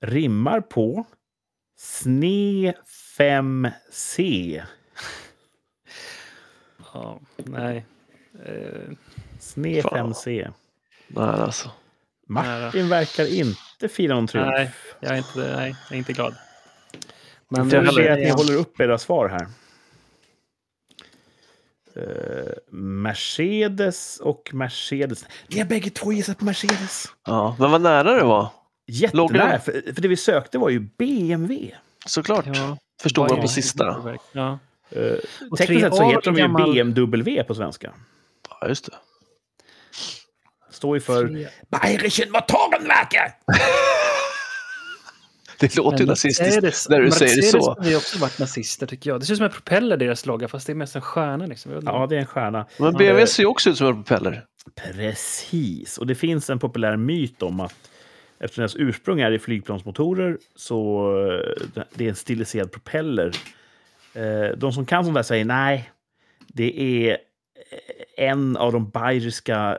rimmar på SNE 5C. Ja, nej. Eh, SNE Fan. 5C. Nej, alltså. Martin verkar inte fira någon triumf. nej, jag är inte, nej, jag är inte glad. Men jag ser att ni håller upp era svar här. Eh, Mercedes och Mercedes. Ni har bägge två gissat på Mercedes. Ja, men vad nära det var. Jättenära, för, för det vi sökte var ju BMW. Såklart. Ja, Förstod man på sista. Ja. Uh, Och tekniskt sett så 3A heter de ju gammal- BMW på svenska. Ja, just det. Står ju för Bayerischen Motorenwerke. Det låter ju nazistiskt Mercedes- när du säger det Mercedes så. har ju också varit nazister tycker jag. Det ser ut som en propeller deras logga, fast det är mest en stjärna. Liksom. Ja, det är en stjärna. Men BMW ser ju också ut som en propeller. Precis, och det finns en populär myt om att eftersom deras ursprung är i flygplansmotorer så eh, det är en stiliserad propeller. Eh, De som kan sånt där säger nej, det är en av de bayeriska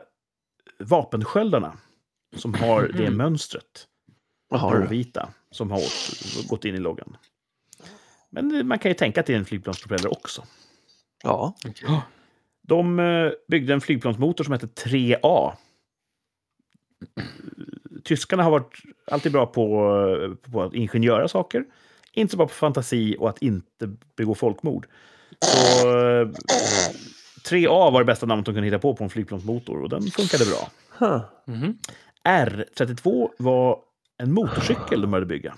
vapensköldarna som har det mönstret. Jaha, du. Blåvita som har åt, gått in i loggan. Men man kan ju tänka att det är en flygplanspropeller också. Ja. De eh, byggde en flygplansmotor som hette 3A. Tyskarna har varit alltid bra på, eh, på att ingenjöra saker. Inte så bra på fantasi och att inte begå folkmord. Så eh, 3A var det bästa namnet de kunde hitta på på en flygplansmotor och den funkade bra. Huh. Mhm. R32 var en motorcykel de började bygga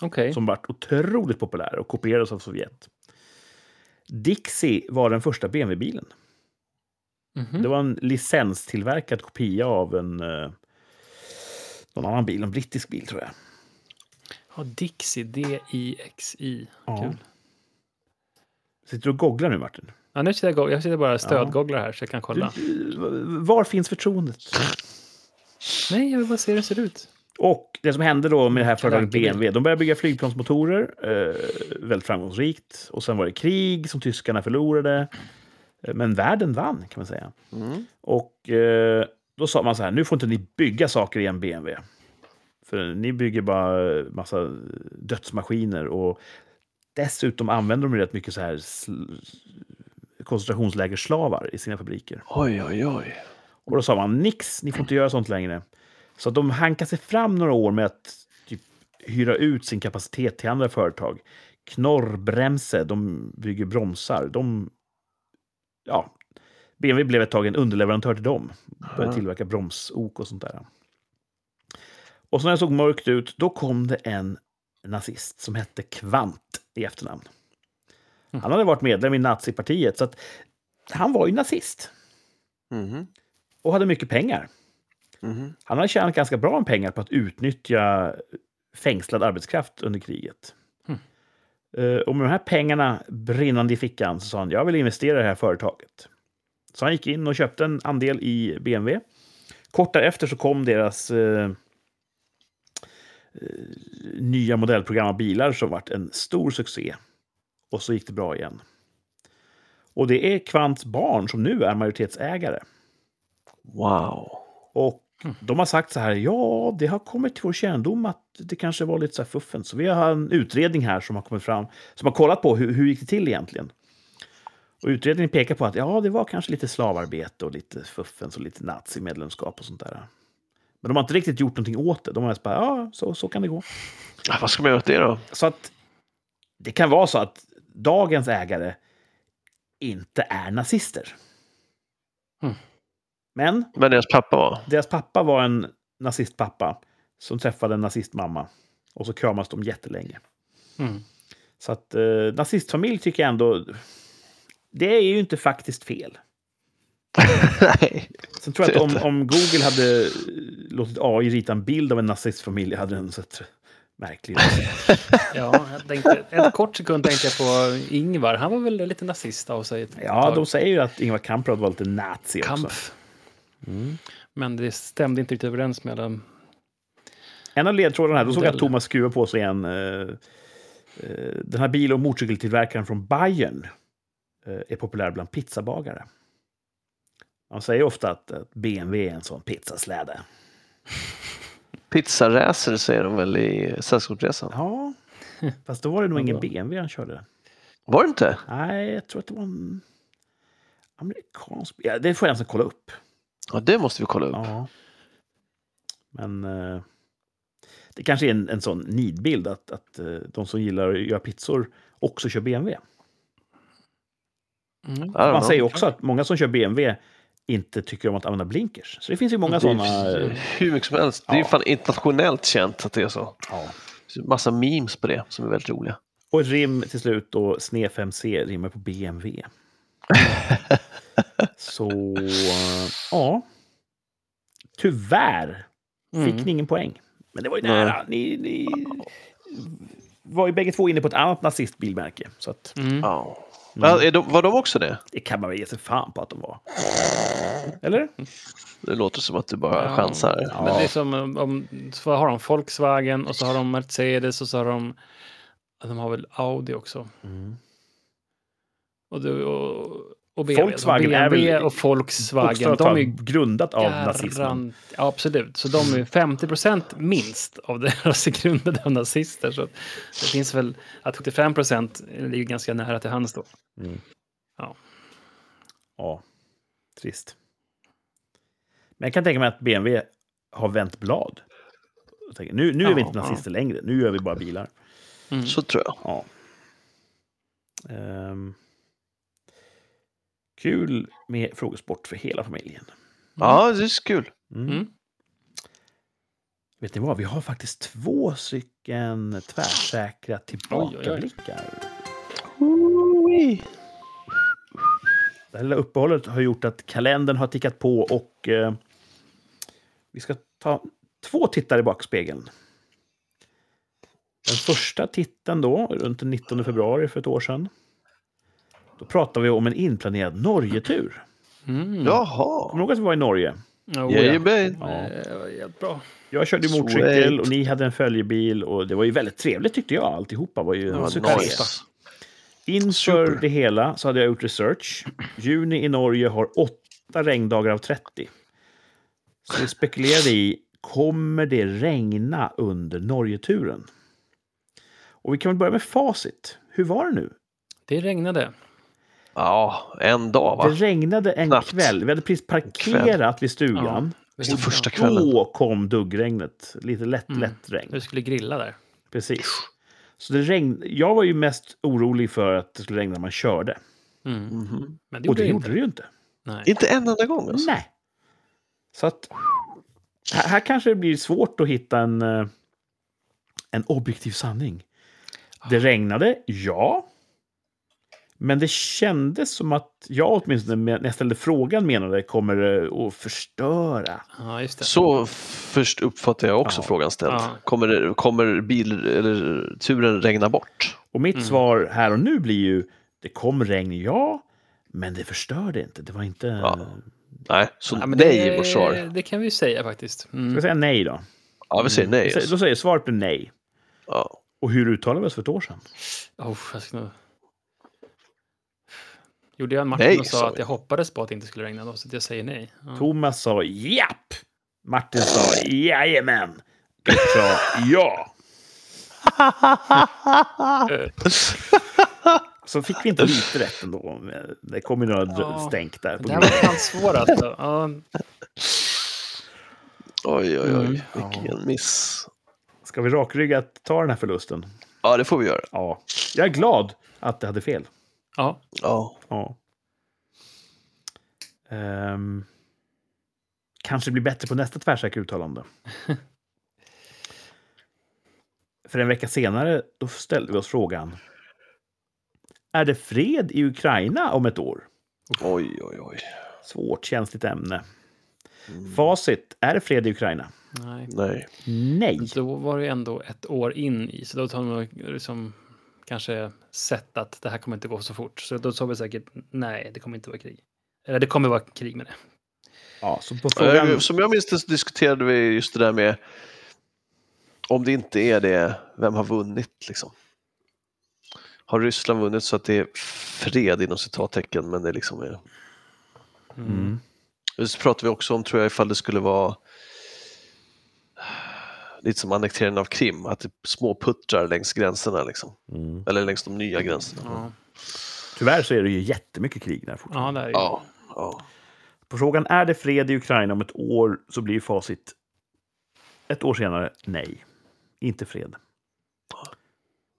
Okej. som vart otroligt populär och kopierades av Sovjet. Dixie var den första BMW-bilen. Mhm. Det var en licenstillverkad kopia av en eh, någon annan bil, en brittisk bil tror jag. Ja, Dixie, D-I-X-I. Ja. Kul. Sitter du och googlar nu Martin? Ja, nu sitter jag, jag sitter bara stödgooglar här så jag kan kolla. Du, var finns förtroendet? Nej, jag vill bara se hur det ser ut. Och det som hände då med det här företaget. BMW, de började bygga flygplansmotorer eh, väldigt framgångsrikt. Och sen var det krig som tyskarna förlorade. Eh, Men världen vann kan man säga. Mm. Och eh, då sa man så här, nu får inte ni bygga saker i en BMW. För ni bygger bara massa dödsmaskiner och dessutom använder de rätt mycket så här sl- koncentrationslägerslavar i sina fabriker. Oj, oj, oj. Och då sa man nix, ni får inte göra sånt längre. Så de hankade sig fram några år med att typ, hyra ut sin kapacitet till andra företag. Knorrbremse, de bygger bromsar. De, ja, BMW blev ett tag en underleverantör till dem. Började Ja. tillverka bromsok och sånt där. Och så när det såg mörkt ut, då kom det en nazist som hette Kvant i efternamn. Han hade varit medlem i nazipartiet, så att han var ju nazist Mhm. och hade mycket pengar. Mhm. Han hade tjänat ganska bra med pengar på att utnyttja fängslad arbetskraft under kriget. Eh, Och med de här pengarna brinnande i fickan så sa han jag vill investera i det här företaget. Så han gick in och köpte en andel i BMW. Kort därefter så kom deras eh, eh, nya modellprogram av bilar som vart en stor succé. Och så gick det bra igen. Och det är Kvants barn som nu är majoritetsägare. Wow. Och De har sagt så här, ja, det har kommit till vår kännedom att det kanske var lite så här fuffen. Så vi har en utredning här som har kommit fram, som har kollat på hur, hur gick det till egentligen. Och utredningen pekar på att ja, det var kanske lite slavarbete och lite fuffens och lite nazimedlemskap och sånt där. Men de har inte riktigt gjort någonting åt det. De har mest bara, ja, så, så kan det gå. Ja, Vad ska man göra åt det då? Så att det kan vara så att dagens ägare inte är nazister. Mm. Men Men deras pappa var? deras pappa var en nazistpappa som träffade en nazistmamma. Och så kramas de jättelänge. Mm. Så att eh, nazistfamilj tycker jag ändå... Det är ju inte faktiskt fel. Nej. Sen tror jag att om, om Google hade eh, låtit AI rita en bild av en nazistfamilj hade den sett märklig ut. Ja, jag tänkte, en kort sekund tänkte jag på Ingvar. Han var väl lite nazist av sig. Ja, de säger ju att Ingvar Kamprad var lite nazi också. Men det stämde inte riktigt överens med dem. En av ledtrådarna här, då såg jag att. Thomas skruvar på sig en... eh, den här bil och motorcykeltillverkaren från Bayern eh, är populär bland pizzabagare. Man säger ofta att, att BMW är en sån pizzasläde. Pizzaräser säger de väl i Sällskapsresan? Ja, fast då var det nog ingen? BMW han körde. Var det inte? Nej, jag tror att det var en amerikansk. Ja, det får jag ens kolla upp. Ja, det måste vi kolla upp. Ja. Men eh, det kanske är en, en sån nidbild att, att eh, de som gillar att göra pizzor också kör BMW. Mm. Man säger också att många som kör BMW inte tycker om att använda blinkers. Så det finns ju många sådana... ju hur mycket som helst. Det är ju Ja. fan internationellt känt att det är så. Ja. Det är Massa memes på det som är väldigt roliga. Och ett rim till slut då, SNE 5C rimmar på BMW. Så, eh, ja. Tyvärr fick Mm. ni ingen poäng. Men det var ju Nej. nära. Ni, ni var ju bägge två inne på ett annat nazistbilmärke. Så att Mm. Ja. Ja, är de, var de också det? det kan man väl ge sig fan på att de var. Eller? Det låter som att du bara Ja, chansar. Men det är som om, om så har de Volkswagen och så har de Mercedes och så har de ja, de har väl Audi också. Och, det, och, och BMW. Volkswagen är BMW väl och Volkswagen, de är grundat av nazismen. ja, absolut. Så de är 50 procent minst av deras är grundade av nazister. Så det finns väl att 75 procent ligger ganska nära till hands då. Ja, trist. Men jag kan tänka mig att BMW har vänt blad. Tänker, nu, nu är vi Ja, inte ja. nazister längre, nu gör vi bara bilar. Mm. Så tror jag. Ja. Ehm. Kul med frågesport för hela familjen. Ja, det är så kul. Mm. Mm. Vet ni vad, vi har faktiskt två stycken tvärsäkra tillbakablickar. Det här lilla uppehållet har gjort att kalendern har tickat på och eh, vi ska ta två tittar i backspegeln. Den första titten då, runt den 19 februari för ett år sedan. Då pratar vi om en inplanerad Norgetur. Mm. Jaha. Kommer du ihåg att vi var i Norge? Oh, Jajamän. Ja. Det var helt bra. Jag körde motorcykel och ni hade en följebil och det var ju väldigt trevligt tyckte jag. Alltihopa var ju var succé. nice. Inför Super. det hela så hade jag gjort research. Juni i Norge har åtta regndagar av 30. Så vi spekulerade i, kommer det regna under Norgeturen? Och vi kan väl börja med facit. Hur var det nu? Det regnade. Ja, en dag va? Det regnade en Knappt. kväll. Vi hade precis parkerat vid stugan. Just det, första kvällen. Då kom duggregnet. Lite lätt, Mm. lätt regn. Vi skulle grilla där. Precis. Så det regn... Jag var ju mest orolig för att det skulle regna när man körde. Mm. Mhm. Men det Och gjorde det gjorde inte. det ju inte. Nej. Inte en enda gång alltså. Nej. Så att... Här, här kanske det blir svårt att hitta en, eh, en objektiv sanning. Det regnade, ja. Men det kändes som att jag åtminstone när jag ställde frågan menade kommer det att förstöra. Ja, just det. Så först uppfattar jag också Ja. frågan ställd. Ja. Kommer, det, kommer bil eller turen regna bort? Och mitt Mm. svar här och nu blir ju det kom regn, ja. Men det förstörde inte. Det var inte... Ja. Nej, så Ja, men nej det, är vårt svar. Det kan vi säga faktiskt. Ska Mm. jag säga nej då? Ja, vi säger nej. Då säger- Då säger svaret blir nej. Ja. Och hur uttalade vi oss för ett år sedan? Oh, jag ska nog... Gjorde jag en match Nej, och sa sa att jag hoppades på att det inte skulle regna då, så att jag säger nej. Ja. Thomas sa japp! Martin sa jajamän. Gert sa ja. Så fick vi inte lite rätt ändå. Det kom ju några Ja. stänk där. På Det här var fan svårt alltså. Ja, Oj, oj, oj. Mm. Vilken miss. Ska vi rakryggat ta den här förlusten? Ja, det får vi göra. Ja. Jag är glad att det hade fel. Ja. Ja. Ja. Ehm, kanske blir bättre på nästa tvärsäkra uttalande. För en vecka senare då ställde vi oss frågan. Är det fred i Ukraina om ett år? Oj, oj, oj. Svårt, känsligt ämne. Facit, är det fred i Ukraina? Nej. Nej. Nej. Då var det ändå ett år in i, så då har man liksom kanske sett att det här kommer inte gå så fort. Så då sa vi säkert nej, det kommer inte vara krig. Eller det kommer vara krig med det. Ja, så på frågan... Eh, Som jag minns det så diskuterade vi just det där med om det inte är det, vem har vunnit liksom? Har Ryssland vunnit så att det är fred inom citattecken men det liksom är... Mm. Så pratar vi också om, tror jag, ifall det skulle vara lite som annekteringen av Krim, att det småputtrar längs gränserna liksom. Mm. Eller längs de nya gränserna. Ja, Tyvärr så är det ju jättemycket krig där fortfarande. ja det är ju. Ja, ja. På frågan är det fred i Ukraina om ett år så blir facit ett år senare nej. Inte fred.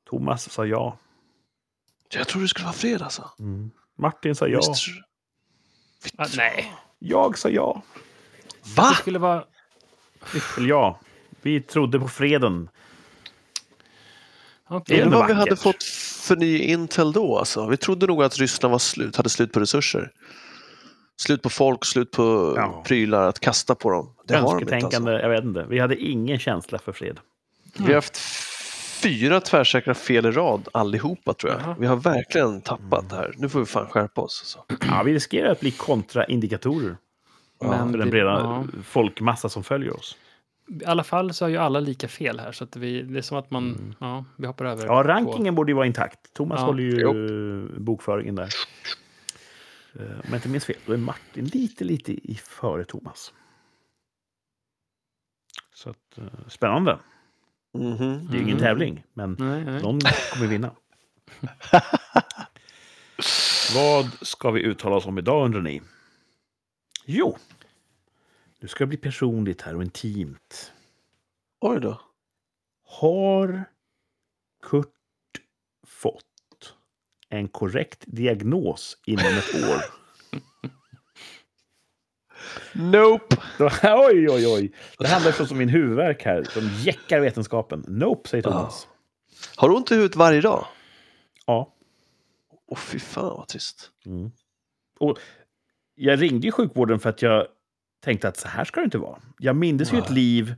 Thomas sa ja. Jag tror det skulle vara fred alltså. Martin sa ja. Visst. Ah, nej, Jag sa ja. Va? det skulle vara... Eller ja. Vi trodde på freden. Det är Undrar vad vi hade fått för ny intel då alltså. Vi trodde nog att Ryssland var slut, hade slut på resurser. Slut på folk, slut på Ja. prylar att kasta på dem. Det har de inte alltså. jag vet inte. Vi hade ingen känsla för fred. Vi har haft fyra tvärsäkra fel i rad allihopa tror jag. Jaha. Vi har verkligen tappat här. Nu får vi fan skärpa oss. Alltså. Ja, vi riskerar att bli kontraindikatorer Men för den det- breda ja. folkmassa som följer oss. I alla fall så har ju alla lika fel här, så att vi, det är som att man, ja, vi hoppar över. Ja, på- rankingen borde ju vara intakt. Thomas Ja. håller ju bokföringen där. Eh, Om jag inte minns fel, då är Martin lite, lite i före Thomas. Så att, eh, spännande. Mhm. Det är ju ingen Mm. tävling, men Nej, nej. någon kommer vinna. Vad ska vi uttala oss om idag undrar ni? Jo, nu ska det bli personligt här och intimt. Oj då. Har Kurt fått en korrekt diagnos inom ett år? Nope. Oj, oj, oj. Det handlar förstås om min huvudvärk här, som jäckar vetenskapen. Nope, säger Thomas. Har du ont i huvudet varje dag? Ja. Åh fy fan vad trist. Mm. Och jag ringde ju sjukvården för att jag tänkte att så här ska det inte vara. Jag mindes ju ett liv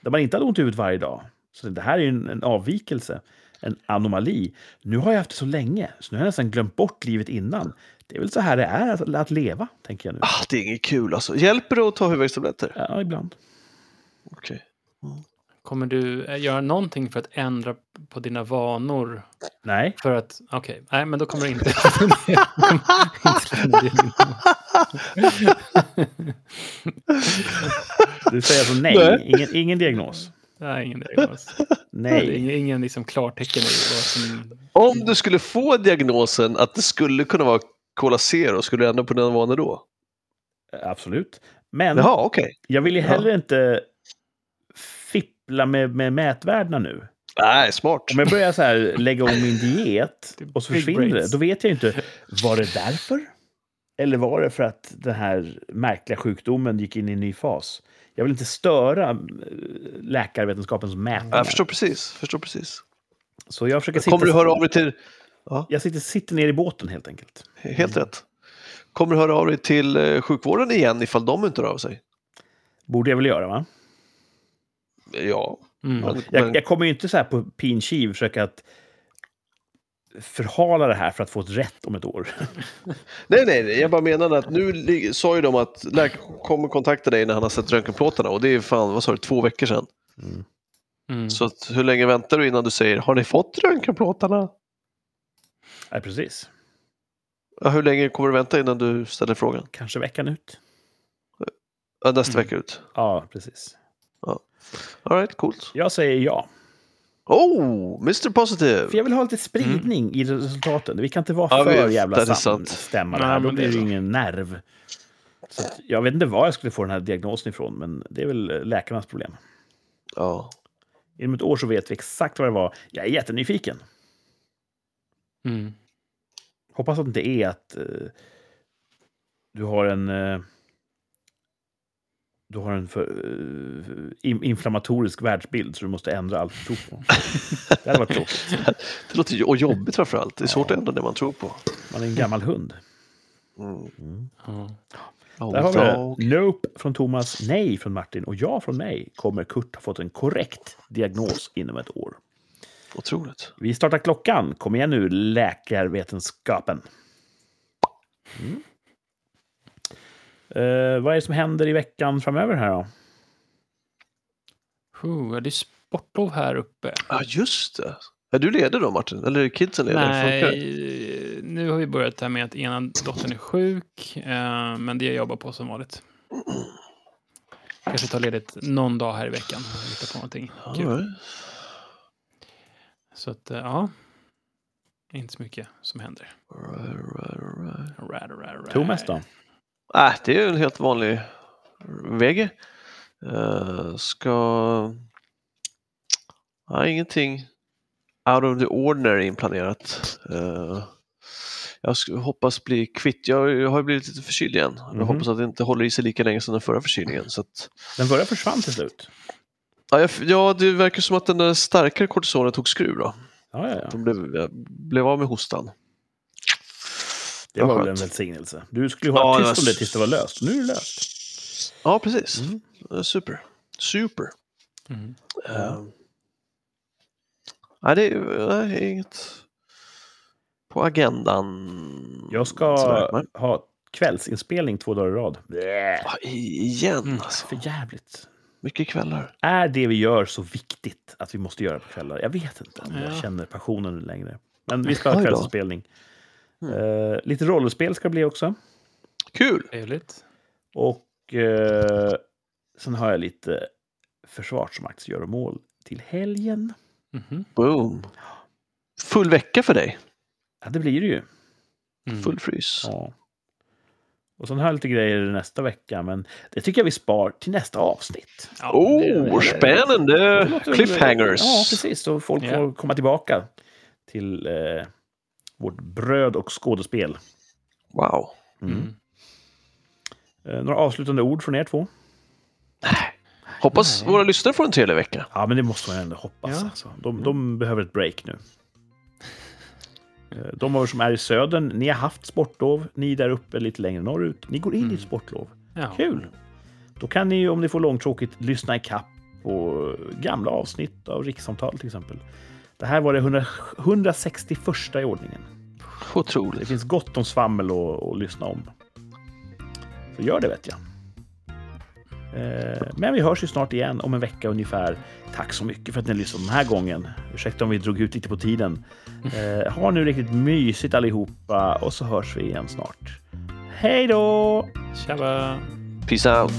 där man inte hade ont i huvudet varje dag. Så det här är en, en avvikelse, en anomali. Nu har jag haft det så länge, så nu har jag nästan glömt bort livet innan. Det är väl så här det är att, att leva, tänker jag nu. Ah, det är inget kul alltså. Hjälper det att ta huvudvärkstabletter? Ja, ibland. Okej. Kommer du eh, göra någonting för att ändra på dina vanor? Nej. För att, okej, nej men då kommer det inte... Du säger alltså nej, Nej. Ingen, ingen diagnos. nej, ingen diagnos. Det är Nej. ingen, ingen liksom klartecken i vad som... Om du skulle få diagnosen att det skulle kunna vara Cola Zero, skulle du ändra på dina vanor då? Absolut. Men Jaha, okej. jag vill ju heller inte fippla med, med mätvärdena nu. Nej, smart. Om jag börjar så här lägga om min diet och så försvinner det, då vet jag inte. Var det därför? Eller var det för att den här märkliga sjukdomen gick in i en ny fas? Jag vill inte störa eh, läkarvetenskapens mätningar. Jag förstår precis. Förstår precis. Så jag försöker sitta, Kommer du höra av dig till... jag sitter, sitter ner i båten helt enkelt. Helt rätt. Kommer du höra av dig till eh, sjukvården igen ifall de inte hör av sig? Borde jag väl göra, va? Ja. Mm. Men, Jag, jag kommer ju inte så här på pin kiv försöka att förhala det här för att få ett rätt om ett år. Nej, nej, nej, jag bara menade att nu sa ju de att läkaren kommer kontakta dig när han har sett röntgenplåtarna och det är fan, vad sa du, två veckor sedan. Mm. Så att, hur länge väntar du innan du säger, har ni fått röntgenplåtarna? Nej, precis. Ja, hur länge kommer du vänta innan du ställer frågan? Kanske veckan ut. Ja, nästa Mm. vecka ut. Ja, precis. All right, coolt. Jag säger ja. Oh, Mr Positive! För jag vill ha lite spridning i resultaten. Vi kan inte vara Ja, för vi- jävla det är sam- sant. stämmande Nej, här. Då men det blir är det bra. ingen nerv. Så jag vet inte var jag skulle få den här diagnosen ifrån, men det är väl läkarnas problem. Ja. Inom ett år så vet vi exakt vad det var. Jag är jättenyfiken. Mm. Hoppas att det inte är att eh, du har en... Eh, du har en för, in, inflammatorisk världsbild så du måste ändra allt du tror på. Det hade varit tråkigt. Det låter ju- och jobbigt framför allt. Det är svårt Ja. att ändra det man tror på. Man är en gammal hund. Mm. Mm. Ja. Oh, Där har vi det. Nope från Thomas, nej från Martin och ja från mig. Kommer Kurt ha fått en korrekt diagnos inom ett år. Otroligt. Vi startar klockan. Kom igen nu, läkarvetenskapen. Mm. Eh, vad är det som händer i veckan framöver här då? Är det sportlov här uppe? Ja, just det. Är du ledig då Martin? Eller är kidsen det? Nej, nu har vi börjat här med att ena dottern är sjuk, eh, men det jag jobbar på som vanligt. Kanske ta ledigt någon dag här i veckan och hitta på någonting kul. right. Så att, eh, ja. Inte så mycket som händer. All right, all right, all right. Right, right, right. Thomas då? Äh, det är en helt vanlig VG. Uh, ska... Nej, ingenting out of the ordinary inplanerat. Uh, jag hoppas bli kvitt. Jag, jag har blivit lite förkyld igen. Jag Mhm. hoppas att det inte håller i sig lika länge som den förra förkylningen. Så att, Den börjar försvann till slut. ja, jag, ja, det verkar som att den där starkare kortisonen tog skruv då. Ja, ja, ja. De blev, jag blev av med hostan. Det var väl en välsignelse. Du skulle ju hålla Ja, tyst om var det tills det var löst. Nu är det löst. Ja, precis. Mm. Super. Super. Mm. Uh, nej, det är, inget på agendan. Jag ska Sådär, ha kvällsinspelning två dagar i rad. Ja, igen Mm. alltså. För jävligt. Mycket kvällar. Är det vi gör så viktigt att vi måste göra på kvällar? Jag vet inte om jag Ja. känner passionen längre. Men vi ska ha kvällsinspelning. Mm. Eh, lite rollspel ska det bli också. Kul! Trevligt. Och eh, sen har jag lite försvarsmaktsgöromål till helgen. Mhm. Boom. Full vecka för dig. Ja, det blir det ju. Mm. Full frys. Ja. Och sen har jag lite grejer nästa vecka, men det tycker jag vi spar till nästa avsnitt. Ja, Oh, det- det spännande! väl- Cliffhangers. Ja, precis. Så folk Ja. får komma tillbaka till eh, vårt bröd och skådespel. Wow. Mm. Mm. Eh, några avslutande ord från er två? Hoppas Nej. våra lyssnare får en trevlig vecka. Ja, men det måste man ändå hoppas. Ja. Alltså. De, de behöver ett break nu. Eh, De av er som är i södern, ni har haft sportlov. Ni där uppe lite längre norrut, ni går in i Mm. ett sportlov. Ja. Kul! Då kan ni, om ni får långtråkigt, lyssna i kapp på gamla avsnitt av rikssamtal till exempel. Det här var det 100, 161 i ordningen. Det Otroligt. finns gott om svammel att, att lyssna om. Så gör det vet jag. Eh, Men vi hörs ju snart igen om en vecka ungefär. Tack så mycket för att ni lyssnade den här gången. Ursäkta om vi drog ut lite på tiden. Eh, Ha nu riktigt mysigt allihopa och så hörs vi igen snart. Hej då! Tjaba! Peace out.